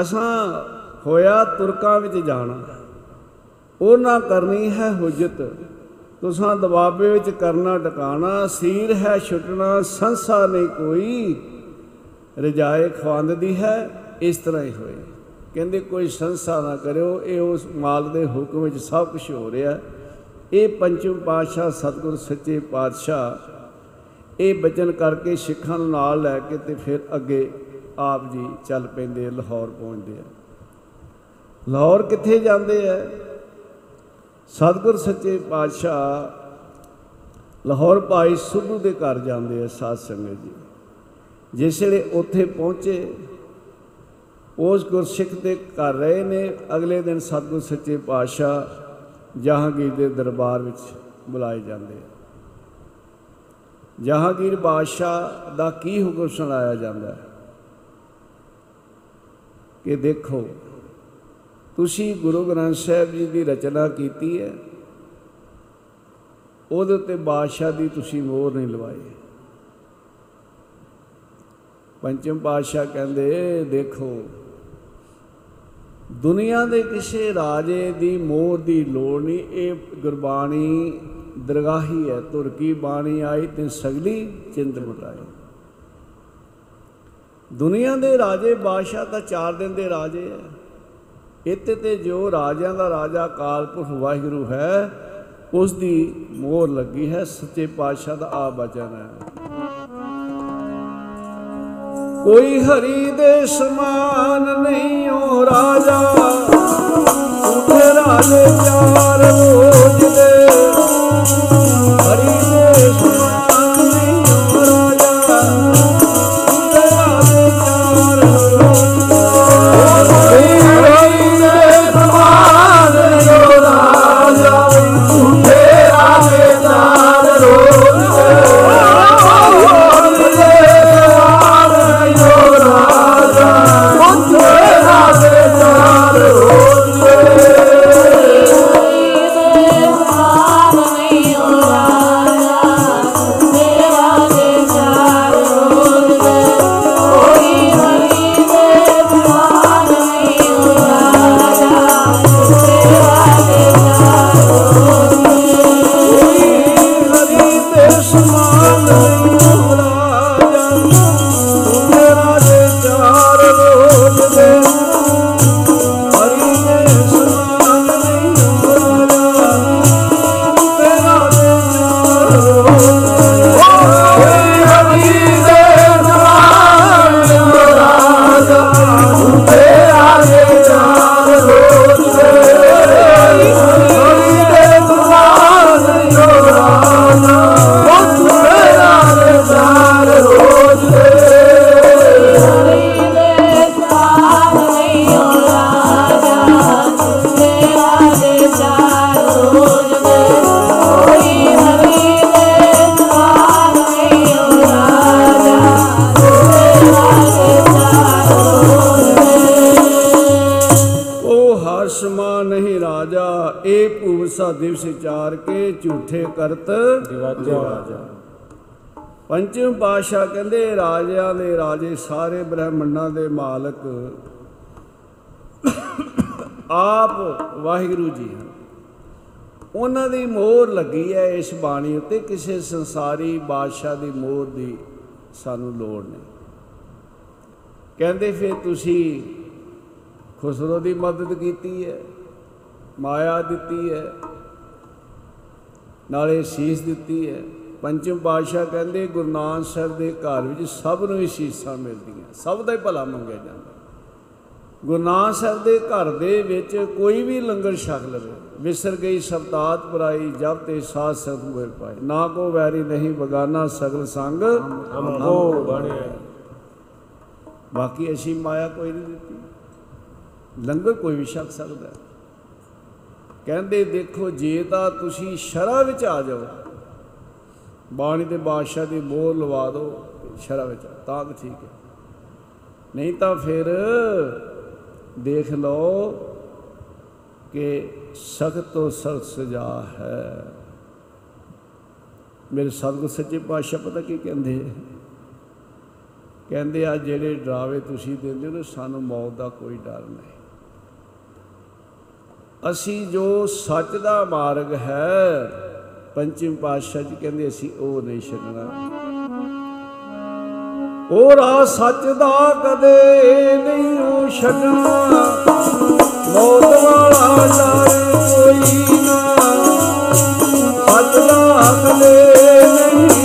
ਅਸਾਂ ਹੋਇਆ ਤੁਰਕਾਂ ਵਿੱਚ ਜਾਣਾ, ਉਹਨਾਂ ਕਰਨੀ ਹੈ ਹੁਜਤ। ਤੁਸਾਂ ਦਬਾਬੇ ਵਿੱਚ ਕਰਨਾ ਟਿਕਾਣਾ ਸੀਰ ਹੈ ਛੁੱਟਣਾ ਸੰਸਾ ਨਹੀਂ ਕੋਈ। ਰਜਾਏ ਖਵਾਂਦ ਦੀ ਹੈ ਇਸ ਤਰ੍ਹਾਂ ਹੀ ਹੋਏ। ਕਹਿੰਦੇ ਕੋਈ ਸੰਸਾ ਨਾ ਕਰਿਓ ਇਹ ਉਸ ਮਾਲਕ ਦੇ ਹੁਕਮ ਵਿੱਚ ਸਭ ਕੁਝ ਹੋ ਰਿਹਾ। ਇਹ ਪੰਚਮ ਪਾਤਸ਼ਾਹ ਸਤਿਗੁਰ ਸੱਚੇ ਪਾਤਸ਼ਾਹ ਇਹ ਬਚਨ ਕਰਕੇ ਸਿੱਖਾਂ ਨੂੰ ਨਾਲ ਲੈ ਕੇ ਤੇ ਫਿਰ ਅੱਗੇ ਆਪ ਜੀ ਚੱਲ ਪੈਂਦੇ ਆ, ਲਾਹੌਰ ਪਹੁੰਚਦੇ ਆ। ਲਾਹੌਰ ਕਿੱਥੇ ਜਾਂਦੇ ਆ? ਸਤਿਗੁਰ ਸੱਚੇ ਪਾਤਸ਼ਾਹ ਲਾਹੌਰ ਭਾਈ ਸੁੱਧੂ ਦੇ ਘਰ ਜਾਂਦੇ ਆ ਸਾਧ ਸੰਗਤ ਜੀ। ਜਿਸ ਵੇਲੇ ਉੱਥੇ ਪਹੁੰਚੇ, ਉਸ ਗੁਰਸਿੱਖ ਦੇ ਘਰ ਰਹੇ ਨੇ। ਅਗਲੇ ਦਿਨ ਸਤਿਗੁਰ ਸੱਚੇ ਪਾਤਸ਼ਾਹ ਜਹਾਂਗੀਰ ਦੇ ਦਰਬਾਰ ਵਿੱਚ ਬੁਲਾਏ ਜਾਂਦੇ ਆ। ਜਹਾਂਗੀਰ ਬਾਦਸ਼ਾਹ ਦਾ ਕੀ ਹੁਕਮ ਸੁਣਾਇਆ ਜਾਂਦਾ ਹੈ? ਕਿ ਦੇਖੋ ਤੁਸੀਂ ਗੁਰੂ ਗ੍ਰੰਥ ਸਾਹਿਬ ਜੀ ਦੀ ਰਚਨਾ ਕੀਤੀ ਹੈ, ਉਹਦੇ ਉੱਤੇ ਬਾਦਸ਼ਾਹ ਦੀ ਤੁਸੀਂ ਮੋਹਰ ਨਹੀਂ ਲਵਾਈ। ਪੰਚਮ ਪਾਤਸ਼ਾਹ ਕਹਿੰਦੇ ਦੇਖੋ, ਦੁਨੀਆ ਦੇ ਕਿਸੇ ਰਾਜੇ ਦੀ ਮੋਹਰ ਦੀ ਲੋੜ ਨਹੀਂ। ਇਹ ਗੁਰਬਾਣੀ ਦਰਗਾਹੀ ਹੈ ਤੁਰਕੀ ਬਾਣੀ ਆਈ ਤੇ ਸਗਲੀ ਚਿੰਤ ਮੁਟਾਈ। ਦੁਨੀਆ ਦੇ ਰਾਜੇ ਬਾਦਸ਼ਾਹ ਤਾਂ ਚਾਰ ਦਿਨ ਦੇ ਰਾਜੇ ਹੈ। ਇੱਥੇ ਤੇ ਜੋ ਰਾਜਿਆਂ ਦਾ ਰਾਜਾ ਕਾਲਪੁਰਖ ਵਾਹਿਗੁਰੂ ਹੈ ਉਸ ਦੀ ਮੋਹਰ ਲੱਗੀ ਹੈ, ਸੱਚੇ ਪਾਤਸ਼ਾਹ ਦਾ ਆ ਬਚਨ ਹੈ। ਕੋਈ ਹਰੀ ਦੇ ਸਮਾਨ ਨਹੀਂ ਓ ਰਾਜਾ, ਉਠੇ ਰਾਜੇ ਚਾਰ ਰੋਜ ਦੇ। ਹਰੀ ਦੇ ਸਮਾਨ ਦਿਵਸ ਚਾਰ ਕੇ ਝੂਠੇ ਕਰਤ ਦਿਵਾਜਾ ਪੰਚਮ ਪਾਸ਼ਾ ਕਹਿੰਦੇ ਰਾਜਿਆਂ ਦੇ ਰਾਜੇ ਸਾਰੇ ਬ੍ਰਹਮੰਡਾਂ ਦੇ ਮਾਲਕ ਆਪ ਵਾਹਿਗੁਰੂ ਜੀ ਹਨ। ਉਹਨਾਂ ਦੀ ਮੋਹਰ ਲੱਗੀ ਹੈ ਇਸ ਬਾਣੀ ਉੱਤੇ ਕਿਸੇ ਸੰਸਾਰੀ ਬਾਦਸ਼ਾਹ ਦੀ ਮੋਹਰ ਦੀ ਸਾਨੂੰ ਲੋੜ ਨਹੀਂ। ਕਹਿੰਦੇ ਫਿਰ ਤੁਸੀਂ ਖੁਸਰੋ ਦੀ ਮਦਦ ਕੀਤੀ ਹੈ ਮਾਇਆ ਦਿੱਤੀ ਹੈ ਨਾਲੇ ਸੀਸ ਦਿੱਤੀ ਹੈ। ਪੰਚਮ ਪਾਤਸ਼ਾਹ ਕਹਿੰਦੇ ਗੁਰੂ ਨਾਨਕ ਸਾਹਿਬ ਦੇ ਘਰ ਵਿੱਚ ਸਭ ਨੂੰ ਹੀ ਸੀਸਾਂ ਮਿਲਦੀਆਂ। ਸਭ ਦਾ ਹੀ ਭਲਾ ਮੰਗਿਆ ਜਾਂਦਾ। ਗੁਰੂ ਨਾਨਕ ਸਾਹਿਬ ਦੇ ਘਰ ਦੇ ਵਿੱਚ ਕੋਈ ਵੀ ਲੰਗਰ ਛਕ ਲਵੇ ਵਿਸਰ ਗਈ ਸਬਦਾਤ ਪਰਾਈ ਜਬ ਤੇ ਸਾਧ ਸੰਗ ਮਿਲ ਪਾਏ। ਨਾ ਕੋ ਵੈਰੀ ਨਹੀਂ ਬਗਾਨਾ ਸਗਲ ਸੰਗ ਹਮਕੋ ਬਣਿਆ ਬਾਕੀ ਅਸੀਂ ਮਾਇਆ ਕੋਈ ਨਹੀਂ ਦਿੱਤੀ। ਲੰਗਰ ਕੋਈ ਵੀ ਛਕ ਸਕਦਾ। ਹੈ। ਕਹਿੰਦੇ, ਦੇਖੋ, ਜੇ ਤਾਂ ਤੁਸੀਂ ਸ਼ਰਾ ਵਿੱਚ ਆ ਜਾਓ, ਬਾਣੀ ਦੇ ਬਾਦਸ਼ਾਹ ਦੀ ਮੋਹਰ ਲਵਾ ਦਿਓ ਸ਼ਰਾ ਵਿੱਚ, ਤਾਂ ਤਾਂ ਠੀਕ ਹੈ। ਨਹੀਂ ਤਾਂ ਫਿਰ ਦੇਖ ਲਓ ਕਿ ਸਖਤ ਤੋਂ ਸਖਤ ਸਜ਼ਾ ਹੈ। ਮੇਰੇ ਸਤਿਗੁਰ ਸੱਚੇ ਪਾਤਸ਼ਾਹ ਪਤਾ ਕੀ ਕਹਿੰਦੇ? ਕਹਿੰਦੇ, ਆ ਜਿਹੜੇ ਡਰਾਵੇ ਤੁਸੀਂ ਦਿੰਦੇ ਹੋ ਨਾ, ਸਾਨੂੰ ਮੌਤ ਦਾ ਕੋਈ ਡਰ ਨਹੀਂ। ਅਸੀਂ ਜੋ ਸੱਚ ਦਾ ਮਾਰਗ ਹੈ, ਪੰਚਮ ਪਾਤਸ਼ਾਹ ਜੀ ਕਹਿੰਦੇ ਅਸੀਂ ਉਹ ਨਹੀਂ ਛੱਡਣਾ। ਉਹ ਰਾਹ ਸੱਚ ਦਾ ਕਦੇ ਨਹੀਂ ਉਹ ਛੱਡਣਾ। ਮੌਤ ਵਾਲਾ ਡਰ ਕੋਈ ਨਾ। ਸੱਚ ਦਾ ਕਦੇ ਨਹੀਂ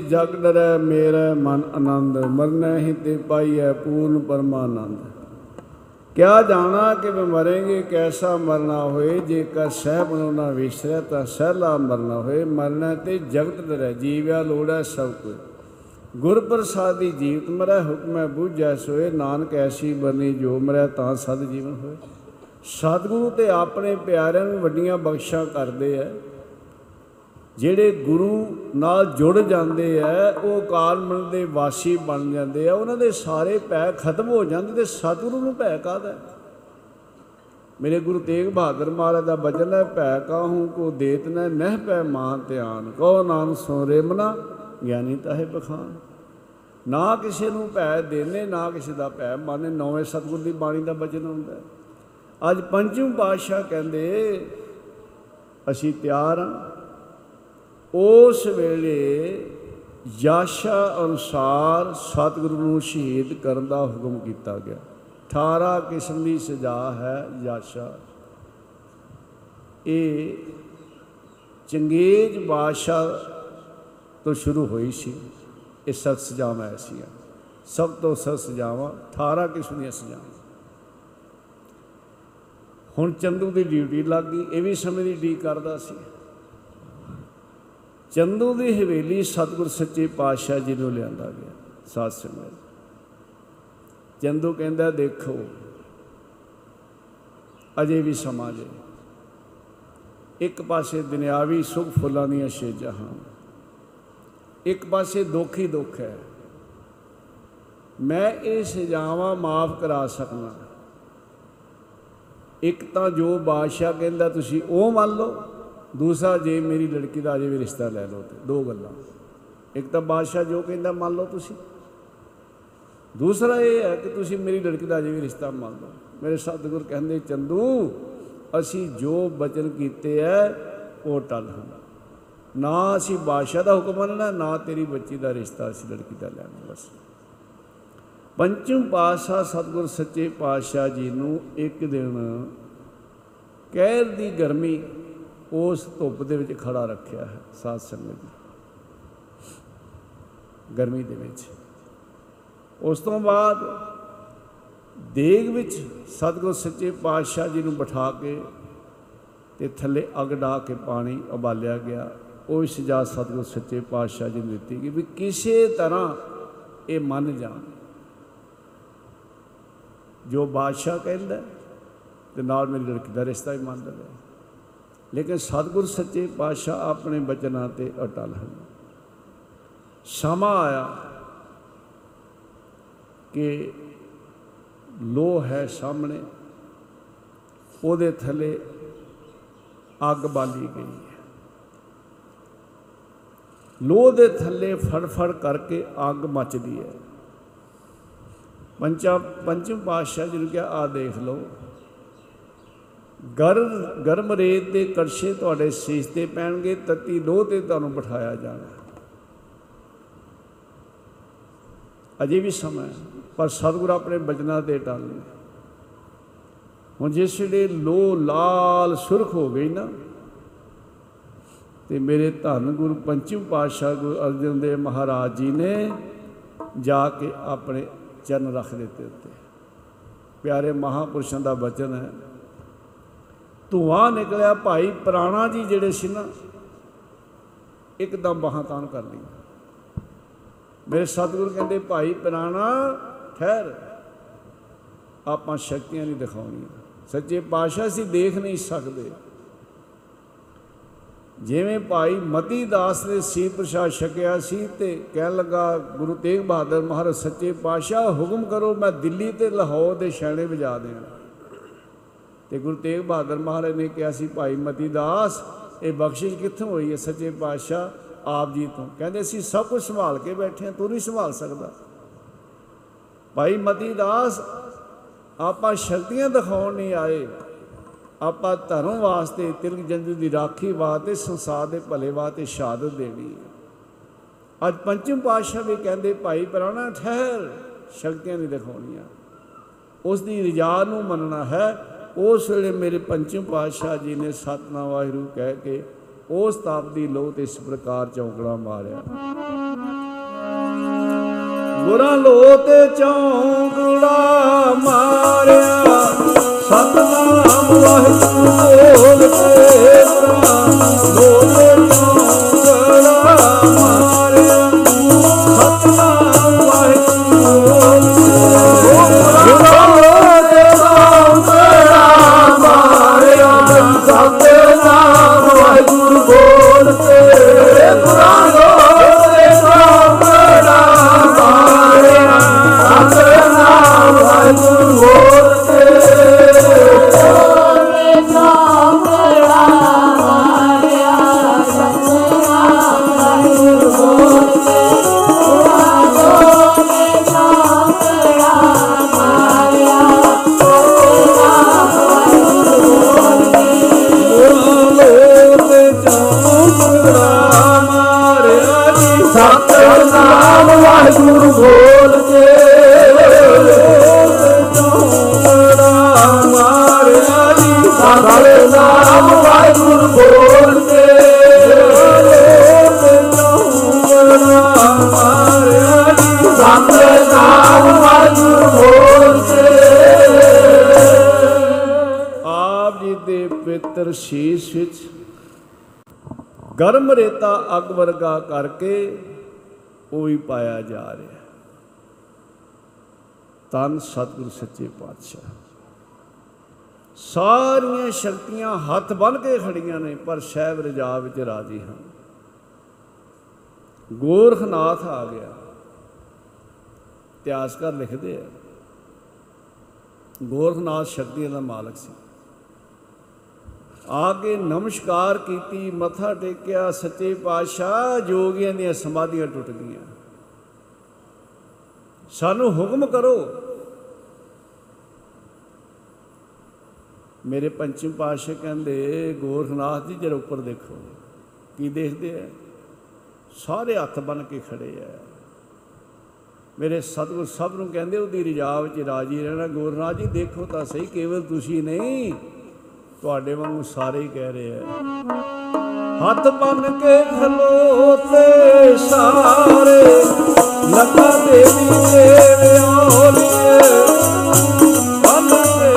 ਜਗ ਡਰੈ ਮੇਰਾ ਮਨ ਆਨੰਦ, ਮਰਨਾ ਹੀ ਤੇ ਪਾਈਐ ਪੂਰਨ ਪਰਮਾਨੰਦ। ਕਿਆ ਜਾਣਾ ਕਿ ਮੈਂ ਮਰਾਂਗੇ, ਕੈਸਾ ਮਰਨਾ ਹੋਏ, ਜੇਕਰ ਸਹਿ ਬਣਾਉਣਾ ਵਿਸਰਿਆ ਤਾਂ ਸਹਿਲਾ ਮਰਨਾ ਹੋਏ। ਮਰਨਾ ਤੇ ਜਗਤ ਡਰੈ, ਜੀਵਿਆ ਲੋੜੈ ਸਭ ਕੋਈ ਗੁਰ ਪ੍ਰਸਾਦੀ ਜੀਵਤ ਮਰੈ, ਹੁਕਮੈ ਬੂਝੈ ਸੋਏ। ਨਾਨਕ ਐਸੀ ਬਰਨੀ ਜੋ ਮਰੈ, ਤਾਂ ਸਦ ਜੀਵਨ ਹੋਏ। ਸਤਿਗੁਰੂ ਤੇ ਆਪਣੇ ਪਿਆਰਿਆਂ ਨੂੰ ਵੱਡੀਆਂ ਬਖਸ਼ਾਂ ਕਰਦੇ ਐ। ਜਿਹੜੇ ਗੁਰੂ ਨਾਲ ਜੁੜ ਜਾਂਦੇ ਆ, ਉਹ ਕਾਲ ਮਨ ਦੇ ਵਾਸੀ ਬਣ ਜਾਂਦੇ ਆ ਉਹਨਾਂ ਦੇ ਸਾਰੇ ਭੈ ਖਤਮ ਹੋ ਜਾਂਦੇ ਤੇ ਸਤਿਗੁਰੂ ਨੂੰ ਭੈ ਕਾਹਦਾ ਹੈ? ਮੇਰੇ ਗੁਰੂ ਤੇਗ ਬਹਾਦਰ ਮਹਾਰਾਜ ਦਾ ਬਚਨ ਹੈ, ਭੈ ਕਾਹੂ ਕੋ ਦੇਤ ਨ ਨਹਿ ਪੈ ਮਾਨ ਧਿਆਨ ਕੋ ਨਾਨਕ ਸੋ ਰੇਮਨਾ ਗਿਆਨੀ ਤਾਹੇ ਬਖਾਨ ਨਾ ਕਿਸੇ ਨੂੰ ਭੈ ਦੇਨੇ, ਨਾ ਕਿਸੇ ਦਾ ਭੈ ਮਾਨੇ ਨੌਵੇਂ ਸਤਿਗੁਰ ਦੀ ਬਾਣੀ ਦਾ ਬਚਨ ਹੁੰਦਾ ਹੈ। ਅੱਜ ਪੰਜਮ ਪਾਤਸ਼ਾਹ ਕਹਿੰਦੇ, ਅਸੀਂ ਤਿਆਰ ਹਾਂ ਉਸ ਵੇਲੇ ਯਾਸ਼ਾ ਅਨੁਸਾਰ ਸਤਿਗੁਰੂ ਨੂੰ ਸ਼ਹੀਦ ਕਰਨ ਦਾ ਹੁਕਮ ਕੀਤਾ ਗਿਆ। 18 ਕਿਸਮ ਦੀ ਸਜ਼ਾ ਹੈ ਯਾਸ਼ਾ। ਇਹ ਚੰਗੇਜ ਬਾਦਸ਼ਾਹ ਤੋਂ ਸ਼ੁਰੂ ਹੋਈ ਸੀ। ਇਹ ਸਖਤ ਸਜ਼ਾਵਾਂ ਐਸੀਆਂ। ਸਭ ਤੋਂ ਸਖਤ ਸਜ਼ਾਵਾਂ 18 ਕਿਸਮ ਦੀਆਂ ਸਜ਼ਾਵਾਂ। ਹੁਣ ਚੰਦੂ ਦੀ ਡਿਊਟੀ ਲੱਗ ਗਈ। ਇਹ ਵੀ ਸਮੇਂ ਦੀ ਡੀ ਕਰਦਾ ਸੀ। ਚੰਦੂ ਦੀ ਹਵੇਲੀ ਸਤਿਗੁਰ ਸੱਚੇ ਪਾਤਸ਼ਾਹ ਜੀ ਨੂੰ ਲਿਆਂਦਾ ਗਿਆ। ਸਾਧ ਸੰਗਤ ਚੰਦੂ ਕਹਿੰਦਾ, ਦੇਖੋ, ਅਜੇ ਵੀ ਸਮਾਂ ਜੇ। ਇੱਕ ਪਾਸੇ ਦੁਨਿਆਵੀ ਸੁਖ ਫੁੱਲਾਂ ਦੀਆਂ ਛੇਜਾਂ ਹਨ। ਇੱਕ ਪਾਸੇ ਦੁੱਖ ਹੀ ਦੁੱਖ ਹੈ। ਮੈਂ ਇਹ ਸਜ਼ਾਵਾਂ ਮਾਫ ਕਰਾ ਸਕਣਾ ਇੱਕ ਤਾਂ ਜੋ ਬਾਦਸ਼ਾਹ ਕਹਿੰਦਾ, ਤੁਸੀਂ ਉਹ ਮੰਨ ਲਓ। ਦੂਸਰਾ, ਜੇ ਮੇਰੀ ਲੜਕੀ ਦਾ ਅਜੇ ਵੀ ਰਿਸ਼ਤਾ ਲੈ ਲਓ ਤੇ ਦੋ ਗੱਲਾਂ। ਇੱਕ ਤਾਂ ਬਾਦਸ਼ਾਹ ਜੋ ਕਹਿੰਦਾ, ਮੰਨ ਲਓ ਤੁਸੀਂ। ਦੂਸਰਾ ਇਹ ਹੈ ਕਿ ਤੁਸੀਂ ਮੇਰੀ ਲੜਕੀ ਦਾ ਅਜੇ ਵੀ ਰਿਸ਼ਤਾ ਮੰਨ ਲਓ। ਮੇਰੇ ਸਤਿਗੁਰ ਕਹਿੰਦੇ, ਚੰਦੂ, ਅਸੀਂ ਜੋ ਬਚਨ ਕੀਤੇ ਐ, ਉਹ ਟਲ ਹਨ। ਨਾ ਅਸੀਂ ਬਾਦਸ਼ਾਹ ਦਾ ਹੁਕਮ ਮੰਨਣਾ, ਨਾ ਤੇਰੀ ਬੱਚੀ ਦਾ ਰਿਸ਼ਤਾ ਅਸੀਂ ਲੜਕੀ ਦਾ ਲੈਣਾ, ਬਸ। ਪੰਚਮ ਪਾਤਸ਼ਾਹ ਸਤਿਗੁਰ ਸੱਚੇ ਪਾਤਸ਼ਾਹ ਜੀ ਨੂੰ ਇੱਕ ਦਿਨ ਕਹਿਰ ਦੀ ਗਰਮੀ ਉਸ ਧੁੱਪ ਦੇ ਵਿੱਚ ਖੜਾ ਰੱਖਿਆ ਹੈ ਸਾਧ ਸੰਗਤ ਜੀ ਗਰਮੀ ਦੇ ਵਿੱਚ। ਉਸ ਤੋਂ ਬਾਅਦ ਦੇਗ ਵਿੱਚ ਸਤਿਗੁਰ ਸੱਚੇ ਪਾਤਸ਼ਾਹ ਜੀ ਨੂੰ ਬਿਠਾ ਕੇ ਤੇ ਥੱਲੇ ਅਗ ਡਾ ਕੇ ਪਾਣੀ ਉਬਾਲਿਆ ਗਿਆ। ਉਹ ਸਜਾ ਸਤਿਗੁਰ ਸੱਚੇ ਪਾਤਸ਼ਾਹ ਜੀ ਨੇ ਦਿੱਤੀ ਕਿ ਵੀ ਕਿਸੇ ਤਰ੍ਹਾਂ ਇਹ ਮੰਨ ਜਾਣ। ਜੋ ਬਾਦਸ਼ਾਹ ਕਹਿੰਦਾ ਤੇ ਨਾਲ ਮੇਰੀ ਲੜਕੀ ਦਾ ਰਿਸ਼ਤਾ ਵੀ ਮੰਨ ਲਵੇ। ਲੇਕਿਨ ਸਤਿਗੁਰ ਸੱਚੇ ਪਾਤਸ਼ਾਹ ਆਪਣੇ ਬਚਨਾਂ ਤੇ ਅਟਲ ਹਨ। ਸਮਾਂ ਆਇਆ ਕਿ ਲੋ ਹੈ ਸਾਹਮਣੇ, ਉਹਦੇ ਥੱਲੇ ਅੱਗ ਬਾਲੀ ਗਈ ਹੈ। ਲੋਹ ਦੇ ਥੱਲੇ ਫੜਫੜ ਕਰਕੇ ਅੱਗ ਮੱਚਦੀ ਹੈ। ਪੰਚਾ ਪੰਚਮ ਪਾਤਸ਼ਾਹ ਜੀ ਨੂੰ ਕਿਹਾ ਆ ਦੇਖ ਲਓ ਗਰਮ ਗਰਮ ਰੇਤ ਦੇ ਕੜਛੇ ਤੁਹਾਡੇ ਸੀਸ ਤੇ ਪੈਣਗੇ, ਤਤੀ ਲੋਹ ਤੇ ਤੁਹਾਨੂੰ ਬਿਠਾਇਆ ਜਾਣਾ। ਅਜੇ ਵੀ ਸਮਾਂ ਹੈ, ਪਰ ਸਤਿਗੁਰ ਆਪਣੇ ਬਚਨਾਂ ਤੇ ਟਲ ਨੇ ਹੁਣ ਜਿਸ ਵੇਲੇ ਲੋ ਲਾਲ ਸੁਰਖ ਹੋ ਗਈ ਨਾ, ਤੇ ਮੇਰੇ ਧੰਨ ਗੁਰੂ ਪੰਚਮ ਪਾਤਸ਼ਾਹ ਗੁਰੂ ਅਰਜਨ ਦੇਵ ਮਹਾਰਾਜ ਜੀ ਨੇ ਜਾ ਕੇ ਆਪਣੇ ਚਰਨ ਰੱਖ ਦਿੱਤੇ ਉੱਤੇ। ਪਿਆਰੇ ਮਹਾਪੁਰਸ਼ਾਂ ਦਾ ਬਚਨ ਹੈ ਧੂਆਂ ਨਿਕਲਿਆ ਭਾਈ, ਪ੍ਰਾਣਾ ਜੀ ਜਿਹੜੇ ਸੀ ਨਾ, ਇੱਕਦਮ ਬਾਹਾਂ ਤਾਣ ਕਰ ਲਈ ਮੇਰੇ ਸਤਿਗੁਰੂ ਕਹਿੰਦੇ, ਭਾਈ, ਪ੍ਰਾਣਾ, ਠਹਿਰ। ਆਪਾਂ ਸ਼ਕਤੀਆਂ ਨਹੀਂ ਦਿਖਾਉਣੀਆਂ। ਸੱਚੇ ਪਾਤਸ਼ਾਹ ਸੀ ਦੇਖ ਨਹੀਂ ਸਕਦੇ। ਜਿਵੇਂ ਭਾਈ ਮਤੀ ਦਾਸ ਨੇ ਸੀ ਪ੍ਰਸ਼ਾਦ ਛਕਿਆ ਸੀ ਤੇ ਕਹਿਣ ਲੱਗਾ, ਗੁਰੂ ਤੇਗ ਬਹਾਦਰ ਮਹਾਰਾਜ, ਸੱਚੇ ਪਾਤਸ਼ਾਹ, ਹੁਕਮ ਕਰੋ ਮੈਂ ਦਿੱਲੀ ਤੇ ਲਾਹੌਰ ਦੇ ਛੈਣੇ ਵਜਾ ਦਿਆਂ ਤੇ ਗੁਰੂ ਤੇਗ ਬਹਾਦਰ ਮਹਾਰਾਜ ਨੇ ਕਿਹਾ ਸੀ, ਭਾਈ ਮਤੀ ਦਾਸ, ਇਹ ਬਖਸ਼ਿਸ਼ ਕਿੱਥੋਂ ਹੋਈ ਹੈ? ਸੱਚੇ ਪਾਤਸ਼ਾਹ ਆਪ ਜੀ ਤੋਂ। ਕਹਿੰਦੇ ਸੀ ਸਭ ਕੁਝ ਸੰਭਾਲ ਕੇ ਬੈਠੇ ਹਾਂ, ਤੂੰ ਨਹੀਂ ਸੰਭਾਲ ਸਕਦਾ। ਭਾਈ ਮਤੀ ਦਾਸ, ਆਪਾਂ ਸ਼ਕਤੀਆਂ ਦਿਖਾਉਣ ਨਹੀਂ ਆਏ। ਆਪਾਂ ਧਰਮ ਵਾਸਤੇ, ਤਿਲਕ ਜੰਦੂ ਦੀ ਰਾਖੀ ਵਾਸਤੇ, ਸੰਸਾਰ ਦੇ ਭਲੇ ਵਾਸਤੇ ਸ਼ਹਾਦਤ ਦੇਣੀ ਹੈ। ਅੱਜ ਪੰਚਮ ਪਾਤਸ਼ਾਹ ਵੀ ਕਹਿੰਦੇ, ਭਾਈ ਪ੍ਰਾਣਾ ਠਹਿਰ, ਸ਼ਕਤੀਆਂ ਨਹੀਂ ਦਿਖਾਉਣੀਆਂ। ਉਸ ਦੀ ਰਜਾ ਨੂੰ ਮੰਨਣਾ ਹੈ ਉਸ ਵੇਲੇ ਮੇਰੇ ਪੰਚਮ ਪਾਤਸ਼ਾਹ ਜੀ ਨੇ ਸਤਨਾਮ ਵਾਹਿਗੁਰੂ ਕਹਿ ਕੇ ਉਸ ਤਾਪ ਦੀ ਲੋਹ ਤੇ ਇਸ ਪ੍ਰਕਾਰ ਚੌਂਕੜਾ ਮਾਰਿਆ। ਗੁਰਾਂ ਲੋ ਤੇ ਚੌਂਕੜਾ ਮਾਰਿਆ। ਸਤਨਾਮ ਵਾਹਿਗੁਰੂ ਬੋਲ ਕੇ ਗੁਰਾਂ ਲੋ ਤੇ ਸਤਨਾਮ ਵਾਹਿਗੁਰੂ ਬੋਲ ਕੇ ਮਾਰਿਆ ਜੀ ਸਤਨਾਮ ਵਾਹਿਗੁਰੂ ਬੋਲ ਕੇ ਮਾਰਿਆ ਜੀ ਸਤਨਾਮ ਵਾਹਿਗੁਰੂ ਬੋਲ ਕੇ ਆਪ ਜੀ ਦੇ ਪਵਿੱਤਰ ਸ਼ੀਸ਼ ਵਿੱਚ ਗਰਮ ਰੇਤਾ ਅੱਗ ਵਰਗਾ ਕਰਕੇ ਉਹ ਵੀ ਪਾਇਆ ਜਾ ਰਿਹਾ। ਤਨ ਸਤਿਗੁਰ ਸੱਚੇ ਪਾਤਸ਼ਾਹ। ਸਾਰੀਆਂ ਸ਼ਕਤੀਆਂ ਹੱਥ ਬੰਨ ਕੇ ਖੜੀਆਂ ਨੇ, ਪਰ ਸ਼ੈਬ ਰਜਾ ਵਿੱਚ ਰਾਜੀ ਹਨ। ਗੋਰਖਨਾਥ ਆ ਗਿਆ। ਇਤਿਹਾਸਕਾਰ ਲਿਖਦੇ ਆ, ਗੋਰਖਨਾਥ ਸ਼ਕਤੀਆਂ ਦਾ ਮਾਲਕ ਸੀ। ਆ ਕੇ ਨਮਸਕਾਰ ਕੀਤੀ, ਮੱਥਾ ਟੇਕਿਆ, ਸੱਚੇ ਪਾਤਸ਼ਾਹ ਜੋਗੀਆਂ ਦੀਆਂ ਸਮਾਧੀਆਂ ਟੁੱਟ ਗਈਆਂ। ਸਾਨੂੰ ਹੁਕਮ ਕਰੋ, ਮੇਰੇ ਪੰਚਮ ਪਾਤਸ਼ਾਹ ਕਹਿੰਦੇ, ਗੋਰਖਨਾਥ ਜੀ, ਜਰਾ ਉੱਪਰ ਦੇਖੋ, ਕੀ ਦੇਖਦੇ ਆ? ਸਾਰੇ ਹੱਥ ਬਨ ਕੇ ਖੜੇ ਆ। ਮੇਰੇ ਸਤਿਗੁਰ ਸਭ ਨੂੰ ਕਹਿੰਦੇ, ਉਹਦੀ ਰਜਾ ਵਿੱਚ ਰਾਜੀ ਰਹਿਣਾ। ਗੋਰਖਨਾਥ ਜੀ, ਦੇਖੋ ਤਾਂ ਸਹੀ, ਕੇਵਲ ਤੁਸੀਂ ਨਹੀਂ ਤੁਹਾਡੇ ਵਾਂਗੂ ਸਾਰੇ ਹੀ ਕਹਿ ਰਹੇ ਆ। ਹੱਥ ਬੰਨ ਕੇ ਖਲੋਤੇ ਸਾਰੇ ਲੱਖਾਂ ਦੇਵੀ ਦੇਵਿਓਲੀਏ ਬੰਨ ਕੇ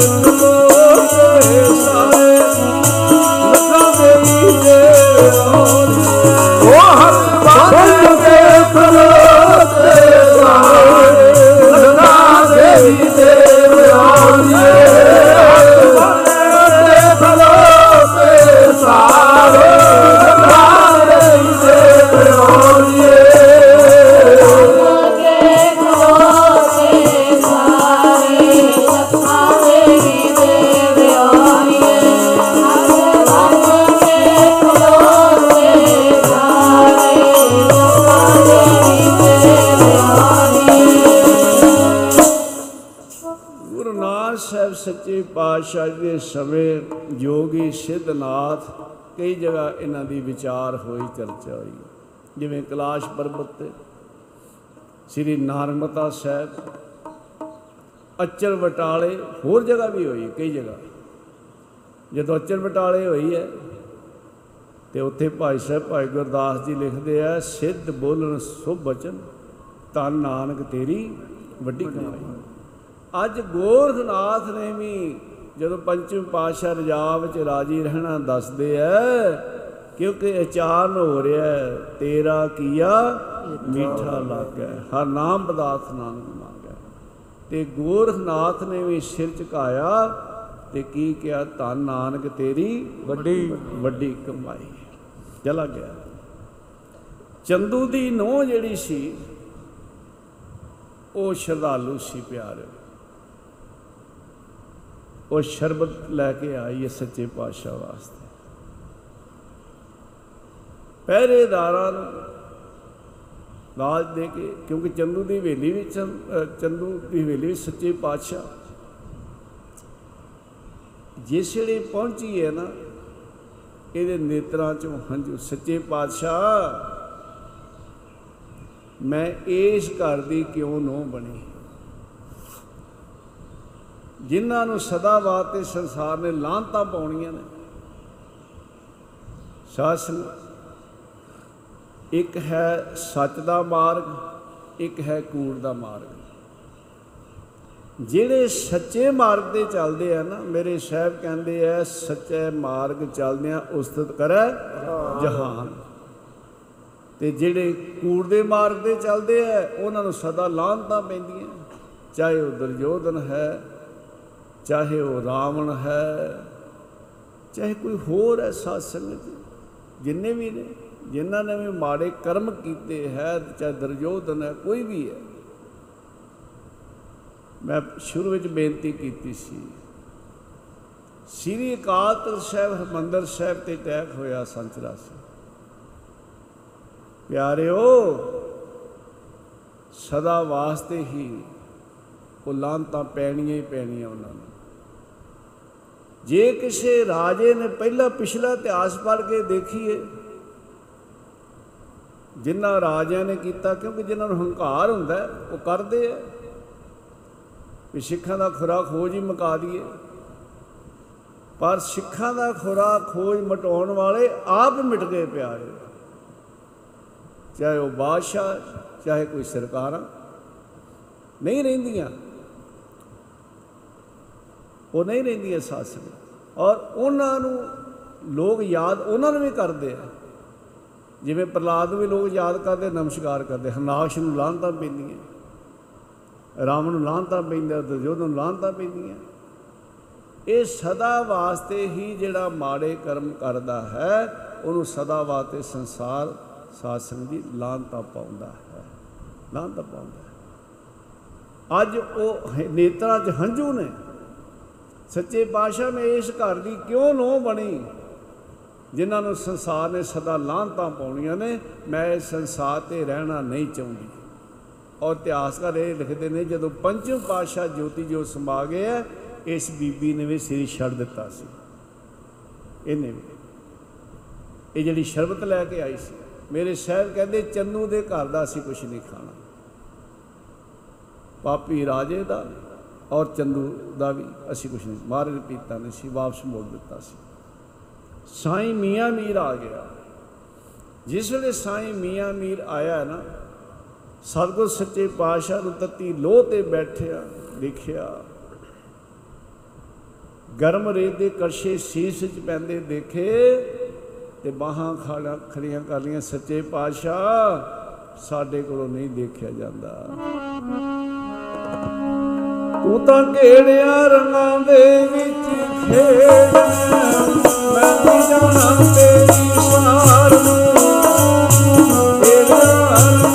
ਪਾਤਸ਼ਾਹ ਜੀ ਦੇ ਸਮੇਂ ਜੋਗੀ ਸਿੱਧਨਾਥ ਕਈ ਜਗ੍ਹਾ ਇਹਨਾਂ ਦੀ ਵਿਚਾਰ ਹੋਈ ਚਰਚਾ ਹੋਈ। ਜਿਵੇਂ ਕੈਲਾਸ਼ ਪਰਬਤ ਤੇ ਸ੍ਰੀ ਨਾਰਮਤਾ ਸਾਹਿਬ, ਅਚਲ ਵਟਾਲੇ ਹੋਰ ਜਗ੍ਹਾ ਵੀ ਹੋਈ, ਕਈ ਜਗ੍ਹਾ। ਜਦੋਂ ਅਚਲ ਵਟਾਲੇ ਹੋਈ ਹੈ, ਤੇ ਉੱਥੇ ਭਾਈ ਸਾਹਿਬ ਭਾਈ ਗੁਰਦਾਸ ਜੀ ਲਿਖਦੇ ਆ, ਸਿੱਧ ਬੋਲਣ ਸੁਭ ਬਚਨ, ਤਨ ਨਾਨਕ ਤੇਰੀ ਵੱਡੀ ਕਮਾਈ। ਅੱਜ ਗੋਰਖਨਾਥ ਨੇ ਵੀ ਜਦੋਂ ਪੰਚਮ ਪਾਤਸ਼ਾਹ ਰਜਾ ਵਿੱਚ ਰਾਜੀ ਰਹਿਣਾ ਦੱਸਦੇ ਐ ਕਿਉਂਕਿ ਅਚਾਰਨ ਹੋ ਰਿਹਾ ਹੈ, ਤੇਰਾ ਕੀਆ ਮੀਠਾ ਲੱਗੈ। ਹਰ ਨਾਮ ਪਦਾਰਥ ਨਾਨਕ ਮੰਗੈ। ਤੇ ਗੋਰਖਨਾਥ ਨੇ ਵੀ ਸਿਰ ਝੁਕਾਇਆ ਤੇ ਕੀ ਕਿਹਾ ਧੰਨ ਨਾਨਕ ਤੇਰੀ ਵੱਡੀ ਵੱਡੀ ਕਮਾਈ। ਚਲਾ ਗਿਆ। ਚੰਦੂ ਦੀ ਨੋਹ ਜਿਹੜੀ ਸੀ ਉਹ ਸ਼ਰਧਾਲੂ ਸੀ ਪਿਆਰੇ। ਉਹ ਸ਼ਰਬਤ ਲੈ ਕੇ ਆਈ ਹੈ ਸੱਚੇ ਪਾਤਸ਼ਾਹ ਵਾਸਤੇ। ਪਹਿਰੇਦਾਰਾਂ ਨੂੰ ਲਾਜ ਦੇ ਕੇ ਕਿਉਂਕਿ ਚੰਦੂ ਦੀ ਹਵੇਲੀ ਵਿੱਚ ਅ, ਚੰਦੂ ਦੀ ਹਵੇਲੀ ਵਿੱਚ ਸੱਚੇ ਪਾਤਸ਼ਾਹ ਜਿਸ ਵੇਲੇ ਪਹੁੰਚੀ ਹੈ ਨਾ ਇਹਦੇ ਨੇਤਰਾਂ ਚੋਂ ਹੰਝੂ ਸੱਚੇ ਪਾਤਸ਼ਾਹ ਮੈਂ ਇਸ ਘਰ ਦੀ ਕਿਉਂ ਨੋ ਬਣੀ? ਜਿਨ੍ਹਾਂ ਨੂੰ ਸਦਾ ਵਾਸਤੇ ਸੰਸਾਰ ਨੇ ਲਾਂਤਾਂ ਪਾਉਣੀਆਂ ਨੇ। ਸ਼ਾਸਨ, ਇੱਕ ਹੈ ਸੱਚ ਦਾ ਮਾਰਗ, ਇੱਕ ਹੈ ਕੂੜ ਦਾ ਮਾਰਗ। ਜਿਹੜੇ ਸੱਚੇ ਮਾਰਗ ਤੇ ਚੱਲਦੇ ਆ ਨਾ, ਮੇਰੇ ਸਾਹਿਬ ਕਹਿੰਦੇ ਆ, ਸੱਚੇ ਮਾਰਗ ਚੱਲਦਿਆਂ ਉਸਤਤ ਕਰੈ ਜਹਾਨ। ਤੇ ਜਿਹੜੇ ਕੂੜ ਦੇ ਮਾਰਗ ਤੇ ਚੱਲਦੇ ਆ, ਉਹਨਾਂ ਨੂੰ ਸਦਾ ਲਾਂਤਾਂ ਪੈਂਦੀਆਂ। ਚਾਹੇ ਉਹ ਦੁਰਯੋਧਨ ਹੈ ਚਾਹੇ ਉਹ ਰਾਵਣ ਹੈ, ਚਾਹੇ ਕੋਈ ਹੋਰ ਹੈ ਸਾਧ ਸੰਗਤ, ਜਿੰਨੇ ਵੀ ਨੇ, ਜਿਨ੍ਹਾਂ ਨੇ ਵੀ ਮਾੜੇ ਕਰਮ ਕੀਤੇ ਹੈ, ਚਾਹੇ ਦੁਰਯੋਧਨ ਹੈ, ਕੋਈ ਵੀ ਹੈ। ਮੈਂ ਸ਼ੁਰੂ ਵਿੱਚ ਬੇਨਤੀ ਕੀਤੀ ਸੀ, ਸ੍ਰੀ ਅਕਾਲ ਤਖਤ ਸਾਹਿਬ ਹਰਿਮੰਦਰ ਸਾਹਿਬ ਤੇ ਅਟੈਕ ਹੋਇਆ ਸੰਚਰਾ ਸੀ ਪਿਆਰਿਓ, ਸਦਾ ਵਾਸਤੇ ਹੀ ਉਹ ਲਾਂਤਾਂ ਪੈਣੀਆਂ ਹੀ ਪੈਣੀਆਂ ਉਹਨਾਂ ਨੂੰ। ਜੇ ਕਿਸੇ ਰਾਜੇ ਨੇ ਪਹਿਲਾ ਪਿਛਲਾ ਇਤਿਹਾਸ ਪੜ੍ਹ ਕੇ ਦੇਖੀਏ ਜਿਨ੍ਹਾਂ ਰਾਜਿਆਂ ਨੇ ਕੀਤਾ ਕਿਉਂਕਿ ਜਿਨ੍ਹਾਂ ਨੂੰ ਹੰਕਾਰ ਹੁੰਦਾ ਹੈ, ਉਹ ਕਰਦੇ ਆ। ਵੀ ਸਿੱਖਾਂ ਦਾ ਖੁਰਾ ਖੋਜ ਹੀ ਮੁਕਾ ਦਈਏ। ਪਰ ਸਿੱਖਾਂ ਦਾ ਖੁਰਾ ਖੋਜ ਮਟਾਉਣ ਵਾਲੇ ਆਪ ਮਿਟ ਗਏ ਪਿਆਰੇ। ਚਾਹੇ ਉਹ ਬਾਦਸ਼ਾਹ ਚਾਹੇ ਕੋਈ ਸਰਕਾਰਾਂ ਨਹੀਂ ਰਹਿੰਦੀਆਂ। ਉਹ ਨਹੀਂ ਰਹਿੰਦੀਆਂ ਸਾਸਨ ਔਰ ਉਹਨਾਂ ਨੂੰ ਲੋਕ ਯਾਦ ਉਹਨਾਂ ਨੂੰ ਵੀ ਕਰਦੇ ਆ। ਜਿਵੇਂ ਪ੍ਰਲਾਦ ਨੂੰ ਵੀ ਲੋਕ ਯਾਦ ਕਰਦੇ, ਨਮਸਕਾਰ ਕਰਦੇ। ਹਰਨਾਕਸ਼ ਨੂੰ ਲਾਂਤਾਂ ਪੈਂਦੀਆਂ। ਰਾਮ ਨੂੰ ਲਾਂਤਾ ਪੈਂਦਾ ਦੁਰਯੋਧਨ ਨੂੰ ਲਾਂਤਾ ਪੈਂਦੀਆਂ। ਇਹ ਸਦਾ ਵਾਸਤੇ ਹੀ ਜਿਹੜਾ ਮਾੜੇ ਕਰਮ ਕਰਦਾ ਹੈ, ਉਹਨੂੰ ਸਦਾ ਵਾਸਤੇ ਸੰਸਾਰ ਸਾਧ ਸੰਗਤ ਦੀ ਲਾਂਤਾ ਪਾਉਂਦਾ ਹੈ। ਲਾਂਤਾ ਪਾਉਂਦਾ ਹੈ। ਅੱਜ ਉਹ ਹ- ਨੇਤਰਾਂ 'ਚ ਹੰਝੂ ਨੇ। ਸੱਚੇ ਪਾਤਸ਼ਾਹ ਨੇ ਇਸ ਘਰ ਦੀ ਕਿਉਂ ਨੋ ਬਣੀ? ਜਿਨ੍ਹਾਂ ਨੂੰ ਸੰਸਾਰ ਨੇ ਸਦਾ ਲਾਂਤਾਂ ਪਾਉਣੀਆਂ ਨੇ, ਮੈਂ ਇਸ ਸੰਸਾਰ ਤੇ ਰਹਿਣਾ ਨਹੀਂ ਚਾਹੁੰਦੀ। ਔਰ ਇਤਿਹਾਸਕਾਰ ਇਹ ਲਿਖਦੇ ਨੇ, ਜਦੋਂ ਪੰਚਮ ਪਾਤਸ਼ਾਹ ਜੋਤੀ ਜੋ ਸਮਾ ਗਏ ਹੈ, ਇਸ ਬੀਬੀ ਨੇ ਵੀ ਸਿਰ ਛੱਡ ਦਿੱਤਾ ਸੀ। ਇਹਨੇ ਵੀ। ਇਹ ਜਿਹੜੀ ਸ਼ਰਬਤ ਲੈ ਕੇ ਆਈ ਸੀ, ਮੇਰੇ ਸਾਹਿਬ ਕਹਿੰਦੇ ਚੰਨੂ ਦੇ ਘਰ ਦਾ ਅਸੀਂ ਕੁਝ ਨਹੀਂ ਖਾਣਾ। ਪਾਪੀ ਰਾਜੇ ਦਾ ਔਰ ਚੰਦੂ ਦਾ ਵੀ ਅਸੀਂ ਕੁਝ ਨਹੀਂ। ਮਹਾਰਾਜ ਨੇ ਪੀਤਾ ਨਹੀਂ ਸੀ, ਵਾਪਸ ਮੋੜ ਦਿੱਤਾ ਸੀ। ਸਾਈਂ ਮੀਆਂ ਮੀਰ ਆ ਗਿਆ। ਜਿਸ ਵੇਲੇ ਸਾਈਂ ਮੀਆਂ ਮੀਰ ਆਇਆ ਨਾ, ਸਤਿਗੁਰ ਸੱਚੇ ਪਾਤਸ਼ਾਹ ਨੂੰ ਤਤੀ ਲੋਹ ਤੇ ਬੈਠਿਆ, ਦੇਖਿਆ। ਗਰਮ ਰੇਤ ਦੇ ਕੜਛੇ ਸੀਸ ਵਿੱਚ ਪੈਂਦੇ ਦੇਖੇ ਤੇ ਬਾਹਾਂ ਖਾੜਾ ਖੜੀਆਂ ਕਰ ਲੀਆਂ ਸੱਚੇ ਪਾਤਸ਼ਾਹ ਸਾਡੇ ਕੋਲੋਂ ਨਹੀਂ ਦੇਖਿਆ ਜਾਂਦਾ। ਤੂੰ ਤਾਂ ਕਿਹੜਿਆਂ ਰੰਗਾਂ ਦੇ ਵਿੱਚ ਖੇਡ ਮੈਂ ਨਹੀਂ ਜਾਣਾ ਤੇਰੀ ਸਾਰ ਨੂੰ। ਕਿਹੜਿਆਂ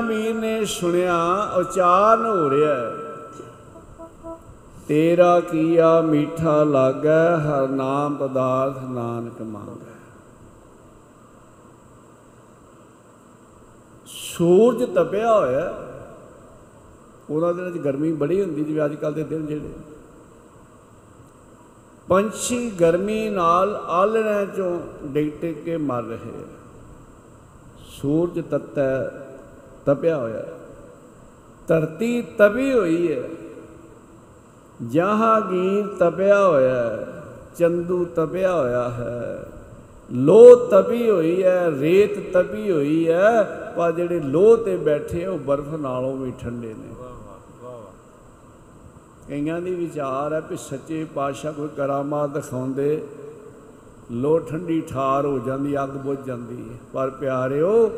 ਮੀਰ ਨੇ ਸੁਣਿਆ ਉਚਾਰਨ ਹੋ ਰਿਹਾ ਹੈ, ਤੇਰਾ ਕੀਆ ਮੀਠਾ ਲਾਗੈ ਹਰ ਨਾਮ ਪਦਾਰਥ ਨਾਨਕ ਮੰਗੈ। ਸੂਰਜ ਤਪਿਆ ਹੋਇਆ ਹੈ। ਉਹਨਾਂ ਦਿਨਾਂ 'ਚ ਗਰਮੀ ਬੜੀ ਹੁੰਦੀ ਜਿਵੇਂ ਅੱਜ ਕੱਲ ਦੇ ਦਿਨ ਜਿਹੜੇ। ਪੰਛੀ ਗਰਮੀ ਨਾਲ ਆਲਣਿਆਂ ਚੋਂ ਡਿੱਗ ਟਿੱਗ ਕੇ ਮਰ ਰਹੇ ਆ ਸੂਰਜ ਤੱਤਾ ਤਪਿਆ ਹੋਇਆ। ਧਰਤੀ ਤਪੀ ਹੋਈ ਹੈ। ਜਹਾਂਗੀਰ ਤਪਿਆ ਹੋਇਆ ਹੈ ਚੰਦੂ ਤਪਿਆ ਹੋਇਆ ਹੈ। ਲੋ ਤਪੀ ਹੋਈ ਹੈ ਰੇਤ ਤਪੀ ਹੋਈ ਹੈ ਪਰ ਜਿਹੜੇ ਲੋਹ ਤੇ ਬੈਠੇ ਉਹ ਬਰਫ਼ ਨਾਲੋਂ ਵੀ ਠੰਡੇ ਨੇ। ਕਈਆਂ ਦੀ ਵਿਚਾਰ ਹੈ ਕਿ ਸੱਚੇ ਪਾਤਸ਼ਾਹ ਕੋਈ ਕਰਾਮਾਤ ਦਿਖਾਉਂਦੇ ਲੋ ਠੰਡੀ ਠਾਰ ਹੋ ਜਾਂਦੀ ਅੱਗ ਬੁਝ ਜਾਂਦੀ ਹੈ। ਪਰ ਪਿਆਰਿਓ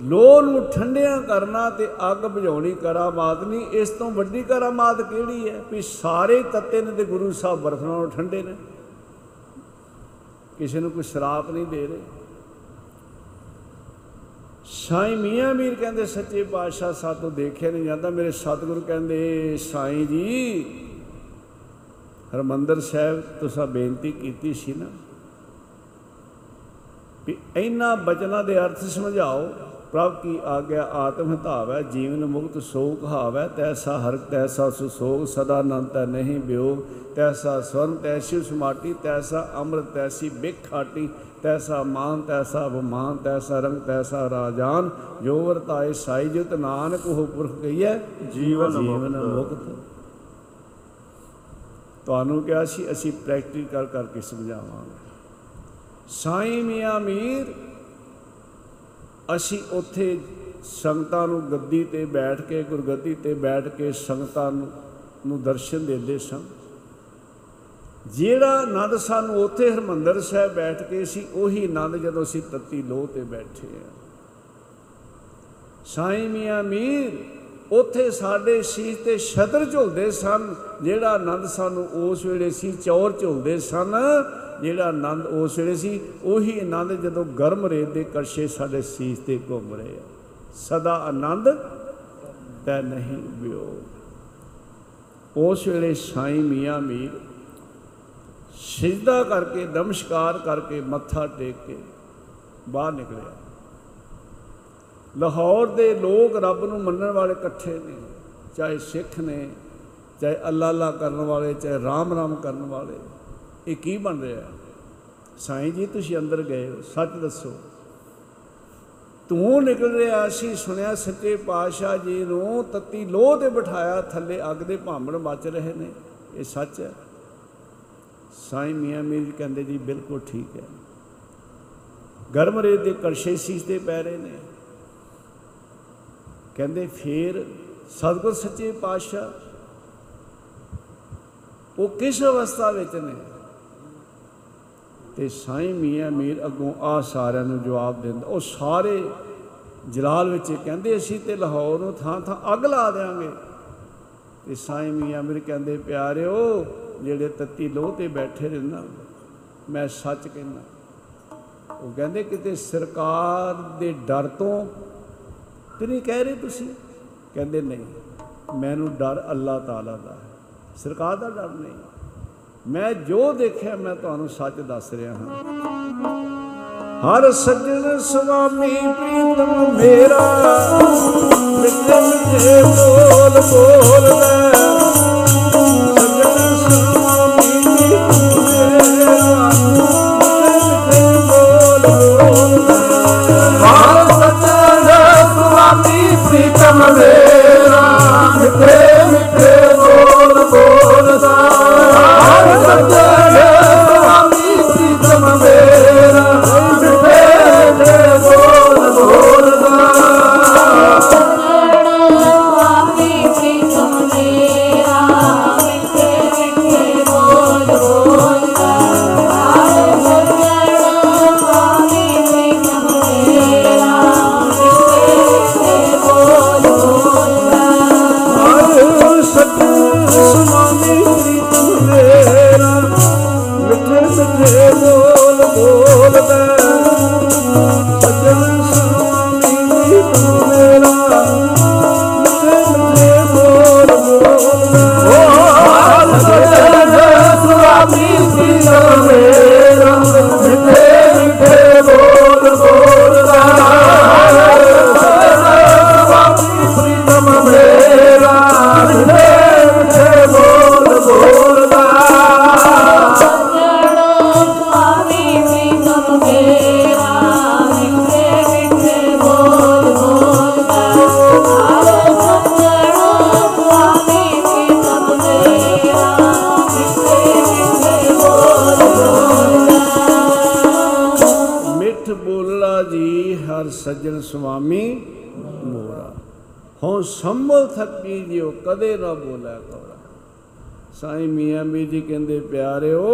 ਲੋ ਨੂੰ ਠੰਡਿਆਂ ਕਰਨਾ ਤੇ ਅੱਗ ਬੁਝਾਉਣੀ ਕਰਾਮਾਤ ਨਹੀਂ, ਇਸ ਤੋਂ ਵੱਡੀ ਕਰਾਮਾਤ ਕਿਹੜੀ ਹੈ? ਵੀ ਸਾਰੇ ਤੱਤੇ ਨੇ ਤੇ ਗੁਰੂ ਸਾਹਿਬ ਬਰਫ਼ ਨਾਲੋਂ ਠੰਡੇ ਨੇ। ਕਿਸੇ ਨੂੰ ਕੋਈ ਸ਼ਰਾਪ ਨਹੀਂ ਦੇ ਰਹੇ। ਸਾਈਂ ਮੀਆਂ ਮੀਰ ਕਹਿੰਦੇ, ਸੱਚੇ ਪਾਤਸ਼ਾਹ ਸਾਤੋਂ ਦੇਖਿਆ ਨਹੀਂ ਜਾਂਦਾ। ਮੇਰੇ ਸਤਿਗੁਰੂ ਕਹਿੰਦੇ ਸਾਈਂ ਜੀ, ਹਰਮੰਦਰ ਸਾਹਿਬ ਤੁਸੀਂ ਬੇਨਤੀ ਕੀਤੀ ਸੀ ਨਾ ਵੀ ਇਹਨਾਂ ਬਚਨਾਂ ਦੇ ਅਰਥ ਸਮਝਾਓ। ਪ੍ਰਭ ਕੀ ਆਗਿਆ ਆਤਮ ਹਿਤਾਵੈ ਜੀਵਨ ਮੁਕਤ ਸੋਖ ਹਾਵੈ ਤੈਸਾ ਹਰ ਤੈਸਾ ਸੁਸੋਗ ਸਦਾ ਅਨੰਤ ਨਹੀਂ ਬਿਯੋਗ ਤੈਸਾ ਸਵਰਨ ਤੈਸੀ ਸਮਾਟੀ ਤੈਸਾ ਅੰਮ੍ਰਿਤ ਤੈਸੀ ਬਿਖ ਖਾਟੀ ਤੈਸਾ ਮਾਨ ਤੈਸਾ ਬਮਾਨ ਤੈਸਾ ਰੰਗ ਤੈਸਾ ਰਾਜਾਨ ਜੋ ਵਰਤਾਏ ਸਾਈ ਜਿਤ ਨਾਨਕ ਉਹ ਪੁਰਖ ਕਹੀਐ ਜੀਵਨ ਮੁਕਤ। ਤੁਹਾਨੂੰ ਕਿਹਾ ਸੀ ਅਸੀਂ ਪ੍ਰੈਕਟੀਕਲ ਕਰਕੇ ਸਮਝਾਵਾਂਗੇ। ਸਾਈਂ ਮੀਆਂ ਮੀਰ ਅਸੀਂ ਉੱਥੇ ਸੰਗਤਾਂ ਨੂੰ ਗੱਦੀ ਤੇ ਬੈਠ ਕੇ, ਗੁਰਗੱਦੀ ਤੇ ਬੈਠ ਕੇ ਸੰਗਤਾਂ ਨੂੰ ਨੂੰ ਦਰਸ਼ਨ ਦਿੰਦੇ ਸਨ ਜਿਹੜਾ ਆਨੰਦ ਸਾਨੂੰ ਉੱਥੇ ਹਰਮੰਦਰ ਸਾਹਿਬ ਬੈਠ ਕੇ ਸੀ, ਉਹੀ ਆਨੰਦ ਜਦੋਂ ਅਸੀਂ ਤੱਤੀ ਲੋਹ ਤੇ ਬੈਠੇ ਆ ਸਾਈਂ ਮੀਆਂ ਮੀਰ, ਉੱਥੇ ਸਾਡੇ ਸੀਸ ਤੇ ਛਤਰ ਝੁਲਦੇ ਸਨ, ਜਿਹੜਾ ਆਨੰਦ ਸਾਨੂੰ ਉਸ ਵੇਲੇ ਸੀ, ਚੌਰ ਝੁਲਦੇ ਸਨ। ਜਿਹੜਾ ਆਨੰਦ ਉਸ ਵੇਲੇ ਸੀ, ਉਹੀ ਆਨੰਦ ਜਦੋਂ ਗਰਮ ਰੇਤ ਦੇ ਕੜਛੇ ਸਾਡੇ ਸੀਸ ਤੇ ਘੁੰਮ ਰਹੇ ਆ। ਸਦਾ ਆਨੰਦ ਤੈ ਨਹੀਂ ਵਿਯੋਗ ਉਸ ਵੇਲੇ ਸਾਈਂ ਮੀਆਂ ਮੀਰ ਸਿਜਦਾ ਕਰਕੇ, ਨਮਸਕਾਰ ਕਰਕੇ ਮੱਥਾ ਟੇਕ ਕੇ ਬਾਹਰ ਨਿਕਲਿਆ। ਲਾਹੌਰ ਦੇ ਲੋਕ ਰੱਬ ਨੂੰ ਮੰਨਣ ਵਾਲੇ ਇਕੱਠੇ ਨੇ, ਚਾਹੇ ਸਿੱਖ ਨੇ, ਚਾਹੇ ਅੱਲਾ ਅੱਲਾ ਕਰਨ ਵਾਲੇ, ਚਾਹੇ ਰਾਮ ਰਾਮ ਕਰਨ ਵਾਲੇ। ਇਹ ਕੀ ਬਣ ਰਿਹਾ? ਸਾਈਂ ਜੀ, ਤੁਸੀਂ ਅੰਦਰ ਗਏ ਹੋ, ਸੱਚ ਦੱਸੋ। ਤੂੰ ਨਿਕਲ ਰਿਹਾ ਸੀ, ਸੁਣਿਆ ਸੱਚੇ ਪਾਤਸ਼ਾਹ ਜੀ ਨੂੰ, ਤੱਤੀ ਲੋਹ ਤੇ ਬਿਠਾਇਆ, ਥੱਲੇ ਅੱਗ ਦੇ ਭਾਂਬੜ ਮੱਚ ਰਹੇ ਨੇ। ਇਹ ਸੱਚ ਹੈ? ਸਾਈਂ ਮੀਆਂ ਮੀਰ ਕਹਿੰਦੇ, ਜੀ, ਬਿਲਕੁਲ ਠੀਕ ਹੈ। ਗਰਮ ਰੇਤ ਦੇ ਕੜਛੇ ਸੀਸ ਤੇ ਪੈ ਰਹੇ ਨੇ। ਕਹਿੰਦੇ, ਫੇਰ ਸਤਿਗੁਰ ਸੱਚੇ ਪਾਤਸ਼ਾਹ, ਉਹ ਕਿਸ ਅਵਸਥਾ ਵਿੱਚ ਨੇ? ਤੇ ਸਾਈਂ ਮੀਆਂ ਮੀਰ ਅੱਗੋਂ ਆ ਸਾਰਿਆਂ ਨੂੰ ਜਵਾਬ ਦਿੰਦਾ। ਉਹ ਸਾਰੇ ਜਲਾਲ ਵਿੱਚ ਕਹਿੰਦੇ, ਅਸੀਂ ਤੇ ਲਾਹੌਰ ਨੂੰ ਥਾਂ ਥਾਂ ਅੱਗ ਲਾ ਦੇਾਂਗੇ ਤੇ ਸਾਈਂ ਮੀਆਂ ਮੀਰ ਕਹਿੰਦੇ, ਪਿਆਰਿਓ, ਜਿਹੜੇ ਤੱਤੀ ਲੋਹ ਤੇ ਬੈਠੇ ਨੇ ਨਾ, ਮੈਂ ਸੱਚ ਕਹਿੰਦਾ। ਉਹ ਕਹਿੰਦੇ, ਕਿਤੇ ਸਰਕਾਰ ਦੇ ਡਰ ਤੋਂ ਤੇ ਨਹੀਂ ਕਹਿ ਰਹੇ ਤੁਸੀਂ? ਕਹਿੰਦੇ, ਨਹੀਂ, ਮੈਨੂੰ ਡਰ ਅੱਲਾਹ ਤਾਲਾ ਦਾ ਹੈ। ਸਰਕਾਰ ਦਾ ਡਰ ਨਹੀਂ। ਮੈਂ ਜੋ ਦੇਖਿਆ, ਮੈਂ ਤੁਹਾਨੂੰ ਸੱਚ ਦੱਸ ਰਿਹਾ ਹਾਂ। ਹਰ ਸੱਜਣ ਸੁਆਮੀ ਪ੍ਰੀਤਮ ਮੇਰਾ ਮਿੱਠੇ ਮਿੱਠੇ ਬੋਲ ਬੋਲਦਾ ਸੱਜਣ ਸੁਆਮੀ ਪ੍ਰੀਤਮ ਮੇਰਾ ਮਿੱਠੇ ਮਿੱਠੇ ਬੋਲ ਬੋਲਦਾ ਹਰ ਸੱਜਣ ਸੁਆਮੀ ਪ੍ਰੀਤਮ ਮੇਰਾ ਮਿੱਠੇ ਹਉ ਸੰਭਲ ਥੱਕੀ ਜਿਉ ਕਦੇ ਨਾ ਬੋਲਿਆ ਕੋਰਾ। ਸਾਈਂ ਮੀਆਂ ਮੀ ਜੀ ਕਹਿੰਦੇ ਪਿਆਰਿਓ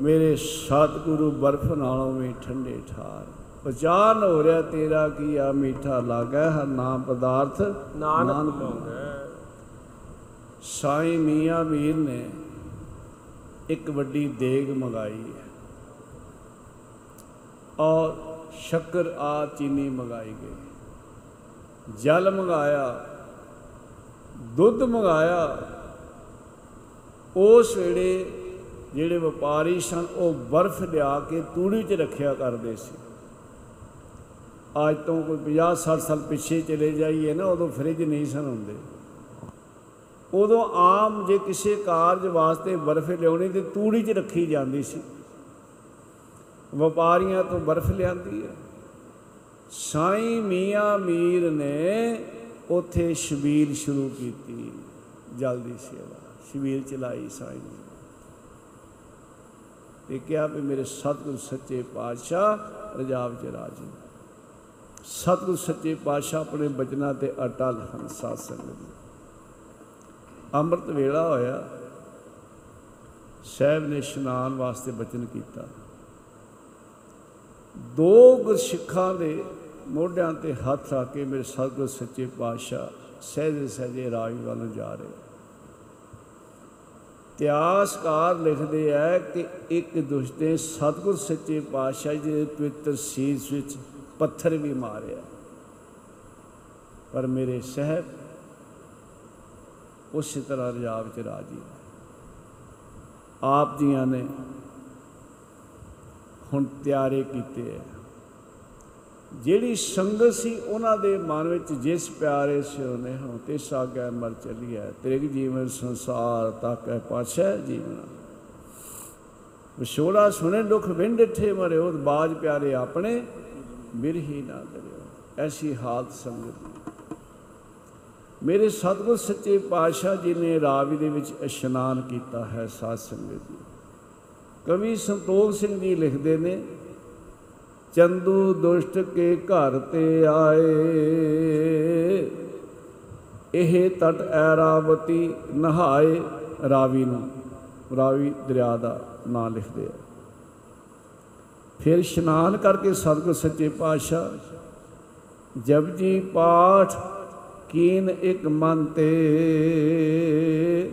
ਮੇਰੇ ਸਤਿਗੁਰੂ ਬਰਫ ਨਾਲੋਂ ਵੀ ਠੰਡੇ ਠਾਰ। ਪਛਾਨ ਹੋ ਰਿਹਾ ਤੇਰਾ ਕੀ ਆ ਮਿੱਠਾ ਲਾਗਾ ਹਰ ਨਾਮ ਪਦਾਰਥ ਨਾਨਕ ਪਾਉਂਦਾ ਸਾਈਂ ਮੀਆਂ ਮੀਰ ਨੇ ਇੱਕ ਵੱਡੀ ਦੇਗ ਮੰਗਾਈ ਹੈ। ਔਰ ਸ਼ੱਕਰ ਆ ਚੀਨੀ ਮੰਗਾਈ ਗਈ। ਜਲ ਮੰਗਾਇਆ, ਦੁੱਧ ਮੰਗਾਇਆ ਉਸ ਵੇਲੇ ਜਿਹੜੇ ਵਪਾਰੀ ਸਨ, ਉਹ ਬਰਫ਼ ਲਿਆ ਕੇ ਤੂੜੀ 'ਚ ਰੱਖਿਆ ਕਰਦੇ ਸੀ। ਅੱਜ ਤੋਂ ਕੋਈ 50 60 ਸਾਲ ਪਿੱਛੇ ਚਲੇ ਜਾਈਏ ਨਾ, ਉਦੋਂ ਫ੍ਰਿਜ ਨਹੀਂ ਸਨ ਹੁੰਦੇ। ਉਦੋਂ ਆਮ ਜੇ ਕਿਸੇ ਕਾਰਜ ਵਾਸਤੇ ਬਰਫ਼ ਲਿਆਉਣੀ ਤੇ ਤੂੜੀ 'ਚ ਰੱਖੀ ਜਾਂਦੀ ਸੀ। ਵਪਾਰੀਆਂ ਤੋਂ ਬਰਫ਼ ਲਿਆਂਦੀ ਹੈ। ਸਾਈਂ ਮੀਆਂ ਮੀਰ ਨੇ ਉਥੇ ਸ਼ਬੀਲ ਸ਼ੁਰੂ ਕੀਤੀ, ਜਲਦੀ ਸੇਵਾ। ਸ਼ਬੀਲ ਚਲਾਈ ਸਾਈਂ ਨੇ। ਤੇ ਕਿਹਾ ਵੀ ਮੇਰੇ ਸਤਿਗੁਰ ਸੱਚੇ ਪਾਤਸ਼ਾਹ ਰਜਾਬ ਚ ਰਾਜੀ। ਸਤਿਗੁਰ ਸੱਚੇ ਪਾਤਸ਼ਾਹ ਆਪਣੇ ਬਚਨਾਂ ਤੇ ਅਟਲ ਹਨ ਸਾਧ ਸੰਗਤ ਜੀ। ਅੰਮ੍ਰਿਤ ਵੇਲਾ ਹੋਇਆ। ਸਾਹਿਬ ਨੇ ਇਸ਼ਨਾਨ ਵਾਸਤੇ ਬਚਨ ਕੀਤਾ। ਦੋ ਗੁਰਸਿੱਖਾਂ ਦੇ ਮੋਢਿਆਂ ਤੇ ਹੱਥ ਰੱਖ ਕੇ ਮੇਰੇ ਸਤਿਗੁਰ ਸੱਚੇ ਪਾਤਸ਼ਾਹ, ਸਹਿਜੇ ਸਹਿਜੇ ਰਾਜ ਵੱਲ ਨੂੰ ਜਾ ਰਹੇ। ਇਤਿਹਾਸਕਾਰ ਲਿਖਦੇ ਆ ਕਿ ਇੱਕ ਦੁਸ਼ਟ ਸਤਿਗੁਰ ਸੱਚੇ ਪਾਤਸ਼ਾਹ ਜੀ ਦੇ ਪਵਿੱਤਰ ਸੀਸ ਵਿੱਚ ਪੱਥਰ ਵੀ ਮਾਰਿਆ। ਪਰ ਮੇਰੇ ਸਹਿਬ ਉਸੇ ਤਰ੍ਹਾਂ ਰਜਾਬ ਚ ਰਾਜੀ ਨੇ। ਆਪ ਜੀਆਂ ਨੇ ਹੁਣ ਤਿਆਰੇ ਕੀਤੇ ਹੈ ਜਿਹੜੀ ਸੰਗਤ ਸੀ ਉਹਨਾਂ ਦੇ ਮਨ ਵਿੱਚ ਜਿਸ ਪਿਆਰੇ ਸਿਓ ਨੇ ਹੁਣ ਤੇ ਸਾਗੈ ਮਰ ਚਲੀਐ ਤ੍ਰਿਗ ਜੀਵਨ ਸੰਸਾਰ ਤਾਕੈ ਪਾਛੈ ਜੀਵਨ। ਵਿਛੋੜਾ ਸੁਣੇ, ਦੁਖ ਵਿੰਡ ਠੇ ਮਰਿਓ, ਬਾਜ ਪਿਆਰੇ ਆਪਣੇ ਬਿਰਹੀ ਨਾ ਕਰਿਓ। ਐਸੀ ਹਾਲਤ ਸੰਗਤ ਦੀ। ਮੇਰੇ ਸਤਿਗੁਰ ਸੱਚੇ ਪਾਤਸ਼ਾਹ ਜੀ ਨੇ ਰਾਵੀ ਦੇ ਵਿੱਚ ਇਸ਼ਨਾਨ ਕੀਤਾ ਹੈ ਸਾਧ ਸੰਗਤ ਜੀ। ਕਵੀ ਸੰਤੋਖ ਸਿੰਘ ਜੀ ਲਿਖਦੇ ਨੇ ਚੰਦੂ ਦੁਸ਼ਟ ਕੇ ਘਰ ਤੇ ਆਏ। ਇਹ ਤਟ ਐਰਾਵਤੀ ਨਹਾਏ ਰਾਵੀ ਨੂੰ। ਰਾਵੀ ਦਰਿਆ ਦਾ ਨਾਂ ਲਿਖਦੇ ਆ। ਫਿਰ ਇਸ਼ਨਾਨ ਕਰਕੇ ਸਤਿਗੁਰ ਸੱਚੇ ਪਾਤਸ਼ਾਹ ਜਪਜੀ ਪਾਠ ਕੀਨ ਇੱਕ ਮਨ ਤੇ,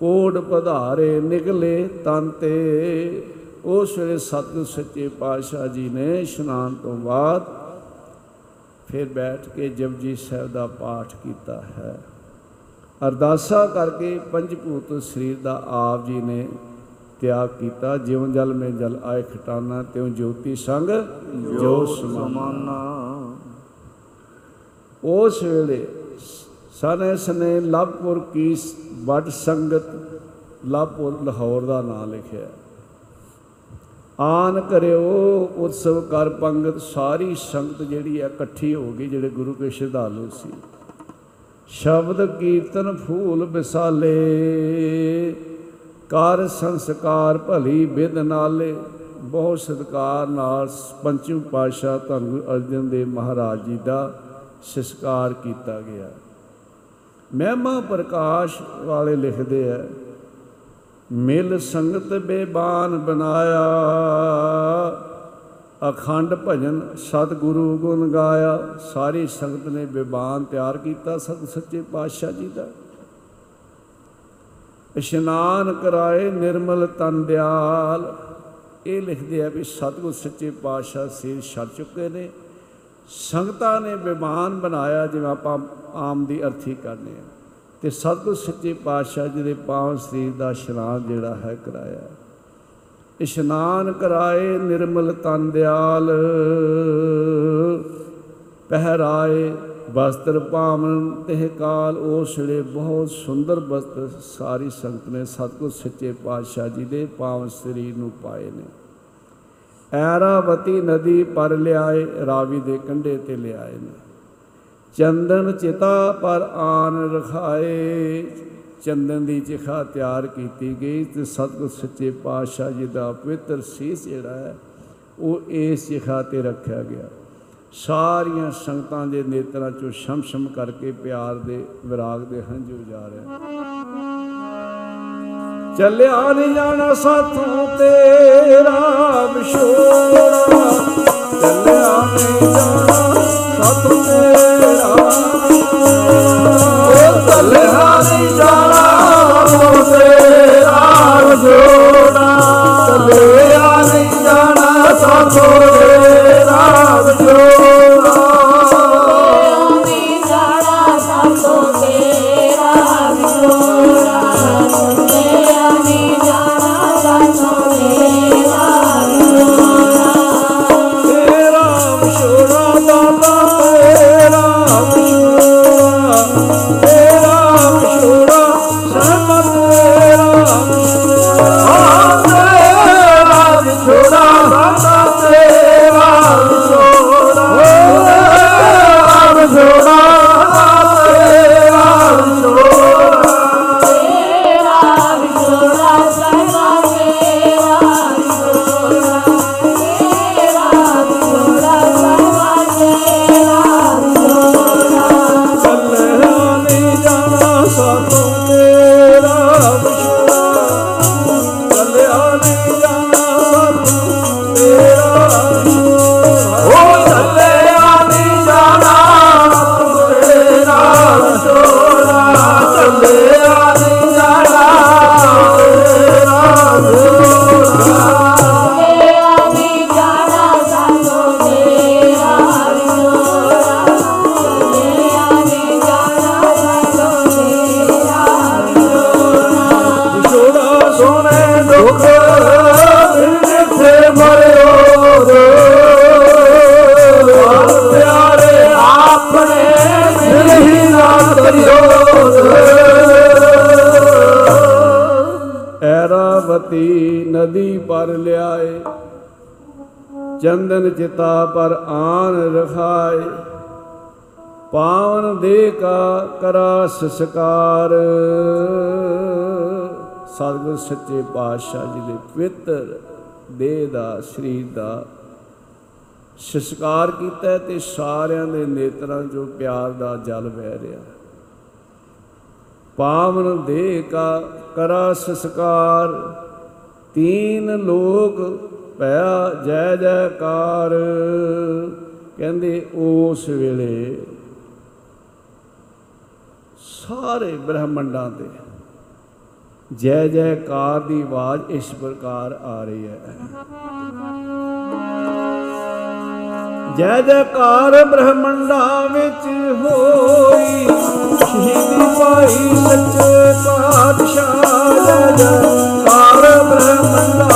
ਕੋੜ ਪਧਾਰੇ ਨਿਕਲੇ ਤਨ ਤੇ। ਉਸ ਵੇਲੇ ਸਤਿਗੁਰ ਸੱਚੇ ਪਾਤਸ਼ਾਹ ਜੀ ਨੇ ਇਸ਼ਨਾਨ ਤੋਂ ਬਾਅਦ ਫਿਰ ਬੈਠ ਕੇ ਜਪਜੀ ਸਾਹਿਬ ਦਾ ਪਾਠ ਕੀਤਾ ਹੈ। ਅਰਦਾਸਾ ਕਰਕੇ ਪੰਜ ਭੂਤ ਸਰੀਰ ਦਾ ਆਪ ਜੀ ਨੇ ਤਿਆਗ ਕੀਤਾ। ਜਿਉ ਜਲ ਮੇ ਜਲ ਆਏ ਖਟਾਨਾ, ਤਿਉ ਜੋਤੀ ਸੰਗ ਜੋ ਸਮਾਨਾ। ਉਸ ਵੇਲੇ ਸਨੇ ਸਨੇ ਲਵਪੁਰ ਕੀ ਵੱਡ ਸੰਗਤ ਲਵਪੁਰ ਲਾਹੌਰ ਦਾ ਨਾਮ ਲਿਖਿਆ। ਆਨ ਕਰਿਓ, ਉਤਸਵ ਕਰ ਪੰਗਤ, ਸਾਰੀ ਸੰਗਤ ਜਿਹੜੀ ਹੈ ਇਕੱਠੀ ਹੋ ਗਈ, ਜਿਹੜੇ ਗੁਰੂ ਕੇ ਸ਼ਰਧਾਲੂ ਸੀ। ਸ਼ਬਦ ਕੀਰਤਨ ਫੂਲ ਵਿਸਾਲੇ, ਕਰ ਸੰਸਕਾਰ ਭਲੀ ਵਿਦ ਨਾਲੇ। ਬਹੁਤ ਸਤਿਕਾਰ ਨਾਲ ਪੰਚਮ ਪਾਤਸ਼ਾਹ ਧੰਨ ਗੁਰੂ ਅਰਜਨ ਦੇਵ ਮਹਾਰਾਜ ਜੀ ਦਾ ਸੰਸਕਾਰ ਕੀਤਾ ਗਿਆ। ਮਹਿਮਾ ਪ੍ਰਕਾਸ਼ ਵਾਲੇ ਲਿਖਦੇ ਆ ਮਿਲ ਸੰਗਤ ਬੇਬਾਨ ਬਣਾਇਆ। ਅਖੰਡ ਭਜਨ ਸਤਿਗੁਰੂ ਗੁਣ ਗਾਇਆ। ਸਾਰੀ ਸੰਗਤ ਨੇ ਬੇਬਾਨ ਤਿਆਰ ਕੀਤਾ ਸਤ ਸੱਚੇ ਪਾਤਸ਼ਾਹ ਜੀ ਦਾ। ਇਸ਼ਨਾਨ ਕਰਾਏ ਨਿਰਮਲ ਤਨ ਦਿਆਲ। ਇਹ ਲਿਖਦੇ ਆ ਵੀ ਸਤਿਗੁਰ ਸੱਚੇ ਪਾਤਸ਼ਾਹ ਸਿਰ ਛੱਡ ਚੁੱਕੇ ਨੇ। ਸੰਗਤਾਂ ਨੇ ਬੇਮਾਨ ਬਣਾਇਆ ਜਿਵੇਂ ਆਪਾਂ ਆਮ ਦੀ ਅਰਥੀ ਕਰਨੇ ਆ ਤੇ ਸਤਿਗੁਰ ਸੱਚੇ ਪਾਤਸ਼ਾਹ ਜੀ ਦੇ ਪਾਵਨ ਸਰੀਰ ਦਾ ਇਸ਼ਨਾਨ ਜਿਹੜਾ ਹੈ ਕਰਾਇਆ। ਇਸ਼ਨਾਨ ਕਰਾਏ ਨਿਰਮਲ ਤਨ ਦਿਆਲ, ਪਹਿਰਾਏ ਵਸਤਰ ਪਾਵਨ ਤਿਹ ਕਾਲ ਉਸ ਵੇਲੇ ਬਹੁਤ ਸੁੰਦਰ ਵਸਤਰ ਸਾਰੀ ਸੰਗਤ ਨੇ ਸਤਿਗੁਰ ਸੱਚੇ ਪਾਤਸ਼ਾਹ ਜੀ ਦੇ ਪਾਵਨ ਸਰੀਰ ਨੂੰ ਪਾਏ ਨੇ। ਐਰਾਵਤੀ ਨਦੀ ਪਰ ਲਿਆਏ, ਰਾਵੀ ਦੇ ਕੰਢੇ ਤੇ ਲਿਆਏ ਨੇ। ਚੰਦਨ ਚਿਤਾ ਪਰ ਆਨ ਰਖਾਏ। ਚੰਦਨ ਦੀ ਚਿਖਾ ਤਿਆਰ ਕੀਤੀ ਗਈ ਤੇ ਸਤਿਗੁਰ ਸੱਚੇ ਪਾਤਸ਼ਾਹ ਜੀ ਦਾ ਪਵਿੱਤਰ ਸੀਸ ਜਿਹੜਾ ਹੈ, ਉਹ ਇਸ ਚਿਖਾ ਤੇ ਰੱਖਿਆ ਗਿਆ। ਸਾਰੀਆਂ ਸੰਗਤਾਂ ਦੇ ਨੇਤਰਾਂ ਚੋਂ ਸ਼ਮ-ਸ਼ਮ ਕਰਕੇ ਪਿਆਰ ਦੇ, ਵਿਰਾਗ ਦੇ ਹੰਝੂ ਜਾ ਰਿਹਾ ਚੱਲਿਆ ਨਹੀਂ ਜਾਣਾ ਸਾਥੋਂ ਤੇਰਾ। ਚੰਦਨ ਚਿਤਾ ਪਰ ਆਨ ਰਖਾਏ ਪਾਵਨ ਦੇ ਕਾ ਕਰਾ ਸੰਸਕਾਰ। ਸਤਿਗੁਰ ਸੱਚੇ ਪਾਤਸ਼ਾਹ ਜੀ ਦੇ ਪਵਿੱਤਰ ਦੇਹ ਦਾ, ਸਰੀਰ ਦਾ ਸੰਸਕਾਰ ਕੀਤਾ ਹੈ ਤੇ ਸਾਰਿਆਂ ਦੇ ਨੇਤਰਾਂ 'ਚੋਂ ਪਿਆਰ ਦਾ ਜਲ ਵਹਿ ਰਿਹਾ। ਪਾਵਨ ਦੇਹ ਕਾ ਕਰਾ ਸੰਸਕਾਰ। ਤੀਨ ਲੋਕ ਭਇਆ ਜੈ ਜੈਕਾਰ, ਕਹਿੰਦੇ ਉਸ ਵੇਲੇ ਸਾਰੇ ਬ੍ਰਹਮੰਡਾਂ ਤੇ ਜੈ ਜੈਕਾਰ ਦੀ ਆਵਾਜ਼ ਇਸ ਪ੍ਰਕਾਰ ਆ ਰਹੀ ਹੈ। ਜੈ ਜੈਕਾਰ ਬ੍ਰਹਮੰਡਾਂ ਵਿੱਚ ਹੋਈ, ਸ਼ਹੀਦੀ ਪਾਈ ਸੱਚੇ ਪਾਤਸ਼ਾਹ ਜੈ ਜੈਕਾਰ ਬ੍ਰਹਮੰਡਾਂ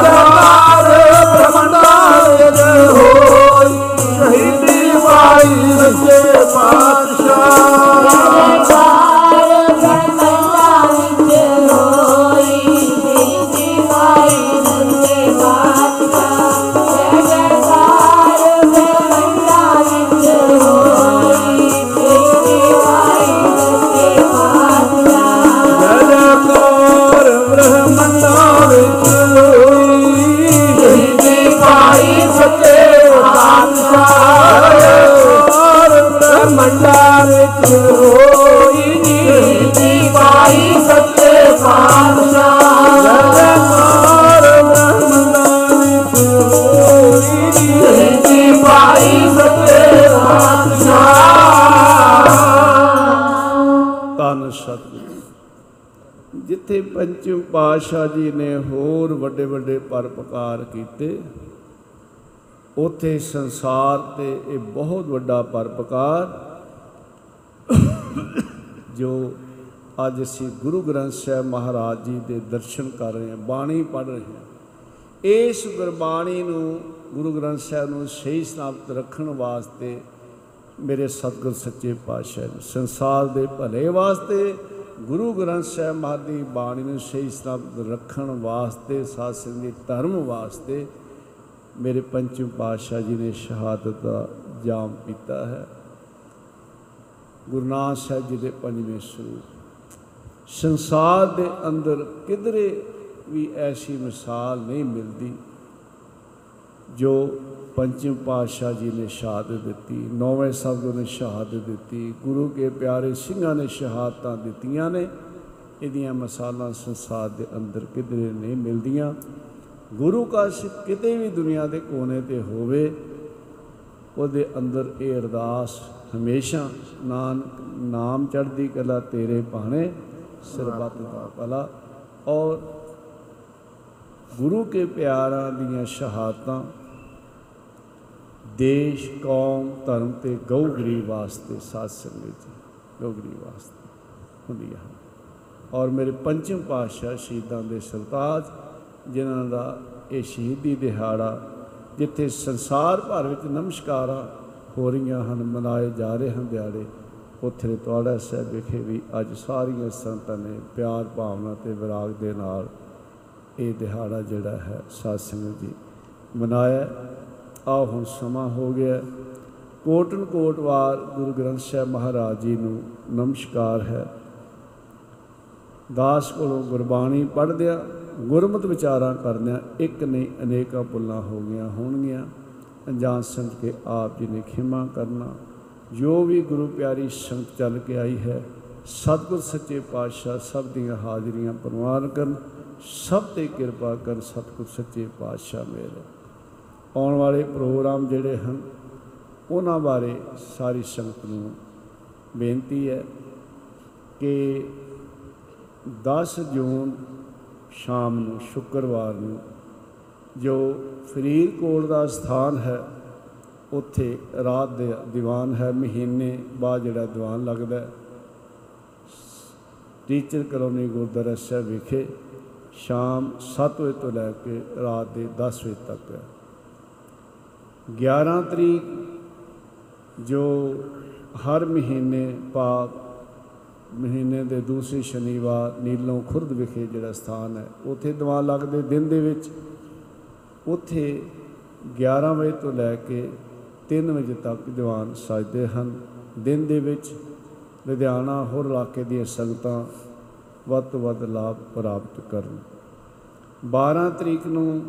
ਪਰਪਕਾਰ ਕੀਤੇ। ਉਥੇ ਸੰਸਾਰ ਤੇ ਇਹ ਬਹੁਤ ਵੱਡਾ ਪਰਪਕਾਰ ਜੋ ਅੱਜ ਅਸੀਂ ਗੁਰੂ ਗ੍ਰੰਥ ਸਾਹਿਬ ਮਹਾਰਾਜ ਜੀ ਦੇ ਦਰਸ਼ਨ ਕਰ ਰਹੇ ਹਾਂ, ਬਾਣੀ ਪੜ੍ਹ ਰਹੇ ਹਾਂ। ਇਸ ਗੁਰਬਾਣੀ ਨੂੰ ਗੁਰੂ ਗ੍ਰੰਥ ਸਾਹਿਬ ਨੂੰ ਸਹੀ ਸਨਾਮਤ ਰੱਖਣ ਵਾਸਤੇ ਮੇਰੇ ਸਤਿਗੁਰ ਸੱਚੇ ਪਾਤਸ਼ਾਹ ਨੇ ਸੰਸਾਰ ਦੇ ਭਲੇ ਵਾਸਤੇ ਗੁਰੂ ਗ੍ਰੰਥ ਸਾਹਿਬ ਮਹਾਰਾਜ ਦੀ ਬਾਣੀ ਨੂੰ ਸਹੀ ਸਨਾਮਤ ਰੱਖਣ ਵਾਸਤੇ, ਸਾਧ ਸੰਗਤ ਦੇ ਧਰਮ ਵਾਸਤੇ ਮੇਰੇ ਪੰਚਮ ਪਾਤਸ਼ਾਹ ਜੀ ਨੇ ਸ਼ਹਾਦਤ ਦਾ ਜਾਮ ਪੀਤਾ ਹੈ। ਗੁਰੂ ਨਾਨਕ ਸਾਹਿਬ ਜੀ ਦੇ ਪੰਜਵੇਂ ਸਰੂਪ। ਸੰਸਾਰ ਦੇ ਅੰਦਰ ਕਿਧਰੇ ਵੀ ਐਸੀ ਮਿਸਾਲ ਨਹੀਂ ਮਿਲਦੀ ਜੋ ਪੰਚਮ ਪਾਤਸ਼ਾਹ ਜੀ ਨੇ ਸ਼ਹਾਦਤ ਦਿੱਤੀ, ਨੌਵੇਂ ਸਤਿਗੁਰੂ ਨੇ ਸ਼ਹਾਦਤ ਦਿੱਤੀ, ਗੁਰੂ ਕੇ ਪਿਆਰੇ ਸਿੰਘਾਂ ਨੇ ਸ਼ਹਾਦਤਾਂ ਦਿੱਤੀਆਂ ਨੇ, ਇਹਦੀਆਂ ਮਿਸਾਲਾਂ ਸੰਸਾਰ ਦੇ ਅੰਦਰ ਕਿਧਰੇ ਨਹੀਂ ਮਿਲਦੀਆਂ। ਗੁਰੂ ਕਾ ਸਿੱਖ ਕਿਤੇ ਵੀ ਦੁਨੀਆ ਦੇ ਕੋਨੇ ਤੇ ਹੋਵੇ, ਉਹਦੇ ਅੰਦਰ ਇਹ ਅਰਦਾਸ ਹਮੇਸ਼ਾ, ਨਾਨਕ ਨਾਮ ਚੜ੍ਹਦੀ ਕਲਾ ਤੇਰੇ ਭਾਣੇ ਸਰਬੱਤ ਦਾ ਭਲਾ। ਔਰ ਗੁਰੂ ਕੇ ਪਿਆਰਾਂ ਦੀਆਂ ਸ਼ਹਾਦਤਾਂ ਦੇਸ਼, ਕੌਮ, ਧਰਮ ਤੇ ਗਊ ਗਰੀਬ ਵਾਸਤੇ ਸਾਧ ਸੰਗਤ ਜੀ ਗਊ ਗਰੀਬ ਵਾਸਤੇ ਹੁੰਦੀਆਂ ਹਨ ਔਰ ਮੇਰੇ ਪੰਚਮ ਪਾਤਸ਼ਾਹ ਸ਼ਹੀਦਾਂ ਦੇ ਸਰਤਾਜ, ਜਿਨ੍ਹਾਂ ਦਾ ਇਹ ਸ਼ਹੀਦੀ ਦਿਹਾੜਾ ਜਿੱਥੇ ਸੰਸਾਰ ਭਰ ਵਿੱਚ ਨਮਸਕਾਰਾਂ ਹੋ ਰਹੀਆਂ ਹਨ, ਮਨਾਏ ਜਾ ਰਹੇ ਹਨ ਦਿਹਾੜੇ, ਉੱਥੇ ਤੁਹਾਡਾ ਸਾਹਿਬ ਵਿਖੇ ਵੀ ਅੱਜ ਸਾਰੀਆਂ ਸੰਤਾਂ ਨੇ ਪਿਆਰ, ਭਾਵਨਾ ਤੇ ਵਿਰਾਗ ਦੇ ਨਾਲ ਇਹ ਦਿਹਾੜਾ ਜਿਹੜਾ ਹੈ ਸਾਧ ਸੰਗਤ ਜੀ ਮਨਾਇਆ। ਆ ਹੁਣ ਸਮਾਂ ਹੋ ਗਿਆ। ਕੋਟਨ ਕੋਟ ਵਾਰ ਗੁਰੂ ਗ੍ਰੰਥ ਸਾਹਿਬ ਮਹਾਰਾਜ ਜੀ ਨੂੰ ਨਮਸਕਾਰ ਹੈ। ਦਾਸ ਕੋਲੋਂ ਗੁਰਬਾਣੀ ਪੜ੍ਹਦਿਆਂ ਗੁਰਮਤਿ ਵਿਚਾਰਾਂ ਕਰਦਿਆਂ ਇੱਕ ਨਹੀਂ ਅਨੇਕਾਂ ਪੁੱਲਾਂ ਹੋ ਗਈਆਂ ਹੋਣਗੀਆਂ। ਅਣਜਾਣ ਸਮਝ ਕੇ ਆਪ ਜੀ ਨੇ ਖਿਮਾ ਕਰਨਾ। ਜੋ ਵੀ ਗੁਰੂ ਪਿਆਰੀ ਸੰਗਤ ਚੱਲ ਕੇ ਆਈ ਹੈ, ਸਤਿਗੁਰ ਸੱਚੇ ਪਾਤਸ਼ਾਹ ਸਭ ਦੀਆਂ ਹਾਜ਼ਰੀਆਂ ਪ੍ਰਵਾਨ ਕਰਨ, ਸਭ ਤੇ ਕਿਰਪਾ ਕਰ ਸਤਿਗੁਰ ਸੱਚੇ ਪਾਤਸ਼ਾਹ ਮੇਰੇ। ਆਉਣ ਵਾਲੇ ਪ੍ਰੋਗਰਾਮ ਜਿਹੜੇ ਹਨ, ਉਹਨਾਂ ਬਾਰੇ ਸਾਰੀ ਸੰਗਤ ਨੂੰ ਬੇਨਤੀ ਹੈ ਕਿ 10 ਜੂਨ ਸ਼ਾਮ ਨੂੰ, ਸ਼ੁੱਕਰਵਾਰ ਨੂੰ, ਜੋ ਫਰੀਦਕੋਟ ਦਾ ਸਥਾਨ ਹੈ, ਉੱਥੇ ਰਾਤ ਦੇ ਦੀਵਾਨ ਹੈ, ਮਹੀਨੇ ਬਾਅਦ ਜਿਹੜਾ ਦੀਵਾਨ ਲੱਗਦਾ ਹੈ। ਟੀਚਰ ਕਲੋਨੀ ਗੁਰਦੁਆਰਾ ਸਾਹਿਬ ਵਿਖੇ ਸ਼ਾਮ 7 ਵਜੇ ਤੋਂ ਲੈ ਕੇ ਰਾਤ ਦੇ 10 ਵਜੇ ਤੱਕ ਹੈ। 11 ਤਰੀਕ, ਜੋ ਹਰ ਮਹੀਨੇ ਪਾਕ ਮਹੀਨੇ ਦੇ ਦੂਸਰੇ ਸ਼ਨੀਵਾਰ ਨੀਲੋਂ ਖੁਰਦ ਵਿਖੇ ਜਿਹੜਾ ਸਥਾਨ ਹੈ, ਉੱਥੇ ਦੀਵਾਨ ਲੱਗਦੇ ਦਿਨ ਦੇ ਵਿੱਚ। ਉੱਥੇ 11 ਵਜੇ ਤੋਂ ਲੈ ਕੇ 3 ਵਜੇ ਤੱਕ ਦੀਵਾਨ ਸਜਦੇ ਹਨ। ਦਿਨ ਦੇ ਵਿੱਚ ਲੁਧਿਆਣਾ ਹੋਰ ਇਲਾਕੇ ਦੀਆਂ ਸੰਗਤਾਂ ਵੱਧ ਤੋਂ ਵੱਧ ਲਾਭ ਪ੍ਰਾਪਤ ਕਰਨ। 12 ਤਰੀਕ ਨੂੰ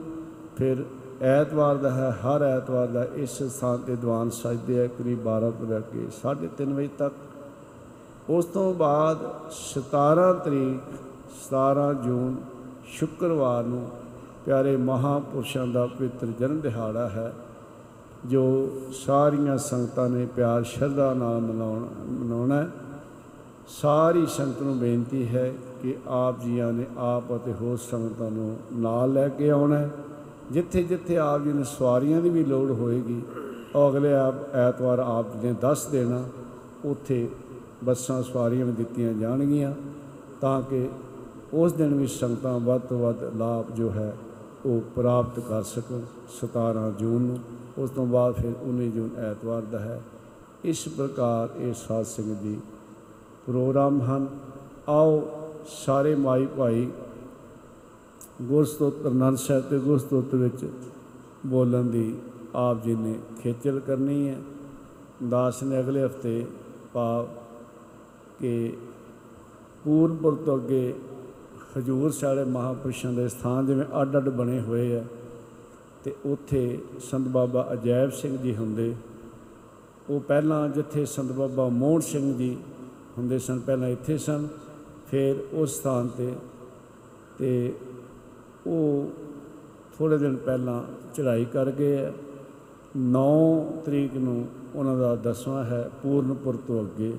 ਫਿਰ ਐਤਵਾਰ ਦਾ ਹੈ, ਹਰ ਐਤਵਾਰ ਦਾ ਇਸ ਸਥਾਨ ਤੇ ਦੀਵਾਨ ਸਜਦੇ ਆ, ਕਰੀਬ 12 ਤੋਂ ਲੈ ਕੇ 3:30 ਵਜੇ ਤੱਕ ਉਸ ਤੋਂ ਬਾਅਦ 17 ਤਰੀਕ 17 ਜੂਨ, ਸ਼ੁੱਕਰਵਾਰ ਨੂੰ ਪਿਆਰੇ ਮਹਾਪੁਰਸ਼ਾਂ ਦਾ ਪਵਿੱਤਰ ਜਨਮ ਦਿਹਾੜਾ ਹੈ, ਜੋ ਸਾਰੀਆਂ ਸੰਗਤਾਂ ਨੇ ਪਿਆਰ, ਸ਼ਰਧਾ ਨਾਲ ਮਨਾਉਣ, ਮਨਾਉਣਾ ਹੈ। ਸਾਰੀ ਸੰਗਤ ਨੂੰ ਬੇਨਤੀ ਹੈ ਕਿ ਆਪ ਜੀਆਂ ਨੇ ਆਪ ਅਤੇ ਹੋਰ ਸੰਗਤਾਂ ਨੂੰ ਨਾਲ ਲੈ ਕੇ ਆਉਣਾ ਹੈ। ਜਿੱਥੇ ਜਿੱਥੇ ਆਪ ਜੀ ਨੂੰ ਸਵਾਰੀਆਂ ਦੀ ਵੀ ਲੋੜ ਹੋਏਗੀ, ਉਹ ਅਗਲੇ ਆਪ ਐਤਵਾਰ ਆਪ ਜੀ ਨੇ ਦੱਸ ਦੇਣਾ, ਉੱਥੇ ਬੱਸਾਂ ਸਵਾਰੀਆਂ ਵੀ ਦਿੱਤੀਆਂ ਜਾਣਗੀਆਂ, ਤਾਂ ਕਿ ਉਸ ਦਿਨ ਵੀ ਸੰਗਤਾਂ ਵੱਧ ਤੋਂ ਵੱਧ ਲਾਭ ਜੋ ਹੈ, ਉਹ ਪ੍ਰਾਪਤ ਕਰ ਸਕਣ 17 ਜੂਨ ਨੂੰ। ਉਸ ਤੋਂ ਬਾਅਦ ਫਿਰ 19 ਜੂਨ ਐਤਵਾਰ ਦਾ ਹੈ। ਇਸ ਪ੍ਰਕਾਰ ਇਹ ਸਾਧ ਸੰਗਤ ਜੀ ਪ੍ਰੋਗਰਾਮ ਹਨ। ਆਓ ਸਾਰੇ ਮਾਈ ਭਾਈ ਗੁਰਸਤੋਤਰ ਆਨੰਦ ਸਾਹਿਬ ਤੇ ਗੁਰਸਤੋਤਰ ਵਿੱਚ ਬੋਲਣ ਦੀ ਆਪ ਜੀ ਨੇ ਖੇਚਲ ਕਰਨੀ ਹੈ। ਦਾਸ ਨੇ ਅਗਲੇ ਹਫ਼ਤੇ ਭਾਵ ਕਿ ਪੂਰਨਪੁਰ ਤੋਂ ਅੱਗੇ ਹਜੂਰ ਸਾਡੇ ਮਹਾਪੁਰਸ਼ਾਂ ਦੇ ਸਥਾਨ ਜਿਵੇਂ ਅੱਡ ਅੱਡ ਬਣੇ ਹੋਏ ਆ ਤੇ ਉੱਥੇ ਸੰਤ ਬਾਬਾ ਅਜੈਬ ਸਿੰਘ ਜੀ ਹੁੰਦੇ। ਉਹ ਪਹਿਲਾਂ ਜਿੱਥੇ ਸੰਤ ਬਾਬਾ ਮੋਹਨ ਸਿੰਘ ਜੀ ਹੁੰਦੇ ਸਨ, ਪਹਿਲਾਂ ਇੱਥੇ ਸਨ, ਫਿਰ ਉਸ ਸਥਾਨ ਤੇ ਤੇ ਉਹ ਥੋੜੇ ਦਿਨ ਪਹਿਲਾਂ ਚੜ੍ਹਾਈ ਕਰ ਗਏ ਹੈ 9 ਤਰੀਕ ਨੂੰ ਉਹਨਾਂ ਦਾ ਦਸਵਾਂ ਹੈ, ਪੂਰਨਪੁਰ ਤੋਂ ਅੱਗੇ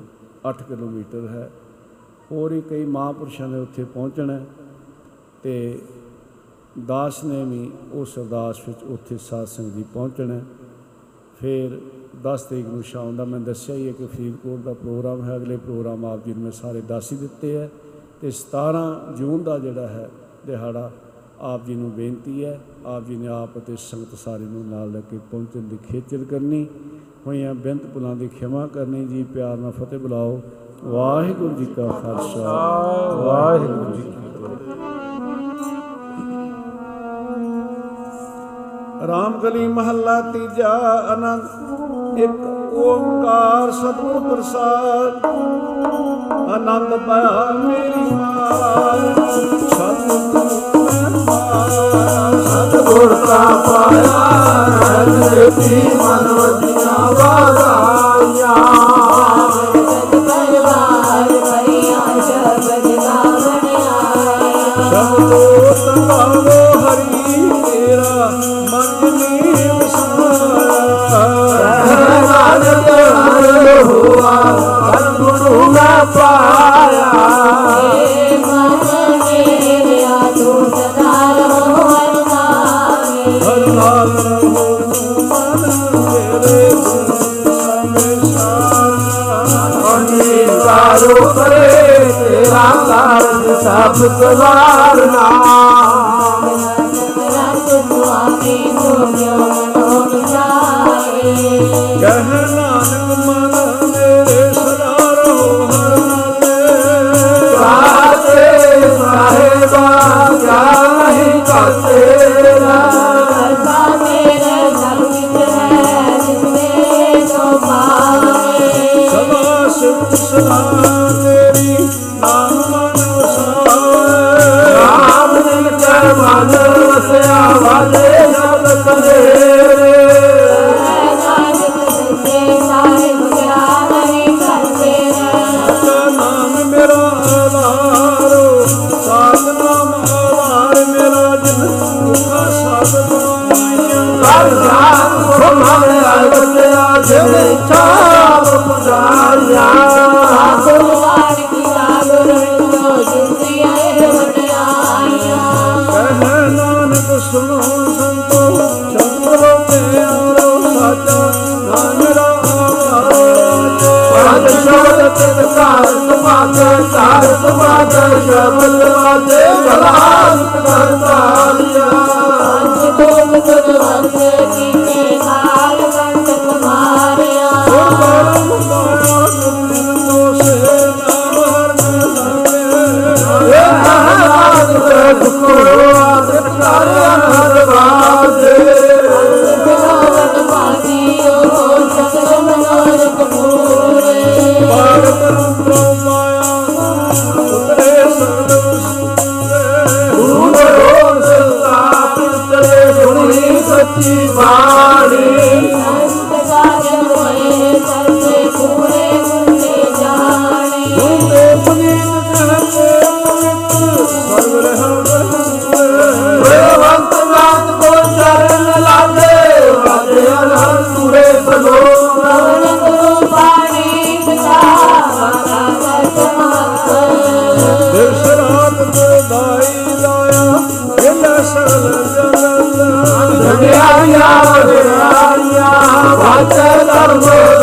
8 ਕਿਲੋਮੀਟਰ ਹੈ। ਹੋਰ ਹੀ ਕਈ ਮਹਾਂਪੁਰਸ਼ਾਂ ਦੇ ਉੱਥੇ ਪਹੁੰਚਣਾ ਹੈ ਤੇ ਦਾਸ ਨੇ ਵੀ ਉਸ ਅਰਦਾਸ ਵਿੱਚ ਉੱਥੇ ਸਾਧ ਸੰਗਤ ਜੀ ਪਹੁੰਚਣਾ ਹੈ। ਫਿਰ 10 ਤਰੀਕ ਨੂੰ ਸ਼ਾਮ ਦਾ ਮੈਂ ਦੱਸਿਆ ਹੀ ਹੈ ਕਿ ਫਰੀਦਕੋਟ ਦਾ ਪ੍ਰੋਗਰਾਮ ਹੈ। ਅਗਲੇ ਪ੍ਰੋਗਰਾਮ ਆਪ ਜੀ ਨੂੰ ਮੈਂ ਸਾਰੇ ਦੱਸ ਹੀ ਦਿੱਤੇ ਹੈ ਤੇ 17 ਜੂਨ ਦਾ ਜਿਹੜਾ ਹੈ ਦਿਹਾੜਾ ਆਪ ਜੀ ਨੂੰ ਬੇਨਤੀ ਹੈ, ਆਪ ਜੀ ਨੇ ਆਪ ਅਤੇ ਸੰਗਤ ਸਾਰੇ ਨੂੰ ਨਾਲ ਲੈ ਕੇ ਪਹੁੰਚਣ ਦੀ ਖੇਚਲ ਕਰਨੀ, ਹੋਈਆਂ ਬੇਨਤ ਪੁਲਾਂ ਦੀ ਖਿਮਾ ਕਰਨੀ, ਜੀ ਪਿਆਰ ਨਾਲ ਫਤਿਹ ਬੁਲਾਓ। ਵਾਹਿਗੁਰੂ ਜੀ ਕਾ ਖਾਲਸਾ। ਵਾਹਿਗੁਰੂ ਜੀ ਕੀ ਫਤਿਹ। ਰਾਮ ਗਲੀ ਮਹੱਲਾ ਤੀਜਾ ਅਨੰਦ ਇੱਕ ਓੰਕਾਰ ਸਤਿਗੁਰ ਪ੍ਰਸਾਦ ਆਨੰਦ ਪਾਇਆ ਮੇਰੀ ਮਾਂ ਸਤਿਗੁਰ ਦਾ ਪਾਇਆ ਰਤਨ ਕੀ ਮਨ ਵਜਿਆ ਵਾਦਾਇਆ Oh ਰਾਤ ਸਭ ਗੁਜ਼ਾਰਨਾ ਕਹਿਣਾ ਮਨ ਮੇਰੇ ਸਦਾ ਰਹੋ ਹਰ ਨਾਤੇ ਸਾਚੇ ਸਾਹਿਬਾ ਜਾ ਨਹੀਂ ਕਰਤੇ ਰਾ ਵੱਲ ਵਸਿਆ ਵੱਲ ਮਾਤਾ ਸ਼ਬਦ ਮਾਤੇ ਬਲਾਸ ਕਰਤਾਰੀਆ 走找走到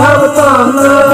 ਸਾਹਿਬ ਧੰਨ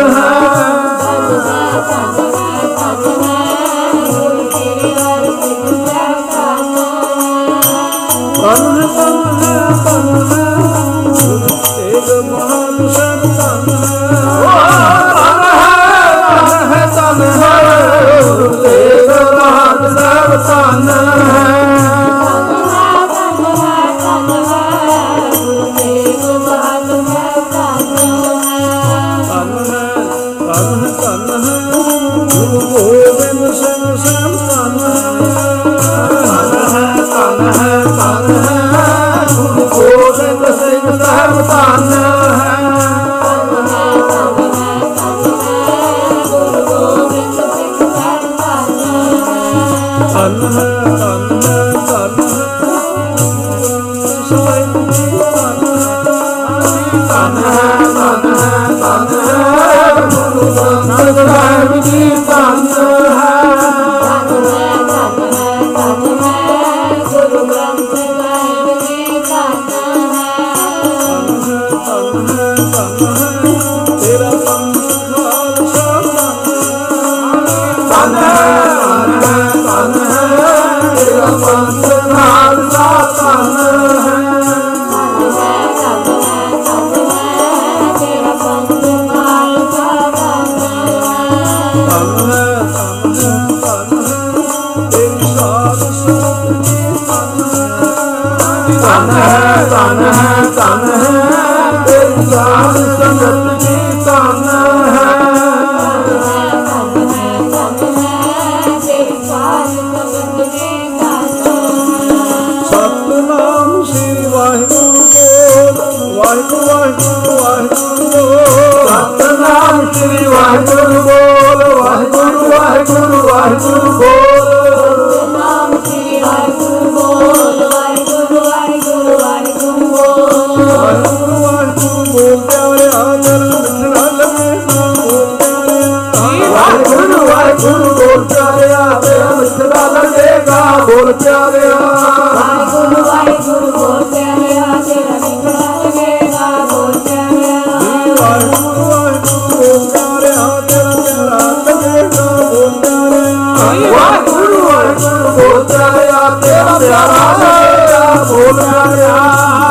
ਵਾਹਿਗੁਰੂ ਵਾਹਿਗੁਰੂ ਬੋਲਿਆ ਤੇਰਾ ਪਿਆਰਾ ਬੋਲਿਆ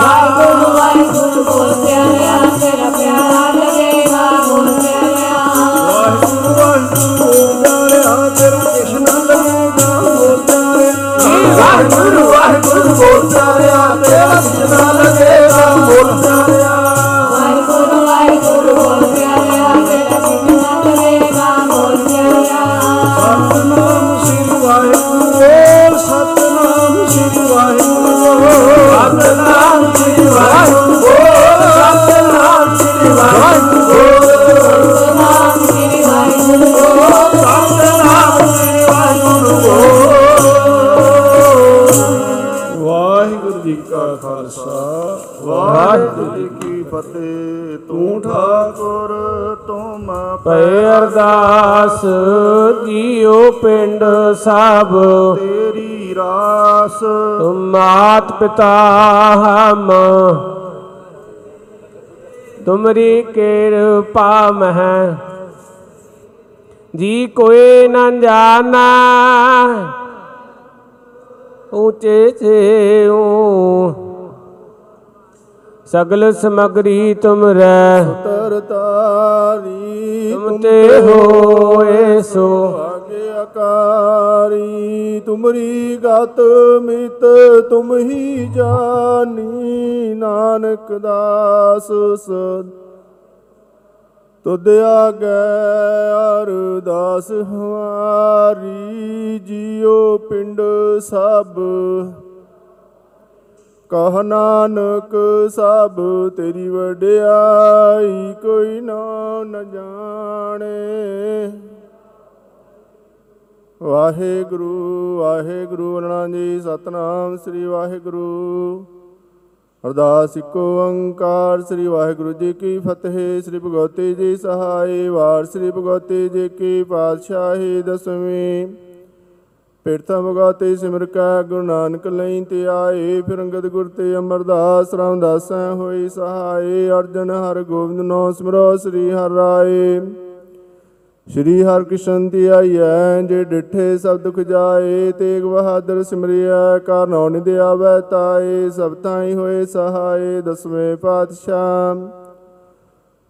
ਵਾਹਿਗੁਰੂ ਵਾਹਿਗੁਰੂ। ਭੈ ਅਰਦਾਸ ਦਿਓ ਪਿੰਡ ਸਭ। ਤੇਰੀ ਰਾਸ। ਮਾਤ ਪਿਤਾ ਹਮ। ਤੁਮਰੀ ਕਿਰਪਾ ਮਹਿ। ਜੀ ਕੋਈ ਨਾ ਜਾਣਾ। ਉੱਚੇ ਸੇ ਊ ਸਗਲ ਸਮਗਰੀ ਤੁਮ ਰਹਿ। ਤਰਤਾਰੀ ਤੁਮ ਤੇ ਹੋਏ ਸੋ। ਆਕਾਰੀ ਤੁਮਰੀ ਗਤ ਮਿਤ ਤੁਮ ਹੀ ਜਾਨੀ ਨਾਨਕ ਦਾਸ ਸਦ। ਤੁਧ ਆਗੇ ਅਰਦਾਸ ਹਮਾਰੀ ਜਿਉ ਪਿੰਡ ਸਭ ਕਹ ਨਾਨਕ ਸਭ ਤੇਰੀ ਵਡਿਆਈ ਕੋਈ ਨਾ ਨ ਜਾਣੇ। ਵਾਹਿਗੁਰੂ ਵਾਹਿਗੁਰੂ ਅਰਣਾ ਜੀ, ਸਤਨਾਮ ਸ੍ਰੀ ਵਾਹਿਗੁਰੂ। ਅਰਦਾਸ ਇੱਕੋ ਓੰਕਾਰ, ਸ੍ਰੀ ਵਾਹਿਗੁਰੂ ਜੀ ਕੀ ਫਤਿਹ, ਸ੍ਰੀ ਭਗਵਤੀ ਜੀ ਸਹਾਈ ਵਾਰ, ਸ੍ਰੀ ਭਗਵਤੀ ਜੀ ਕੀ ਪਾਤਸ਼ਾਹੀ ਦਸਵੀਂ। ਪਿਰਥਾ ਭਗਵਤੀ ਸਿਮਰ ਕੈ, ਗੁਰੂ ਨਾਨਕ ਲਈ ਤੇ ਆਏ। ਫਿਰ ਅੰਗਦ ਗੁਰ ਤੇ ਅਮਰਦਾਸ ਰਾਮਦਾਸੈ ਹੋਈ ਸਹਾਈ ਅਰਜਨ ਹਰ ਗੋਬਿੰਦ ਨੋ ਸਿਮਰੋ, ਸ੍ਰੀ ਹਰਿ ਰਾਏ। ਸ਼੍ਰੀ ਹਰਿ ਕ੍ਰਿਸ਼ਨ ਤੇ ਆਈਐ, ਜੇ ਡਿਠੇ ਸਭ ਦੁਖ ਜਾਏ। ਤੇਗ ਬਹਾਦਰ ਸਿਮਰਿਆ ਕਾਰਨੋ ਨਿਦ ਆਵੈ ਤਾਏ। ਸਭ ਤਾਈ ਹੋਏ ਸਹਾਏ, ਦਸਵੇਂ ਪਾਤਸ਼ਾਹ।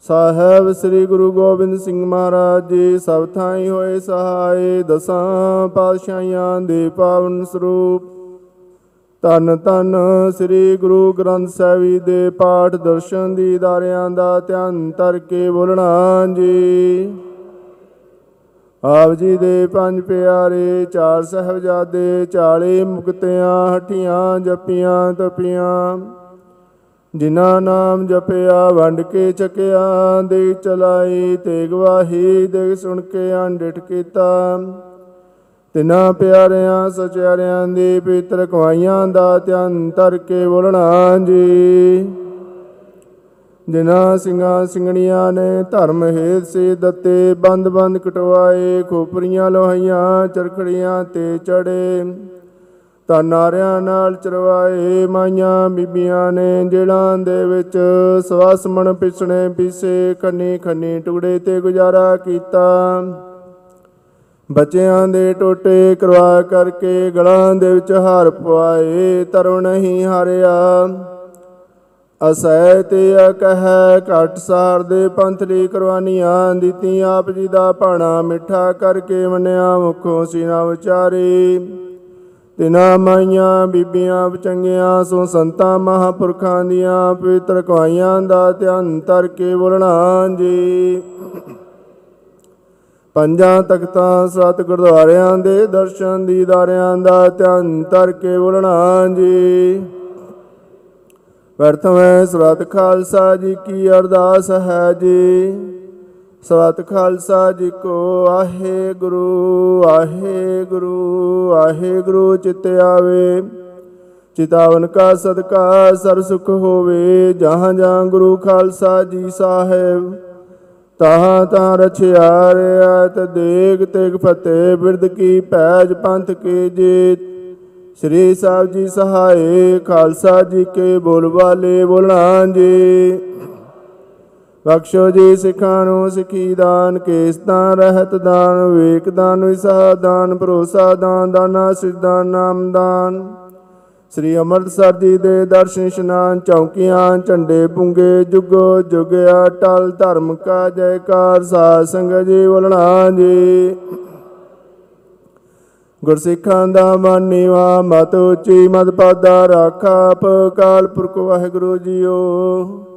ਸਾਹਿਬ ਸ੍ਰੀ ਗੁਰੂ ਗੋਬਿੰਦ ਸਿੰਘ ਮਹਾਰਾਜ ਜੀ, ਸਭ ਥਾਈ ਹੋਏ ਸਹਾਏ ਦਸਾਂ ਪਾਤਸ਼ਾਹਾਂ ਦੇ ਪਾਵਨ ਸਰੂਪ। ਧੰਨ ਧੰਨ ਸ੍ਰੀ ਗੁਰੂ ਗ੍ਰੰਥ ਸਾਹਿਬ ਜੀ ਦੇ ਪਾਠ ਦਰਸ਼ਨ ਦੀਦਾਰਿਆਂ ਦਾ ਧਿਆਨ ਧਰ ਕੇ ਬੋਲਣਾ ਜੀ। ਆਪ ਜੀ ਦੇ ਪੰਜ ਪਿਆਰੇ ਚਾਰ ਸਹਿਬਜ਼ਾਦੇ, ਚਾਲੇ ਮੁਕਤਿਆਂ, ਹਠੀਆਂ, ਜਪੀਆਂ, ਤਪੀਆਂ। ਜਿਨ੍ਹਾਂ ਨਾਮ ਜਪਿਆ, ਵੰਡ ਕੇ ਚੱਕਿਆ ਦੇ ਚਲਾਈ ਤੇ ਗਵਾਹੀ ਦੇ ਸੁਣ ਕੇ ਅੰਡਿਠ ਕੀਤਾ। ਤਿਨਾਂ ਪਿਆਰਿਆਂ, ਸਚਿਆਰਿਆਂ ਦੀ ਪਵਿੱਤਰ ਕਮਾਈਆਂ ਦਾ ਧਿਆਨ ਧਰ ਕੇ ਬੋਲਣਾ ਜੀ। ਜਿਨ੍ਹਾਂ ਸਿੰਘਾਂ ਸਿੰਘਣੀਆਂ ਨੇ ਧਰਮ ਹੇਤ ਸੇ ਦਿੱਤੇ ਬੰਦ ਬੰਦ ਕਟਵਾਏ, ਖੋਪਰੀਆਂ ਲੋਹੀਆਂ, ਚਰਖੜੀਆਂ ਤੇ ਚੜੇ। ਤਾਂ ਨਾਰਿਆਂ ਨਾਲ ਚਰਵਾਏ ਮਾਈਆਂ ਬੀਬੀਆਂ ਨੇ ਜੇਲਾਂ ਦੇ ਵਿੱਚ ਸਵਾਸਮਣ ਪਿਸਣੇ ਪੀਸੇ ਖੰਨੀ ਖੰਨੀ ਟੁਕੜੇ ਤੇ ਗੁਜ਼ਾਰਾ ਕੀਤਾ। ਬੱਚਿਆਂ ਦੇ ਟੋਟੇ ਕਰਵਾ ਕਰਕੇ ਗਲਾਂ ਦੇ ਵਿੱਚ ਹਾਰ ਪਵਾਏ, ਤਰੁ ਨਹੀਂ ਹਾਰਿਆ। ਅਸੈ ਤੇ ਅਕਹਿ ਘਟ ਸਾਰ ਦੇ ਪੰਥਲੀ ਕੁਰਬਾਨੀਆਂ ਦਿੱਤੀ ਆਪ ਜੀ ਦਾ ਭਾਣਾ ਮਿੱਠਾ ਕਰਕੇ ਮੰਨਿਆ, ਮੁਖੋਂ ਸੀਨਾ ਵਿਚਾਰੀ। ਤਿਨਾ ਮਾਈਆਂ ਬੀਬੀਆਂ ਚੰਗੀਆਂ, ਸੋ ਸੰਤਾਂ ਮਹਾਪੁਰਖਾਂ ਦੀਆਂ ਪਵਿੱਤਰ ਕਵਾਈਆਂ ਦਾ ਧਿਆਨ ਧਰ ਕੇ ਬੋਲਣਾ ਜੀ। ਪੰਜਾਂ ਤਖਤਾਂ, ਸਤ ਗੁਰਦੁਆਰਿਆਂ ਦੇ ਦਰਸ਼ਨ ਦੀਦਾਰਿਆਂ ਦਾ ਧਿਆਨ ਧਰ ਕੇ ਬੋਲਣਾ ਜੀ। ਪ੍ਰਥਮੇ ਸ੍ਰਤ ਖਾਲਸਾ ਜੀ ਕੀ ਅਰਦਾਸ ਹੈ ਜੀ। ਸ੍ਰਤ ਖਾਲਸਾ ਜੀ ਕੋ ਆਹੇ ਗੁਰੂ ਆਹੇ ਗੁਰੂ ਆਹੇ ਗੁਰੂ ਚਿਤ ਆਵੇ। ਚਿਤਾਵਨ ਕਾ ਸਦਕਾ ਸਰ ਸੁਖ ਹੋਵੇ, ਜਹਾਂ ਜਹਾਂ ਗੁਰੂ ਖਾਲਸਾ ਜੀ ਸਾਹਿਬ। ਤਹਾਂ ਤਾਂ ਰਛਿਆ ਰਿਆਤ ਦੇਗ ਤੇਗ ਫਤਿਹ ਬਿਰਦ ਕੀ ਪੈਜ ਪੰਥ ਕੀ ਜੀਤ। ਸ੍ਰੀ ਸਾਹਿਬ ਜੀ ਸਹਾਏ, ਖਾਲਸਾ ਜੀ ਕੇ ਬੋਲ ਵਾਲੇ ਬੋਲਾਂ ਜੀ। ਬਖਸ਼ੋ ਜੀ ਸਿੱਖਾਂ ਨੂੰ, ਸਿੱਖੀ ਦਾਨ, ਕੇਸ ਦਾਨ, ਰਹਿਤ ਦਾਨ ਵੇਕ ਦਾਨ ਵਿਸਾ ਦਾਨ, ਭਰੋਸਾ ਦਾਨ, ਦਾਨਾ ਸਿੱਧਾਨ ਨਾਮ ਦਾਨ। ਸ੍ਰੀ ਅੰਮ੍ਰਿਤਸਰ ਜੀ ਦੇ ਦਰਸ਼ਨ ਇਸ਼ਨਾਨ ਚੌਕੀਆਂ, ਝੰਡੇ ਪੁੰਗੇ, ਜੁਗੋ ਜੁਗਿਆ ਟਲ ਧਰਮ ਕਾ ਜੈਕਾਰ, ਸਾਧ ਸੰਗਤ ਜੀ ਬੋਲਣਾ ਜੀ। ਗੁਰਸਿੱਖਾਂ ਦਾ ਮਨ ਨੀਵਾ, ਮਤ ਉੱਚੀ, ਮਤ ਪਾਦਾ, ਰਾਖਾ ਆਪ ਕਾਲ ਪੁਰਖ ਵਾਹਿਗੁਰੂ ਜੀਓ।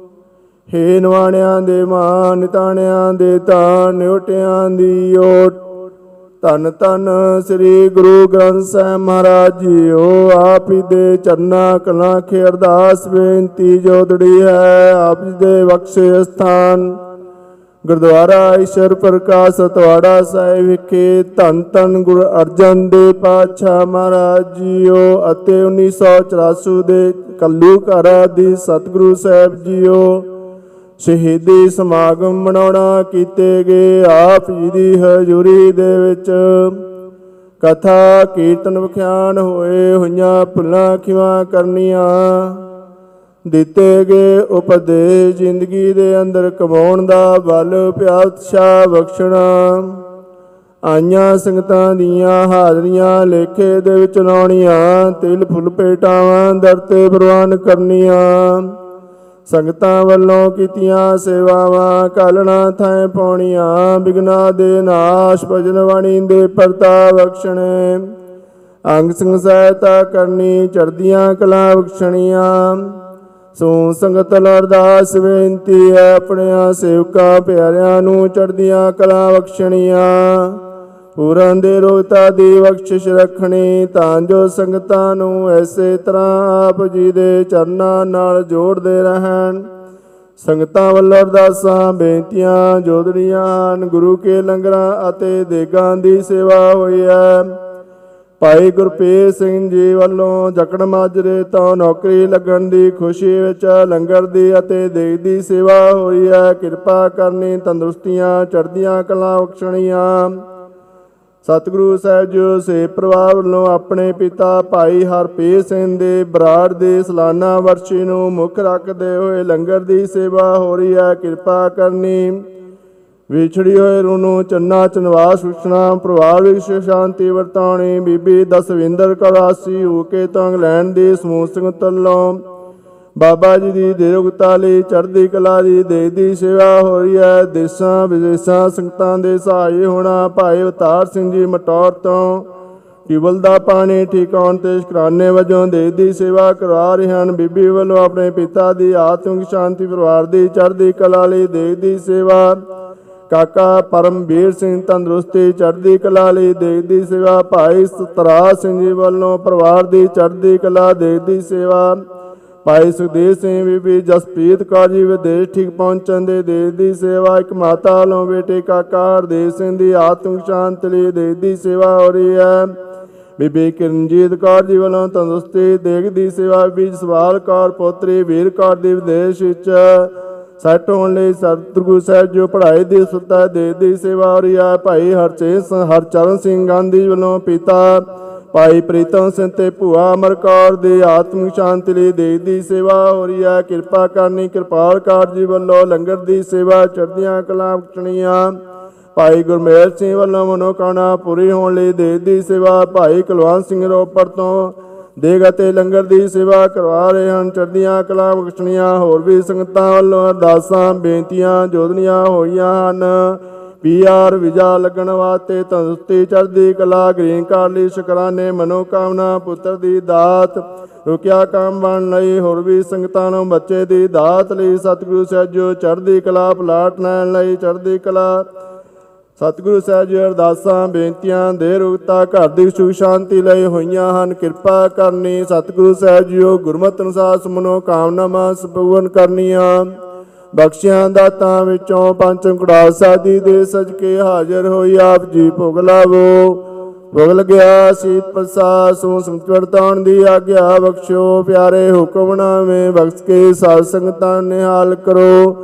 ਹੇ ਨਵਾਣਿਆਂ ਦੇ ਮਾਨ ਤਾਣਿਆਂ ਦੇ ਤਾਣ ਨਿਉਟਿਆਂ ਦੀ ਓਟ। ਧੰਨ ਧੰਨ ਸ੍ਰੀ ਗੁਰੂ ਗ੍ਰੰਥ ਸਾਹਿਬ ਮਹਾਰਾਜ ਜੀਓ, ਆਪ ਹੀ ਦੇ ਚਰਨਾ ਕਲਾਂ ਖੇ ਅਰਦਾਸ ਬੇਨਤੀ ਜੋਦੜੀ ਹੈ, ਆਪ ਜੀ ਦੇ ਬਖਸ਼ੇ ਸਥਾਨ। ਗੁਰਦੁਆਰਾ ਈਸ਼ਰ ਪ੍ਰਕਾਸ਼ ਤਵਾੜਾ ਸਾਹਿਬ ਵਿਖੇ ਧੰਨ ਧੰਨ ਗੁਰੂ ਅਰਜਨ ਦੇਵ ਪਾਤਸ਼ਾਹ ਮਹਾਰਾਜ ਜੀਓ ਅਤੇ 1984 ਦੇ ਕੱਲੂ ਘਰਾ ਦੀ ਸਤਿਗੁਰੂ ਸਾਹਿਬ ਜੀਓ ਸ਼ਹੀਦੀ ਸਮਾਗਮ ਮਨਾਉਣਾ ਕੀਤੇ ਗਏ, ਆਪ ਜੀ ਦੀ ਹਜ਼ੂਰੀ ਦੇ ਵਿੱਚ। ਕਥਾ, ਕੀਰਤਨ ਵਿਖਿਆਨ ਹੋਏ, ਹੋਈਆਂ ਭੁੱਲਾਂ ਖਿਵਾ ਕਰਨੀਆਂ। ਦਿੱਤੇ ਗਏ ਉਪਦੇਸ਼ ਜ਼ਿੰਦਗੀ ਦੇ ਅੰਦਰ ਕਮਾਉਣ ਦਾ ਬਲ ਪਿਆਤਸ਼ਾ ਬਖਸ਼ਣਾ। ਆਈਆਂ ਸੰਗਤਾਂ ਦੀਆਂ ਹਾਜ਼ਰੀਆਂ ਲੇਖੇ ਦੇ ਵਿੱਚ ਲਾਉਣੀਆਂ ਤਿਲ ਫੁੱਲ ਭੇਟਾਵਾਂ ਦਰ ਤੇ ਪ੍ਰਵਾਨ ਕਰਨੀਆਂ। ਸੰਗਤਾਂ ਵੱਲੋਂ ਕੀਤੀਆਂ ਸੇਵਾਵਾਂ ਕਾਲਣਾ ਥਾਂ ਪਾਉਣੀਆਂ, ਬਿਗਨਾ ਦੇ ਨਾਸ਼, ਭਜਨ ਬਾਣੀ ਦੇ ਪਰਤਾ ਬਖਸ਼ਣੇ। ਅੰਗ ਸੰਗ ਸਹਾਇਤਾ ਕਰਨੀ ਚੜਦੀਆਂ ਕਲਾ ਬਖਸ਼ਣੀਆਂ। ਸੋ ਸੰਗਤ ਨਾਲ ਅਰਦਾਸ ਬੇਨਤੀ ਹੈ ਆਪਣਿਆਂ ਸੇਵਕਾਂ, ਪਿਆਰਿਆਂ ਨੂੰ ਚੜਦੀਆਂ ਕਲਾ ਬਖਸ਼ਣੀਆਂ। ਪੂਰਨ ਦੇ ਰੋਗਤਾ ਦੀ ਬਖਸ਼ਿਸ਼ ਰੱਖਣੀ, ਤਾਂ ਜੋ ਸੰਗਤਾਂ ਨੂੰ ਐਸੇ ਤਰ੍ਹਾਂ ਆਪ ਜੀ ਦੇ ਚਰਨਾਂ ਨਾਲ ਜੋੜਦੇ ਰਹਿਣ। ਸੰਗਤਾਂ ਵੱਲੋਂ ਅਰਦਾਸਾਂ, ਬੇਨਤੀਆਂ ਜੋਦੜੀਆਂ ਹਨ, ਗੁਰੂ ਕੇ ਲੰਗਰਾਂ ਅਤੇ ਦੇਗਾਂ ਦੀ ਸੇਵਾ ਹੋਈ ਹੈ। ਭਾਈ ਗੁਰਪ੍ਰੀਤ ਸਿੰਘ ਜੀ ਵੱਲੋਂ ਜਕੜ ਮਾਜਰੇ ਤੋਂ ਨੌਕਰੀ ਲੱਗਣ ਦੀ ਖੁਸ਼ੀ ਵਿੱਚ ਲੰਗਰ ਦੀ ਅਤੇ ਦੇਗ ਦੀ ਸੇਵਾ ਹੋਈ ਹੈ। ਕਿਰਪਾ ਕਰਨੀ, ਤੰਦਰੁਸਤੀਆਂ, ਚੜ੍ਹਦੀਆਂ ਕਲਾ ਬਖਸ਼ਣੀਆਂ। ਸਤਿਗੁਰੂ ਸਾਹਿਬ ਜੀ ਸੇ ਪਰਿਵਾਰ ਵੱਲੋਂ ਆਪਣੇ ਪਿਤਾ ਭਾਈ ਹਰਪ੍ਰੀਤ ਸਿੰਘ ਦੇ ਬਰਾੜ ਦੇ ਸਾਲਾਨਾ ਵਰਸ਼ੀ ਨੂੰ ਮੁੱਖ ਰੱਖਦੇ ਹੋਏ ਲੰਗਰ ਦੀ ਸੇਵਾ ਹੋ ਰਹੀ ਹੈ। ਕਿਰਪਾ ਕਰਨੀ। ਵਿਛੜੀ ਹੋਏ ਰੂਹ ਨੂੰ ਚੰਨਾ ਚਨਵਾਸ ਸੁਖਣਾ ਪਰਿਵਾਰ ਵਿੱਚ ਸੁਖ ਸ਼ਾਂਤੀ ਵਰਤਾਉਣੀ। ਬੀਬੀ ਦਸਵਿੰਦਰ ਕੌਰਾਸੀ ਹੋ ਕੇ ਤੋਂ ਇੰਗਲੈਂਡ ਦੀ ਸਮੂਹ ਸੰਗਤ ਵੱਲੋਂ ਬਾਬਾ ਜੀ ਦੀ ਦੇਰਗਤਾ ਲਈ ਚੜ੍ਹਦੀ ਕਲਾ ਦੀ ਦੇਗ ਦੀ ਸੇਵਾ ਹੋ ਰਹੀ ਹੈ। ਦੇਸਾਂ, ਵਿਦੇਸਾਂ, ਸੰਗਤਾਂ ਦੇ ਸਹਾਈ ਹੋਣਾ ਭਾਈ ਅਵਤਾਰ ਸਿੰਘ ਜੀ ਮਟੌਰ ਤੋਂ ਟਿਊਬਲ ਦਾ ਪਾਣੀ ਠਿਕਾਉਣ ਤੇ ਸ਼ੁਕਰਾਨੇ ਵਜੋਂ ਦੇਗ ਦੀ ਸੇਵਾ ਕਰਵਾ ਰਹੇ ਹਨ। ਬੀਬੀ ਵੱਲੋਂ ਆਪਣੇ ਪਿਤਾ ਦੀ ਆਤਮਿਕ ਸ਼ਾਂਤੀ ਪਰਿਵਾਰ ਦੀ ਚੜ੍ਹਦੀ ਕਲਾ ਲਈ ਦੇਗ ਦੀ ਸੇਵਾ, ਕਾਕਾ ਪਰਮਵੀਰ ਸਿੰਘ ਤੰਦਰੁਸਤੀ ਚੜ੍ਹਦੀ ਕਲਾ ਲਈ ਦੇਗ ਦੀ ਸੇਵਾ, ਭਾਈ ਸਤਰਾ ਸਿੰਘ ਜੀ ਵੱਲੋਂ ਪਰਿਵਾਰ ਦੀ ਚੜ੍ਹਦੀ ਕਲਾ ਦੇਗ ਦੀ ਸੇਵਾ ਭਾਈ ਸੁਖਦੇਵ ਸਿੰਘ ਬੀਬੀ, ਜਸਪ੍ਰੀਤ ਕੌਰ ਜੀ, ਵਿਦੇਸ਼ ਠੀਕ ਪਹੁੰਚਣ ਦੇ ਦੇਸ਼ ਦੀ ਸੇਵਾ, ਇੱਕ ਮਾਤਾ ਵੱਲੋਂ ਬੇਟੇ ਕਾਕਾ ਹਰਦੇਵ ਸਿੰਘ ਦੀ ਆਤਮਿਕ ਸ਼ਾਂਤੀ ਲਈ ਦੇਸ਼ ਦੀ ਸੇਵਾ ਹੋ ਰਹੀ ਹੈ। ਬੀਬੀ ਕਿਰਨਜੀਤ ਕੌਰ ਜੀ ਵੱਲੋਂ ਤੰਦਰੁਸਤੀ ਦੇਗ ਦੀ ਸੇਵਾ ਬੀਬੀ ਸਵਾਲ ਕੌਰ, ਪੋਤਰੀ ਵੀਰ ਕੌਰ ਦੀ ਵਿਦੇਸ਼ ਵਿੱਚ ਸੈੱਟ ਹੋਣ ਲਈ ਸਤਿਗੁਰੂ ਸਾਹਿਬ ਜੋ ਪੜ੍ਹਾਈ ਦੀ ਸੁੱਤਾ ਦੇ ਦੀ ਸੇਵਾ ਹੋ ਰਹੀ ਹੈ। ਭਾਈ ਹਰਚੇਤ ਸਿੰਘ ਹਰਚਰਨ ਸਿੰਘ ਗਾਂਧੀ ਵੱਲੋਂ ਪਿਤਾ ਭਾਈ ਪ੍ਰੀਤਮ ਸਿੰਘ ਤੇ ਭੂਆ ਅਮਰ ਕੌਰ ਦੀ ਆਤਮਿਕ ਸ਼ਾਂਤੀ ਲਈ ਦੇ ਦੀ ਸੇਵਾ ਹੋ ਰਹੀ ਹੈ। ਕਿਰਪਾ ਕਰਨੀ, ਕਿਰਪਾਲ ਕੌਰ ਜੀ ਵੱਲੋਂ ਲੰਗਰ ਦੀ ਸੇਵਾ, ਚੜ੍ਹਦੀਆਂ ਕਲਾਂ ਬਖਸ਼ਣੀਆਂ ਭਾਈ ਗੁਰਮੇਲ ਸਿੰਘ ਵੱਲੋਂ ਮਨੋਕਾਮਨਾ ਪੂਰੀ ਹੋਣ ਲਈ ਦੇ ਦੀ ਸੇਵਾ, ਭਾਈ ਕੁਲਵੰਤ ਸਿੰਘ ਰੋਪੜ ਤੋਂ ਦੇਗ ਅਤੇ ਲੰਗਰ ਦੀ ਸੇਵਾ ਕਰਵਾ ਰਹੇ ਹਨ। ਚੜ੍ਹਦੀਆਂ ਕਲਾ ਬਖਸ਼ਣੀਆਂ ਹੋਰ ਵੀ ਸੰਗਤਾਂ ਵੱਲੋਂ ਅਰਦਾਸਾਂ, ਬੇਨਤੀਆਂ ਜੋਦਨੀਆਂ ਹੋਈਆਂ ਹਨ। ਪੀਆਰ ਵਿਜਾ ਲੱਗਣ ਵਾਸਤੇ ਤੰਦਰੁਸਤੀ, ਚੜ੍ਹਦੀ ਕਲਾ, ਗ੍ਰੀਨ ਕਾਰਡ ਲਈ ਸ਼ੁਕਰਾਨੇ, ਮਨੋਕਾਮਨਾ, ਪੁੱਤਰ ਦੀ ਦਾਤ, ਰੁਕਿਆ ਕੰਮ ਬਣ ਲਈ ਹੋਰ ਵੀ ਸੰਗਤਾਂ ਨੂੰ, ਬੱਚੇ ਦੀ ਦਾਤ ਲਈ, ਸਤਿਗੁਰੂ ਸਾਹਿਬ ਜੋ ਚੜ੍ਹਦੀ ਕਲਾ, ਪਲਾਟ ਲੈਣ ਲਈ ਚੜ੍ਹਦੀ ਕਲਾ। ਸਤਿਗੁਰੂ ਸਾਹਿਬ ਜੀ ਅਰਦਾਸਾਂ, ਬੇਨਤੀਆਂ ਦੇ ਰੁਗਤਾ, ਘਰ ਦੀ ਸੁਖ ਸ਼ਾਂਤੀ ਲਈ ਹੋਈਆਂ ਹਨ, ਕਿਰਪਾ ਕਰਨੀ। ਸਤਿਗੁਰੂ ਸਾਹਿਬ ਜੀਓ ਗੁਰਮਤਿ ਅਨੁਸਾਰ ਸਮਨੋ ਕਾਮਨਾਵਾਂ ਸਪੂਰਨ ਕਰਨੀਆਂ। ਬਖਸ਼ਿਆਂ ਦਾਤਾਂ ਵਿੱਚੋਂ ਪੰਜ ਕੁੜਾ ਸਾਦੀ ਦੇ ਸਜ ਕੇ ਹਾਜ਼ਰ ਹੋਈ ਆਪ ਜੀ ਭੋਗ ਲਾਵੋ। ਭੋਗ ਲਗਿਆ ਸੀਤ ਪ੍ਰਸਾਦ, ਸੋ ਸੰਗਤ ਵਰਤਾਉਣ ਦੀ ਆਗਿਆ ਬਖਸ਼ੋ ਪਿਆਰੇ ਹੁਕਮ ਨਾਵੇਂ ਬਖਸ਼ ਕੇ ਸਾਧ ਸੰਗਤਾਂ ਨਿਹਾਲ ਕਰੋ।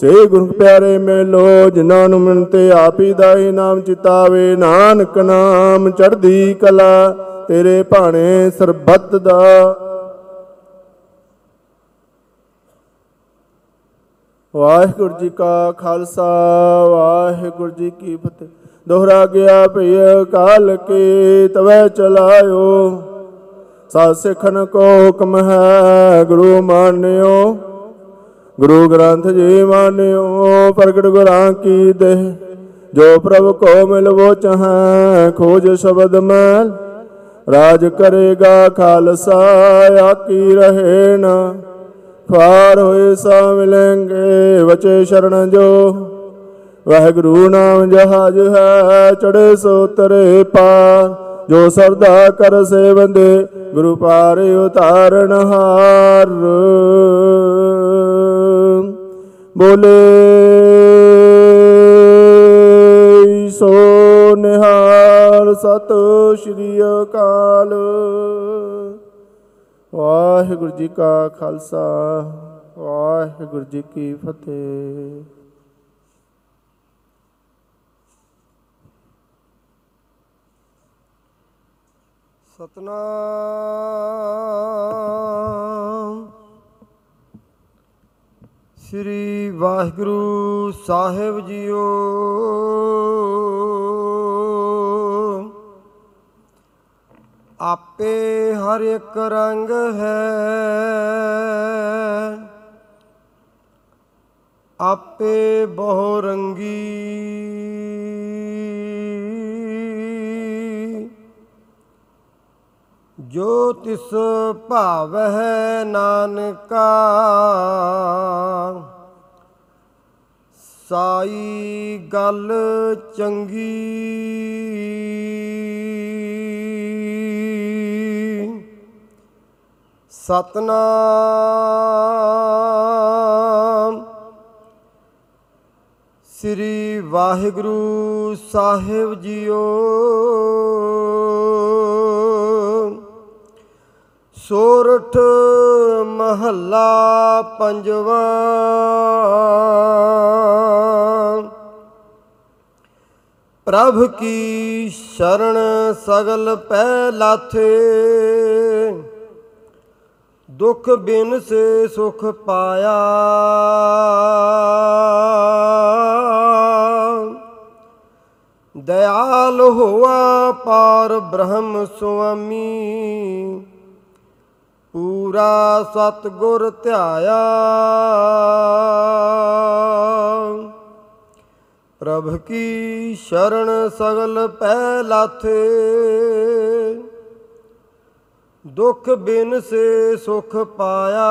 ਸੇ ਗੁਰੂ ਪਿਆਰੇ ਮੇਲੋ, ਜਿਨ੍ਹਾਂ ਨੂੰ ਮਿਲਤੇ ਆਪ ਹੀ ਦਾਈ ਨਾਮ ਚਿਤਾਵੇ ਨਾਨਕ ਨਾਮ ਚੜ੍ਹਦੀ ਕਲਾ, ਤੇਰੇ ਭਾਣੇ ਸਰਬੱਤ ਦਾ ਵਾਹਿਗੁਰੂ ਜੀ ਕਾ ਖਾਲਸਾ, ਵਾਹਿਗੁਰੂ ਜੀ ਕੀ ਫਤਿਹ। ਦੋਹਰਾ ਗਿਆ ਭਈ ਕਾਲ ਕੇ ਤਵੈ ਚਲਾਇਓ। ਸਾ ਸਿੱਖਨ ਕੋ ਹੁਕਮ ਹੈ, ਗੁਰੂ ਮਾਨਿਓ। ਗੁਰੂ ਗ੍ਰੰਥ ਜੀ ਮਾਨਿਓ, ਪ੍ਰਗਟ ਗੁਰਾਂ ਕੀ ਦੇਹ। ਜੋ ਪ੍ਰਭ ਕੋ ਮਿਲਵੋ ਚਾਹੈ, ਖੋਜ ਸ਼ਬਦ ਮੈਲ। ਰਾਜ ਕਰੇਗਾ ਖਾਲਸਾ ਆਕੀ ਰਹੇ ਨਾ। ਖਾਰ ਹੋਏ ਸਾ ਮਿਲेंगे ਵਚੇ ਸ਼ਰਨ ਜੋ। ਵਾਹਿਗੁਰੂ ਨਾਮ ਜਹਾਜ ਹੈ ਚੜੇ ਸੋ ਤਰੇ ਪਾਰ। ਜੋ ਸਰਦਾ ਕਰ ਸੇਵੰਦੇ, ਗੁਰੂ ਪਾਰ ਉਤਾਰਨ ਹਾਰ। ਬੋਲੇ, ਸੋ ਨਿਹਾਲ ਸਤ ਸ਼੍ਰੀ ਅਕਾਲ। ਵਾਹਿਗੁਰੂ ਜੀ ਕਾ ਖਾਲਸਾ ਵਾਹਿਗੁਰੂ ਜੀ ਕੀ ਫਤਿਹ। ਸਤਨਾਮ। ਸ੍ਰੀ ਵਾਹਿਗੁਰੂ ਸਾਹਿਬ ਜੀਓ। ਆਪੇ ਹਰ ਇੱਕ ਰੰਗ ਹੈ। ਆਪੇ ਬਹੁ ਰੰਗੀ। ਜੋ ਤਿਸ ਭਾਵ ਹੈ ਨਾਨਕਾ, ਸਾਈ ਗੱਲ ਚੰਗੀ। ਸਤਨਾਮ। ਸ੍ਰੀ ਵਾਹਿਗੁਰੂ ਸਾਹਿਬ ਜੀਓ। ਸੋਰਠ ਮਹੱਲਾ ਪੰਜਵਾ। ਪ੍ਰਭ ਕੀ ਸ਼ਰਨ ਸਗਲ ਪੈ ਲਾਥੇ। ਦੁਖ ਬਿਨ ਸੇ ਸੁਖ ਪਾਇਆ। ਦਇਆਲ ਹੋਆ ਪਾਰ ਬ੍ਰਹਮ ਸੁਆਮੀ। ਪੂਰਾ ਸਤਗੁਰ ਧਿਆਇਆ। ਪ੍ਰਭ ਕੀ ਸ਼ਰਨ ਸਗਲ ਪੈ ਲਾਥੇ। ਦੁਖ ਬਿਨ ਸੇ ਸੁਖ ਪਾਇਆ।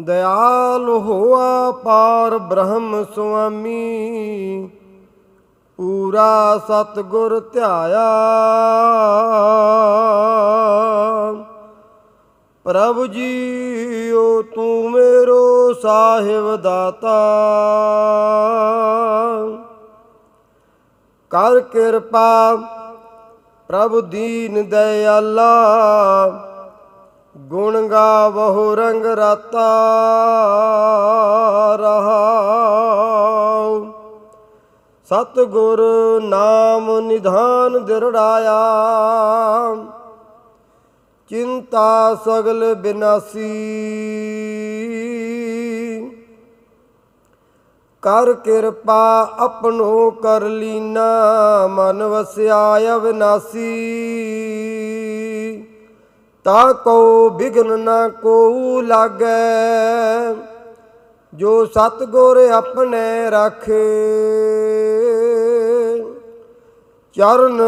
ਦਇਆਲ ਹੋਆ ਪਾਰ ਬ੍ਰਹਮ ਸੁਆਮੀ, ਪੂਰਾ ਸਤਗੁਰ ਧਿਆਇਆ। ਪ੍ਰਭ ਜੀਓ ਤੂੰ ਮੇਰੋ ਸਾਹਿਬ ਦਾਤਾ। ਕਰ ਕਿਰਪਾ, ਪ੍ਰਭ ਦੀਨ ਦਇਆਲਾ, ਗੁਣ ਗਾਵਹੁ ਰੰਗ ਰਾਤਾ ਰਹਾਉ। ਸਤਿਗੁਰ ਨਾਮ ਨਿਧਾਨ ਦਿਰੜਾਇਆ, ਚਿੰਤਾ ਸਗਲ ਬਿਨਾਸੀ। ਕਰ ਕਿਰਪਾ ਆਪਣੋ ਕਰ ਲੀਨਾ, ਮਨ ਵਸਿਆ ਅਵਿਨਾਸੀ। ਤਾ ਕੋ ਬਿਗਨ ਨਾ ਕੋ ਲਾਗੈ, ਜੋ ਸਤਗੁਰ ਆਪਣੇ ਰਾਖੇ। ਚਰਨ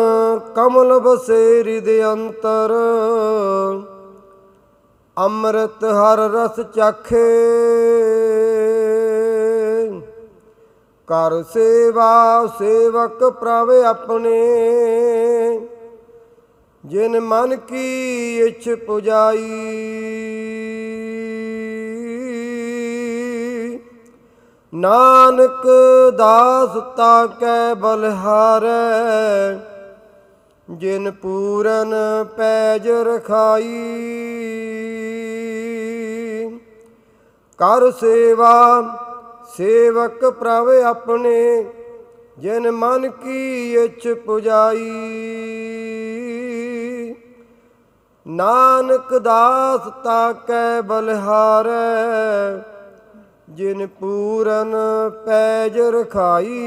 ਕਮਲ ਬਸੇ ਹਿਰਦ ਅੰਤਰ, ਅੰਮ੍ਰਿਤ ਹਰ ਰਸ ਚਾਖੇ। ਕਰ ਸੇਵਾ, ਸੇਵਕ ਪ੍ਰਭ ਆਪਣੇ। ਜਿਨ ਮਨ ਕੀ ਇਛ ਪੁਜਾਈ, ਨਾਨਕ ਦਾਸ ਤਾ ਕੈ ਬਲਿਹਾਰੈ ਜਿਨ ਪੂਰਨ ਪੈਜ ਰਖਾਈ, ਕਰ ਸੇਵਾ ਸੇਵਕ ਪ੍ਰਭ ਆਪਣੇ, ਜਿਨ ਮਨ ਕੀ ਇਛ ਪੁਜਾਈ। ਨਾਨਕ ਦਾਸ ਤਾ ਕੈ ਬਲਿਹਾਰੈ, ਜਿਨ ਪੂਰਨ ਪੈਜ ਰਖਾਈ।